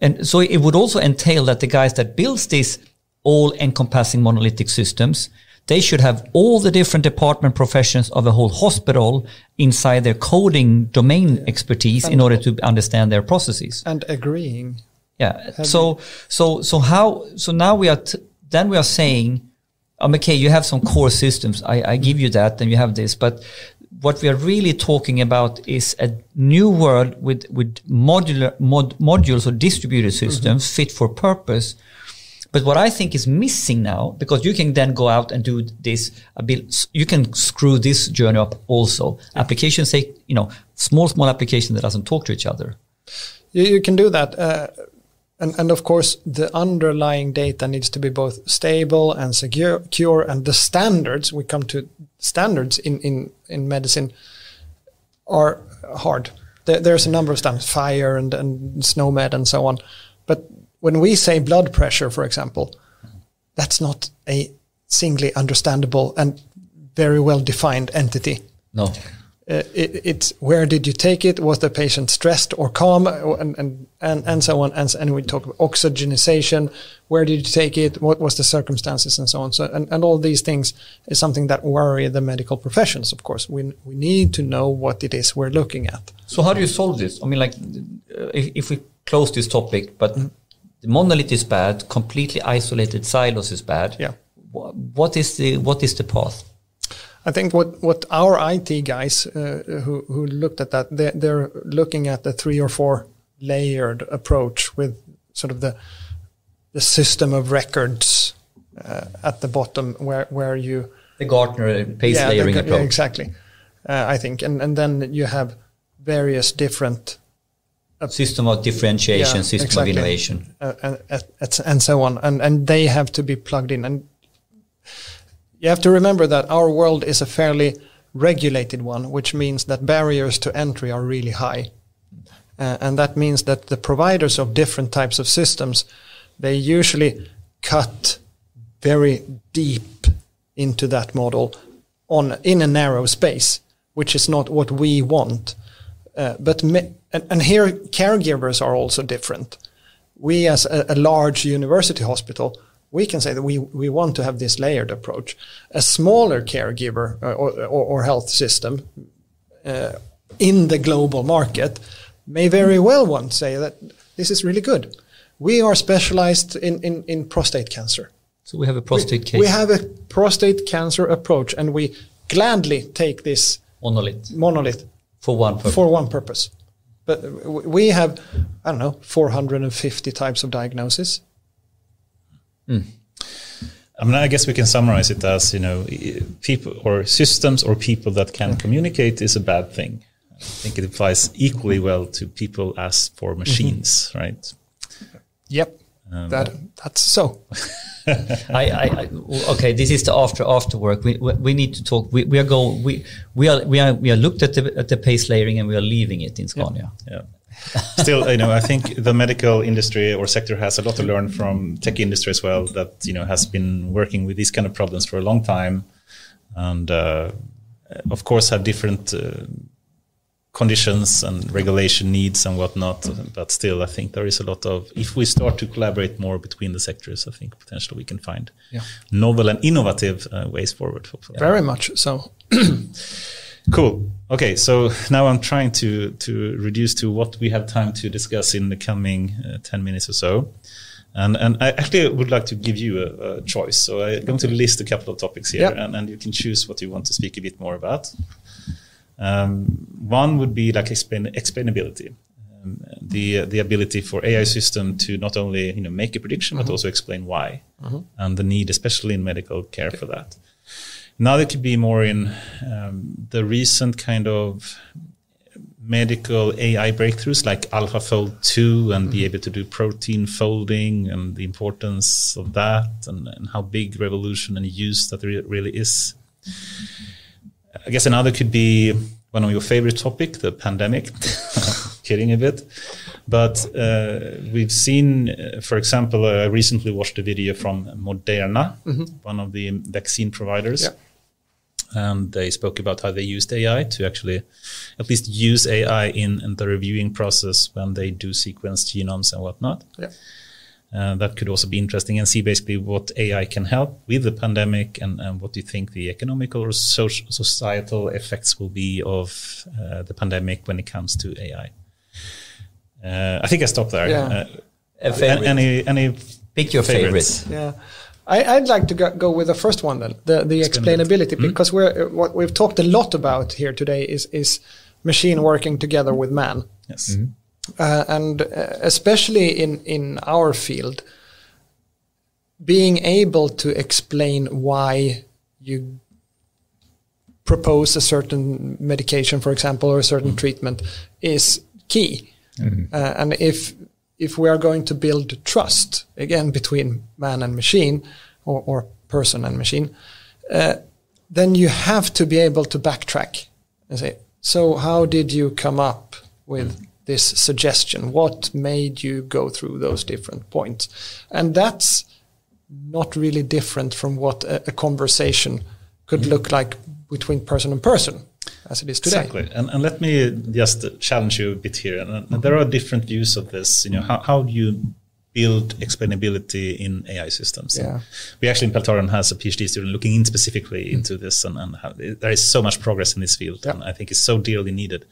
And so it would also entail that the guys that builds these all encompassing monolithic systems, they should have all the different department professions of a whole hospital inside their coding domain yeah. expertise and in order to understand their processes. And agreeing. Yeah. so, so, so how, so now we are, t- then we are saying um, okay, you have some core systems. I, I give you that, and you have this. But what we are really talking about is a new world with with modular mod, modules or distributed systems mm-hmm. fit for purpose. But what I think is missing now, because you can then go out and do this you can screw this journey up also. Applications say, you know, small, small application that doesn't talk to each other. You, you can do that. Uh, and, and of course, the underlying data needs to be both stable and secure. And the standards, we come to standards in, in, in medicine, are hard. There, there's a number of standards, FHIR and, and SNOMED and so on. But when we say blood pressure, for example, that's not a singly understandable and very well defined entity. No uh, it, it's where did you take it? Was the patient stressed or calm, and and and, and so on. And, and we talk about oxygenization. Where did you take it? What was the circumstances, and so on. So and, and all these things is something that worry the medical professions. Of course, we we need to know what it is we're looking at. So how do you solve this? I mean, like if, if we close this topic, but mm. the monolith is bad, completely isolated silos is bad. Yeah. What is the what is the path? I think what, what our IT guys uh, who, who looked at that, they're, they're looking at the three or four layered approach with sort of the, the system of records uh, at the bottom where, where you. The Gartner pace yeah, layering the, approach. Yeah, exactly. Uh, I think. And, and then you have various different system of differentiation, yeah, system exactly. of innovation, uh, and, and, so on, and and they have to be plugged in. And you have to remember that our world is a fairly regulated one, which means that barriers to entry are really high. Uh, and that means that the providers of different types of systems, they usually cut very deep into that model on in a narrow space, which is not what we want. Uh, but me, and, and, here caregivers are also different. We, as a, a large university hospital, we can say that we, we want to have this layered approach. A smaller caregiver uh, or, or, or, health system uh, in the global market may very well want to say that this is really good. We are specialized in, in, in prostate cancer. So we have a prostate we, case. We have a prostate cancer approach, and we gladly take this monolith monolith for one purpose. for one purpose. But we have, I don't know, 450 types of diagnosis Mm. I mean, I guess we can summarize it as you know, people or systems or people that can communicate is a bad thing. I think it applies equally well to people as for mm-hmm. machines, mm-hmm. right? Yep, um, that that's so. I, I, okay. This is the after after work. We we need to talk. We, we are go. We we are we are we are looked at the at the pace layering and we are leaving it in Scania. Yeah. yeah still, you know, I think the medical industry or sector has a lot to learn from tech industry as well. That you know has been working with these kind of problems for a long time, and uh, of course have different uh, conditions and regulation needs and whatnot. But still, I think there is a lot of if we start to collaborate more between the sectors, I think potentially we can find yeah. novel and innovative uh, ways forward. Hopefully. Very much so. Cool. Okay, so now I'm trying to to reduce to what we have time to discuss in the coming uh, ten minutes or so, and and I actually would like to give you a, a choice. So I'm going to list a couple of topics here, yep. and, and you can choose what you want to speak a bit more about. Um, one would be like explain, explainability, um, the the ability for AI system to not only you know make a prediction mm -hmm. but mm-hmm. also explain why, mm -hmm. and the need, especially in medical care, okay. for that. Now it could be more in um, the recent kind of medical AI breakthroughs like AlphaFold 2 and mm-hmm. be able to do protein folding and the importance of that and, and how big revolution and use that re- really is. I guess another could be one of your favorite topic, the pandemic. Kidding a bit, but uh, we've seen, uh, for example, I recently watched a video from Moderna, mm-hmm. one of the vaccine providers. Yeah and they spoke about how they used AI to actually at least use AI in, in the reviewing process when they do sequence genomes and whatnot. Yeah. Uh, that could also be interesting and see basically what AI can help with the pandemic and, and what do you think the economical or social, societal effects will be of uh, the pandemic when it comes to AI. Uh, I think I stop there. Yeah. Uh, any any pick your favorites. Yeah. I, would like to go, go, with the first one then, the, the explainability, mm-hmm. because we're what we've talked a lot about here today is is machine working together with man. Yes, mm-hmm. uh, and uh, especially in in our field, being able to explain why you propose a certain medication, for example, or a certain mm-hmm. treatment is key. Mm-hmm. Uh, and if if we are going to build trust again between man and machine, or, or person and machine, uh, then you have to be able to backtrack and say, so how did you come up with this suggestion? What made you go through those different points? And that's not really different from what a, a conversation could mm-hmm. look like between person and person as it is today. Exactly. And, and let me just challenge you a bit here. And, and there are different views of this. You know, how, how do you build explainability in AI systems? Yeah. We actually in Peltarion has a PhD student looking in specifically mm. into this, and, and how, there is so much progress in this field, yeah. and I think it's so dearly needed.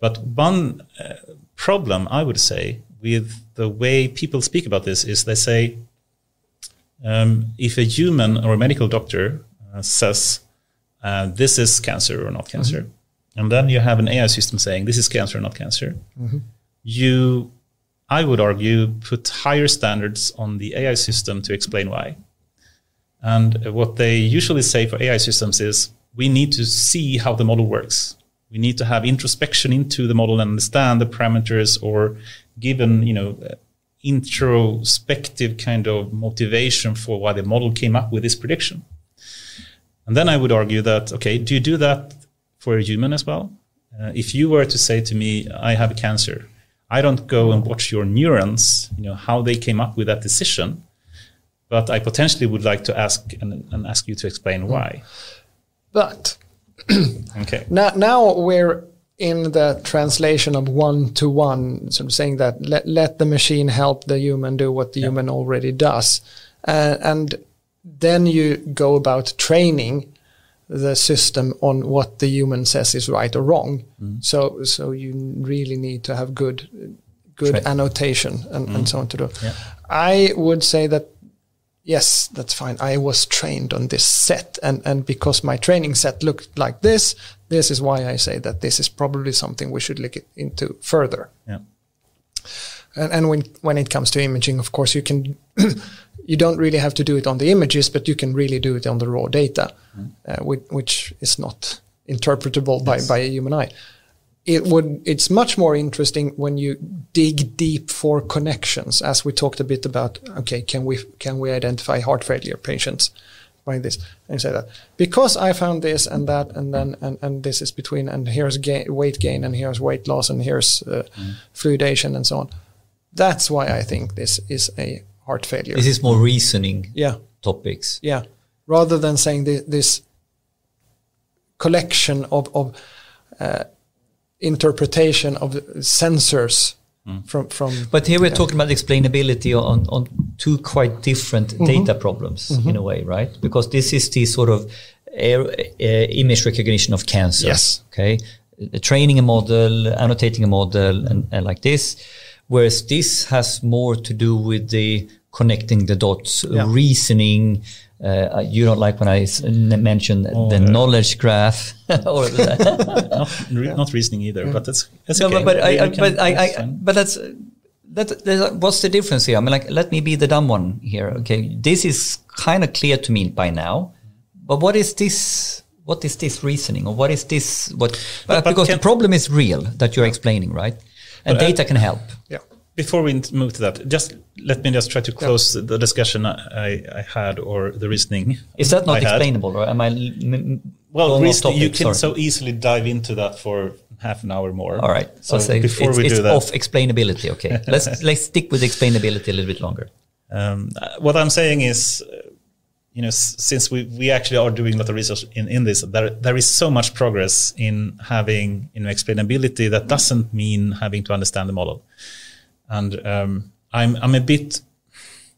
But one uh, problem I would say with the way people speak about this is they say um, if a human or a medical doctor uh, says uh, this is cancer or not cancer. Mm-hmm. And then you have an AI system saying this is cancer or not cancer. Mm-hmm. You, I would argue, put higher standards on the AI system to explain why. And what they usually say for AI systems is we need to see how the model works. We need to have introspection into the model and understand the parameters or given, you know, introspective kind of motivation for why the model came up with this prediction. And then I would argue that, okay, do you do that for a human as well? Uh, if you were to say to me, I have cancer, I don't go and watch your neurons, you know, how they came up with that decision, but I potentially would like to ask and, and ask you to explain why. But okay, now, now we're in the translation of one to one, sort of saying that let, let the machine help the human do what the yeah. human already does. Uh, and then you go about training the system on what the human says is right or wrong. Mm. So so you really need to have good good annotation and, mm. and so on to do. Yeah. I would say that yes, that's fine. I was trained on this set and, and because my training set looked like this, this is why I say that this is probably something we should look into further. Yeah. And, and when when it comes to imaging, of course, you can you don't really have to do it on the images, but you can really do it on the raw data, mm. uh, which, which, is not interpretable by, yes. by a human eye. It would. It's much more interesting when you dig deep for connections, as we talked a bit about. Okay, can we can we identify heart failure patients by this and say that because I found this and that and then and, and this is between and here's gain, weight gain and here's weight loss and here's uh, mm. fluidation and so on. That's why I think this is a heart failure. This is more reasoning yeah. topics. Yeah. Rather than saying the, this collection of, of uh, interpretation of sensors mm. from, from. But here we're talking about explainability on, on two quite different mm -hmm. data problems mm -hmm. in a way, right? Because this is the sort of air, uh, image recognition of cancer. Yes. Okay. training a model, annotating a model, and, and like this Whereas this has more to do with the connecting the dots, yeah. reasoning. Uh, you don't like when I mention oh, the knowledge graph, or not, re not reasoning either. But that's that's no, okay. But, but, I, but I, I, but that's that, what's the difference here? I mean, like, let me be the dumb one here. Okay, this is kind of clear to me by now, but what is this? What is this reasoning, or what is this? What? But, because the problem is real that you're explaining, right? And but, uh, data can help. Yeah. Before we move to that, just let me just try to close yeah. the discussion I, I, had or the reasoning. Is that not explainable, or am I? well, you can Sorry. so easily dive into that for half an hour more. All right. So, so before it's, we it's do that, off explainability. Okay, let's let's stick with explainability a little bit longer. Um, what I'm saying is, you know, since we, we actually are doing a lot of research in, in this, there, there is so much progress in having, you know, explainability that doesn't mean having to understand the model. And um, I'm, I'm a bit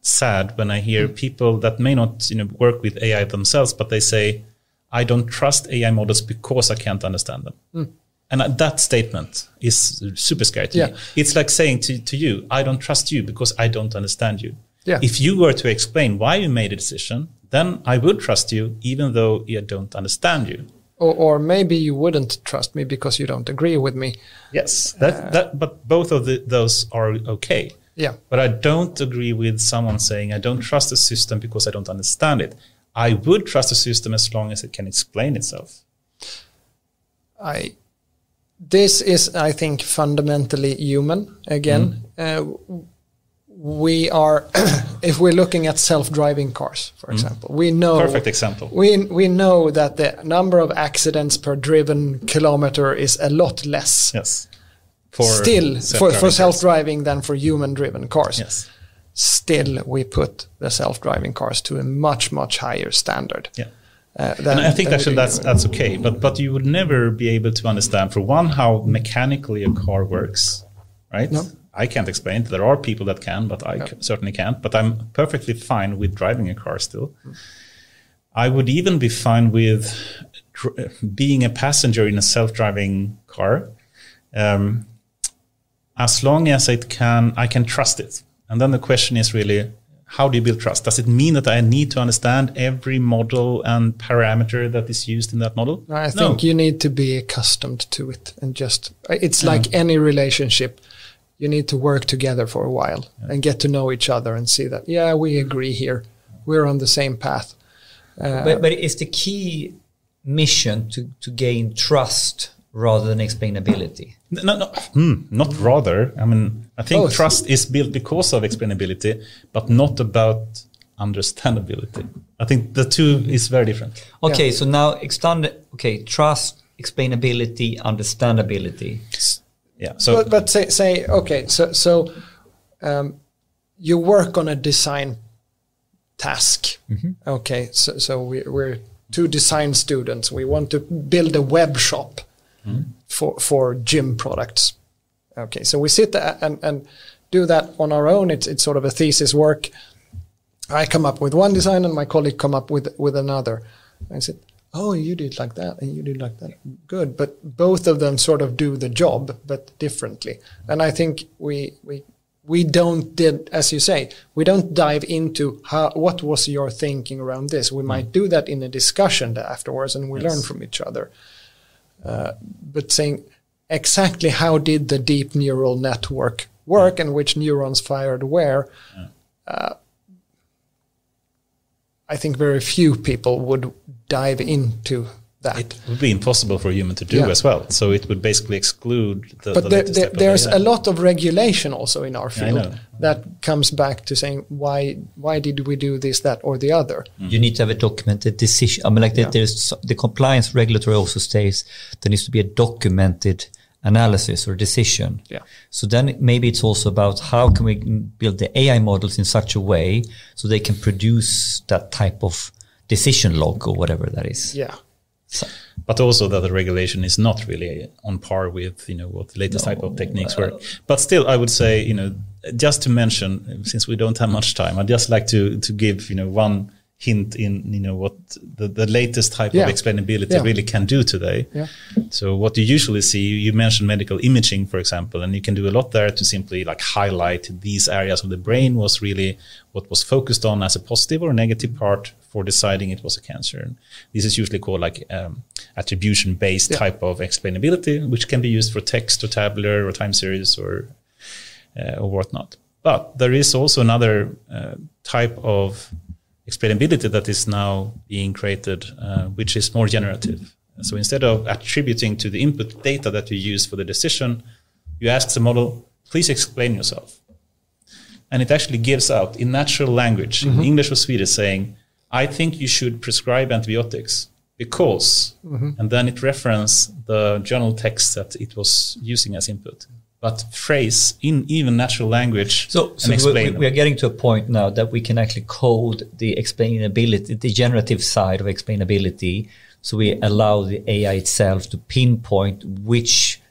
sad when I hear people that may not, you know, work with AI themselves, but they say, I don't trust AI models because I can't understand them. Mm. And that statement is super scary to yeah. me. It's like saying to, to you, I don't trust you because I don't understand you. Yeah. If you were to explain why you made a decision, then I would trust you, even though I don't understand you. Or, or maybe you wouldn't trust me because you don't agree with me. Yes, that, that, but both of the, those are okay. Yeah. But I don't agree with someone saying I don't trust the system because I don't understand it. I would trust the system as long as it can explain itself. I this is I think fundamentally human again. Uh, we are if we're looking at self-driving cars for example we know Perfect example. we we know that the number of accidents per driven kilometer is a lot less Yes. For still for, self-driving for cars. self-driving than for human driven cars Yes. still we put the self-driving cars to a much much higher standard Yeah. uh, than, And I think actually that's that's okay, but but you would never be able to understand for one how mechanically a car works, right? No. I can't explain. it. There are people that can, but I c- certainly can't. But I'm perfectly fine with driving a car still. I would even be fine with being a passenger in a self-driving car, um, as long as it can, I can trust it. And then the question is really, how do you build trust? Does it mean that I need to understand every model and parameter that is used in that model? I think you need to be accustomed to it and just it's like any relationship you need to work together for a while and get to know each other and see that yeah we agree here we're on the same path uh, but, but is the key mission to, to gain trust rather than explainability? No, no, hmm, not rather. I mean, I think Both. trust is built because of explainability, but not about understandability. I think the two is very different. Okay, so now extend. Okay, trust, explainability, understandability. Yeah. So but, but say say okay so so um, you work on a design task. Okay so so we, we're two design students. We want to build a web shop for for gym products. Okay so we sit there and and do that on our own. It's it's sort of a thesis work. I come up with one design and my colleague come up with with another. I said oh you did like that and you did like that. Good but both of them sort of do the job but differently. And i think we we we don't did as you say we don't dive into how what was your thinking around this. We might do that in a discussion afterwards and we learn from each other. Uh, but saying exactly how did the deep neural network work and which neurons fired where uh, I think very few people would dive into that. it would be impossible for a human to do Yeah. as well. So it would basically exclude the, but the there, latest there, step there's AI. a lot of regulation also in our field know. that comes back to saying why why did we do this that or the other mm-hmm. You need to have a documented decision. I mean, like Yeah. that there's the compliance regulatory also states there needs to be a documented analysis or decision. Yeah. So then maybe it's also about how can we build the AI models in such a way so they can produce that type of decision log or whatever that is. yeah So- but also that the regulation is not really on par with you know what the latest type of techniques were. But still, I would say you know just to mention since we don't have much time, I'd just like to to give you know one hint in you know what the, the latest type Yeah. of explainability Yeah. really can do today. Yeah. So what you usually see, you mentioned medical imaging, for example, and you can do a lot there to simply like highlight these areas of the brain was really what was focused on as a positive or negative part for deciding it was a cancer. This is usually called like um, attribution-based Yeah. type of explainability, which can be used for text or tabular or time series or uh, or whatnot. But there is also another uh, type of explainability that is now being created, uh, which is more generative. So instead of attributing to the input data that you use for the decision, you ask the model, please explain yourself. And it actually gives out in natural language, in English or Swedish, saying, I think you should prescribe antibiotics because, and then it reference the journal text that it was using as input. But phrase in even natural language So, and so we, explain. we, we are getting to a point now that we can actually code the explainability, the generative side of explainability. So we allow the AI itself to pinpoint which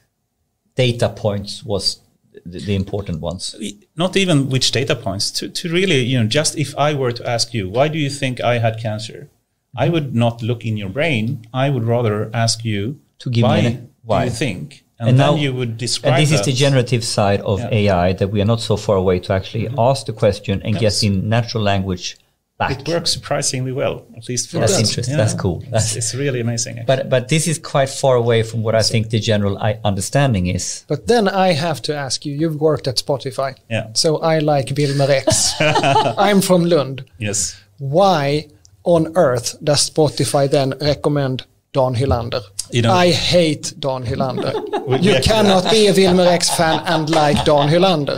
data points was the, the important ones. not even which data points to, to really you know just if i were to ask you why do you think i had cancer i would not look in your brain i would rather ask you To give me why, an- why? do you think And, And then now- you would describe And this is the generative side of Yeah. AI that we are not so far away to actually mm-hmm. ask the question and Yes. get in natural language back. It works surprisingly well, at least for That's us. interesting. That's cool. That's- it's really amazing. actually. But but this is quite far away from what I think the general I- understanding is. But then I have to ask you, you've worked at Spotify. Yeah. So I like Wilmer X. I'm from Lund. yes. Why on earth does Spotify then recommend Dan Hylander? You know- I hate Dan Hylander. You cannot be a Wilmer X fan and like Dan Hylander.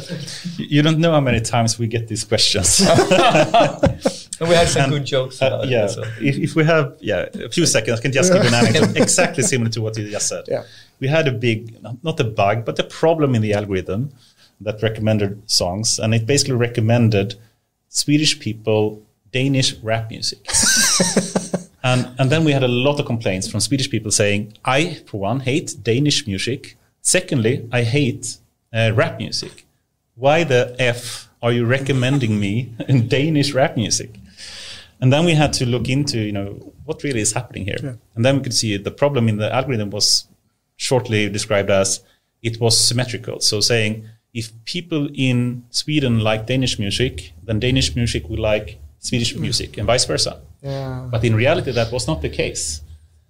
You don't know how many times we get these questions. we had some And, good jokes uh, about yeah, it. so. if, if we have yeah a few seconds, I can just give an anecdote exactly similar to what you just said. Yeah. We had a big, not- not a bug, but a problem in the algorithm that recommended songs, and it basically recommended Swedish people Danish rap music. And and then we had a lot of complaints from Swedish people saying, I for one hate Danish music. Secondly, I hate uh, rap music. Why the f are you recommending me in Danish rap music? And then we had to look into, you know, what really is happening here. And then we could see the problem in the algorithm was shortly described as it was symmetrical. So saying if people in Sweden like Danish music, then Danish music will like Swedish music and vice versa. Yeah. But in reality, that was not the case.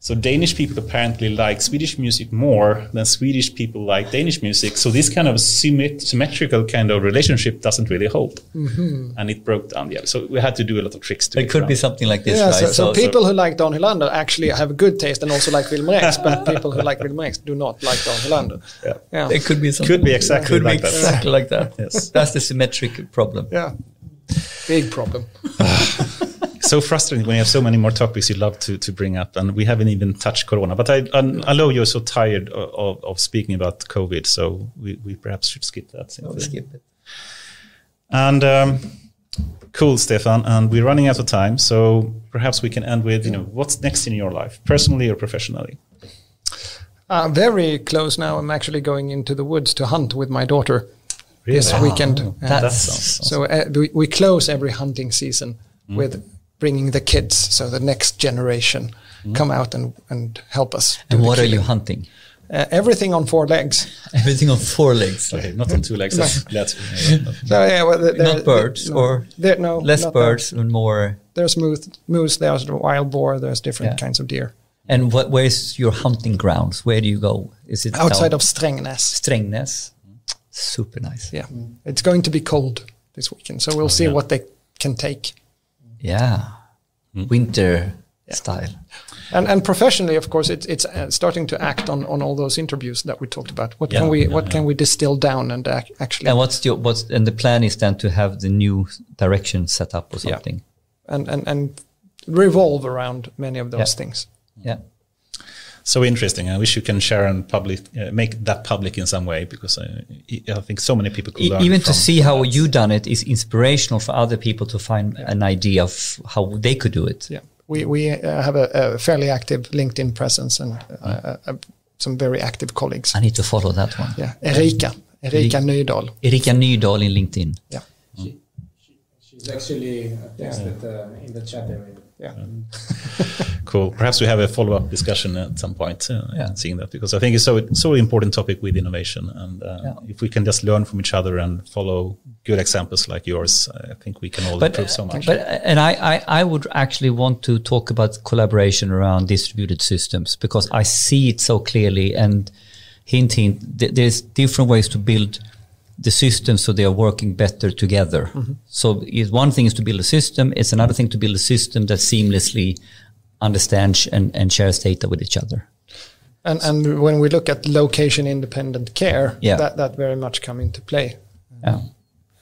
So Danish people apparently like Swedish music more than Swedish people like Danish music. So this kind of symmet- symmetrical kind of relationship doesn't really hold, mm-hmm. and it broke down. Yeah, so we had to do a lot of tricks. To It get could be something like this, Yeah, right? so, so people who like Dan Hylander actually have a good taste and also like Wilmer X, but people who like Wilmer X do not like Dan Hylander. Yeah. Yeah. it could be something. Could be exactly could like be that. exactly like that. Yes. That's the symmetric problem. Yeah. Big problem. so frustrating when you have so many more topics you love to, to bring up, and we haven't even touched Corona. But I, I, I know you're so tired of, of, of speaking about COVID, so we, we perhaps should skip that. We'll skip it. And um, cool, Stefan. And we're running out of time, so perhaps we can end with you know what's next in your life, personally or professionally. Uh, very close now. I'm actually going into the woods to hunt with my daughter this Really? weekend. Oh, Uh, That's sounds so uh, we, we close every hunting season with bringing the kids, so the next generation come out and, and help us. And what are you hunting? Uh, everything on four legs. Everything on four legs. Okay, not on two legs. That's, that's So yeah, well, there- Not birds no, or no, Less birds and more. There's moose, moose. There's the wild boar. There's different Yeah. kinds of deer. And what? Where's your hunting grounds? Where do you go? Is it Outside down of Strängnäs. Strängnäs? Super nice. Yeah, it's going to be cold this weekend, so we'll see yeah. what they can take. Yeah. Winter style. And and professionally, of course, it's it's uh, starting to act on, on all those interviews that we talked about. What Yeah, can we yeah, what yeah. can we distill down and ac- actually And what's your what's and the plan is then to have the new direction set up or Yeah. something. and, and and revolve around many of those Yeah. things. Yeah. So interesting. I wish you can share and public uh, make that public in some way because I, I think so many people could E- learn even to see how that. you done it is inspirational for other people to find an idea of how they could do it. Yeah, we we uh, have a, a fairly active LinkedIn presence and uh, uh, uh, some very active colleagues. I need to follow that one. Yeah, Erika, Erika Nydahl. Erika Nydahl in LinkedIn. Yeah, she She's actually texted uh, in the chat area. Yeah. Cool. Perhaps we have a follow-up discussion at some point, uh, Yeah. seeing that because I think it's so so important topic with innovation, and uh, Yeah. if we can just learn from each other and follow good examples like yours, I think we can all But, improve so much. but and I, I, I would actually want to talk about collaboration around distributed systems because I see it so clearly and hint hint th- there's different ways to build the system so they are working better together. So is one thing is to build a system, it's another thing to build a system that seamlessly understands and, and shares data with each other. And and when we look at location independent care, Yeah. that that very much come into play. Yeah.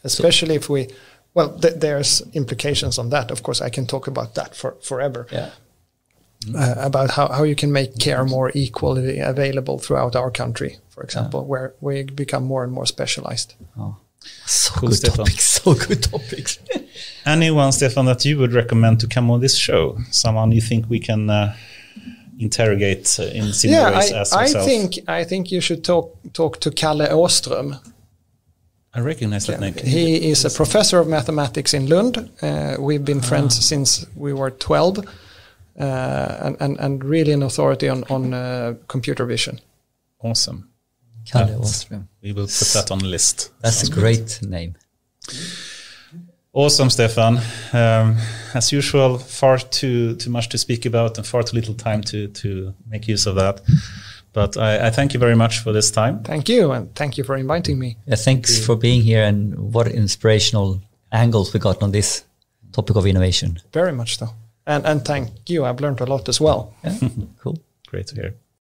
especially if we well th- there's implications on that of course i can talk about that for forever Yeah. uh, about how, how you can make care more equally available throughout our country for example where we become more and more specialized So Cool, good Stefan. topics. So good topics. Anyone, Stefan, that you would recommend to come on this show? Someone you think we can uh, interrogate uh, in similar yeah ways I, as I think i think you should talk talk to kalle åström I recognize that name. he is a professor of mathematics in lund uh, we've been Ah. friends since we were 12 uh, and, and, and really an authority on, on uh, computer vision Awesome. Kalle Yeah. Åström. We will put that on the list. That's a great name. Awesome, Stefan. Um, as usual, far too too much to speak about and far too little time to to make use of that. But I, I thank you very much for this time. Thank you, and thank you for inviting me. Yeah, thanks for being here and what inspirational angles we got on this topic of innovation. Very much so. And and thank you. I've learned a lot as well. Yeah, cool. Great to hear.